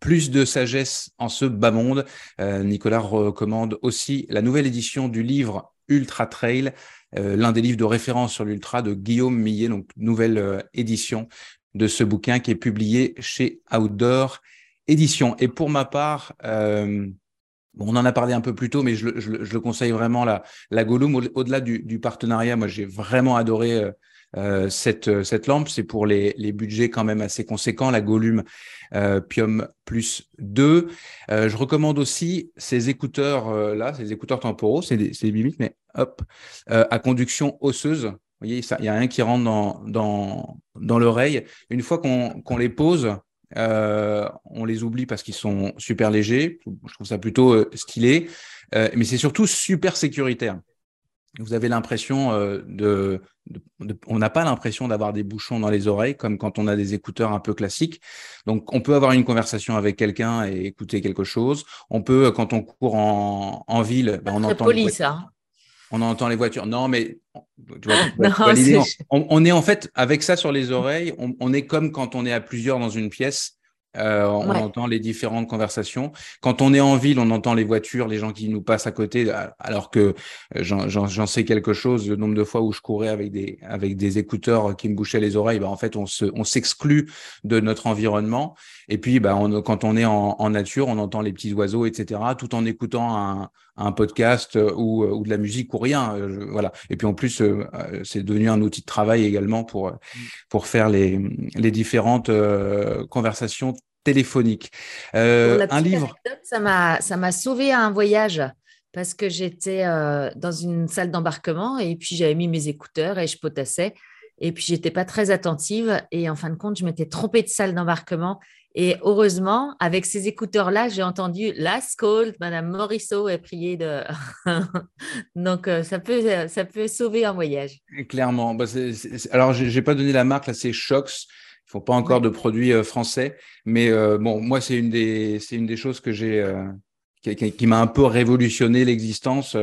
plus de sagesse en ce bas monde. Euh, Nicolas recommande aussi la nouvelle édition du livre Ultra Trail, euh, l'un des livres de référence sur l'ultra de Guillaume Millet, donc nouvelle euh, édition de ce bouquin qui est publié chez Outdoor Édition. Et pour ma part, on en a parlé un peu plus tôt, mais je, le conseille vraiment, la, la Gollum, au-delà du, du, partenariat, moi j'ai vraiment adoré euh, cette, euh, cette lampe. C'est pour les, budgets quand même assez conséquents, la Gollum euh, Pium Plus 2. je recommande aussi ces écouteurs là, ces écouteurs temporaux, c'est des, des bimites, mais hop, à conduction osseuse. Vous voyez, il n'y a rien qui rentre dans, l'oreille. Une fois qu'on les pose, euh, on les oublie parce qu'ils sont super légers. Je trouve ça plutôt stylé, euh, mais c'est surtout super sécuritaire vous avez l'impression euh, de, on n'a pas l'impression d'avoir des bouchons dans les oreilles comme quand on a des écouteurs un peu classiques. Donc on peut avoir une conversation avec quelqu'un et écouter quelque chose. On peut quand on court en, en ville, ben, on entend poli, ça. On entend les voitures. Non, mais tu vois, on, est en fait avec ça sur les oreilles. on, est comme quand on est à plusieurs dans une pièce euh, on entend les différentes conversations. Quand on est en ville, on entend les voitures, les gens qui nous passent à côté, euh, alors que euh, j'en sais quelque chose. Le nombre de fois où je courais avec des, avec des écouteurs qui me bouchaient les oreilles, ben en fait, on s'exclut de notre environnement. Et puis, bah, on, quand on est en, en, nature, on entend les petits oiseaux, etc., tout en écoutant un, un podcast ou, ou, de la musique ou rien. voilà. Et puis en plus, c'est devenu un outil de travail également pour mm. pour faire les les différentes conversations téléphoniques. un livre. Ça m'a ça m'a sauvé un voyage parce que j'étais dans une salle d'embarquement et puis j'avais mis mes écouteurs et je potassais. Et puis, j'étais pas très attentive. Et en fin de compte, je m'étais trompée de salle d'embarquement. Et heureusement, avec ces écouteurs-là, j'ai entendu Last Call, Madame Morisseau est priée de. Donc, euh, ça peut, ça peut sauver un voyage. Clairement. Bah, Alors, je n'ai pas donné la marque, là, c'est Shox. Il ne faut pas encore de produits euh, français. Mais euh, bon, moi, c'est une, des, une des choses que j'ai. qui, qui m'a un peu révolutionné l'existence.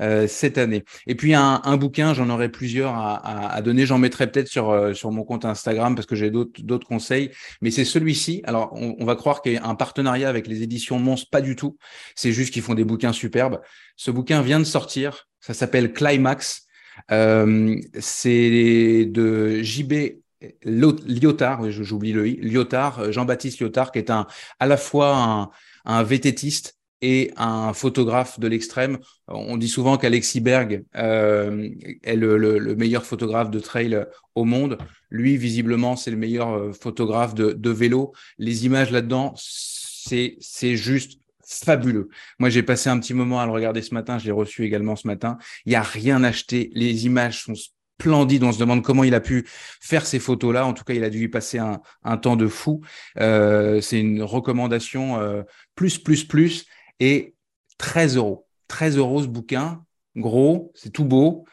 Euh, cette année. Et puis un, bouquin, j'en aurai plusieurs à, donner. J'en mettrai peut-être sur euh, sur mon compte Instagram parce que j'ai d'autres conseils. Mais c'est celui-ci. Alors on, on, va croire qu'il y a un partenariat avec les éditions Mons, pas du tout. C'est juste qu'ils font des bouquins superbes. Ce bouquin vient de sortir. Ça s'appelle Climax. Euh, c'est de JB Lyotard, j'oublie le i, Lyotard, Jean-Baptiste Lyotard, qui est un à la fois un, un vététiste et un photographe de l'extrême. On dit souvent qu'Alexis Berg euh, est le, le, meilleur photographe de trail au monde. Lui, visiblement, c'est le meilleur euh, photographe de, de vélo. Les images là-dedans, c'est juste fabuleux. Moi, j'ai passé un petit moment à le regarder ce matin. Je l'ai reçu également ce matin. Il y a rien acheté. Les images sont splendides. On se demande comment il a pu faire ces photos-là. En tout cas, il a dû y passer un, un temps de fou. Euh, c'est une recommandation euh, plus, plus, plus et 13 euros. 13 euros ce bouquin, gros, c'est tout beau.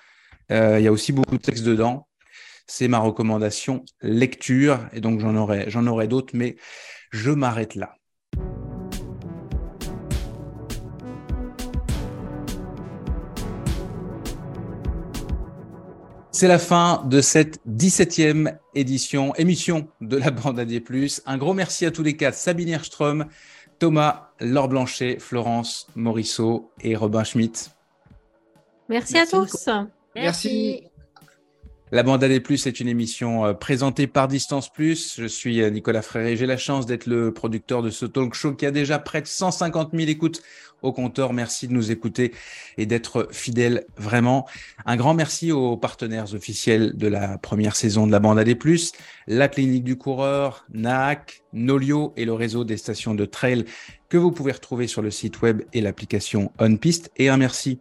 Euh, il y a aussi beaucoup de texte dedans. C'est ma recommandation lecture et donc j'en aurai, d'autres, mais je m'arrête là. C'est la fin de cette 17e édition, émission de la bande AD+. Un gros merci à tous les quatre. Sabine Erstrom, Thomas, Laure Blanchet, Florence Morisseau et Robin Schmitt. Merci, à tous. Merci. La Bande des Plus est une émission euh, présentée par Distance Plus. Je suis euh, Nicolas Fréré. J'ai la chance d'être le producteur de ce talk show qui a déjà près de 150 000 écoutes au compteur. Merci de nous écouter et d'être fidèles vraiment. Un grand merci aux partenaires officiels de la première saison de la Bande des Plus, la Clinique du Coureur, NAC, Nolio et le réseau des stations de trail que vous pouvez retrouver sur le site web et l'application OnPiste. Et un merci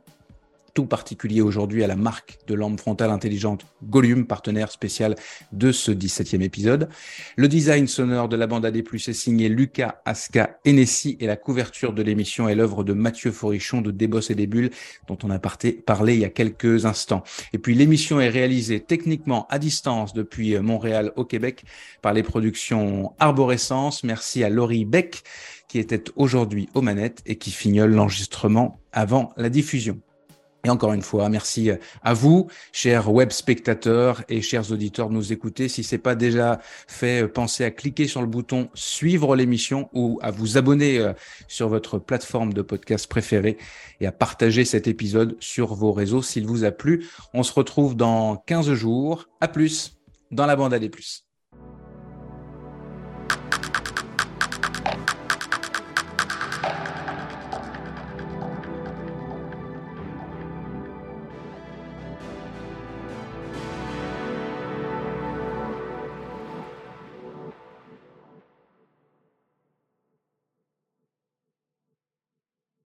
tout particulier aujourd'hui à la marque de lampe frontale intelligente Golium, partenaire spécial de ce 17e épisode. Le design sonore de la bande AD+, est signé Lucas Aska Enessi et la couverture de l'émission est l'œuvre de Mathieu Forichon de Débos et des Bulles, dont on a parlé il y a quelques instants. Et puis l'émission est réalisée techniquement à distance depuis Montréal au Québec par les productions Arborescence. Merci à Laurie Beck qui était aujourd'hui aux manettes et qui fignole l'enregistrement avant la diffusion. Et encore une fois, merci à vous, chers web spectateurs et chers auditeurs, de nous écouter. Si c'est pas déjà fait, pensez à cliquer sur le bouton suivre l'émission ou à vous abonner euh, sur votre plateforme de podcast préférée et à partager cet épisode sur vos réseaux s'il vous a plu. On se retrouve dans 15 jours. À plus dans la bande à des plus.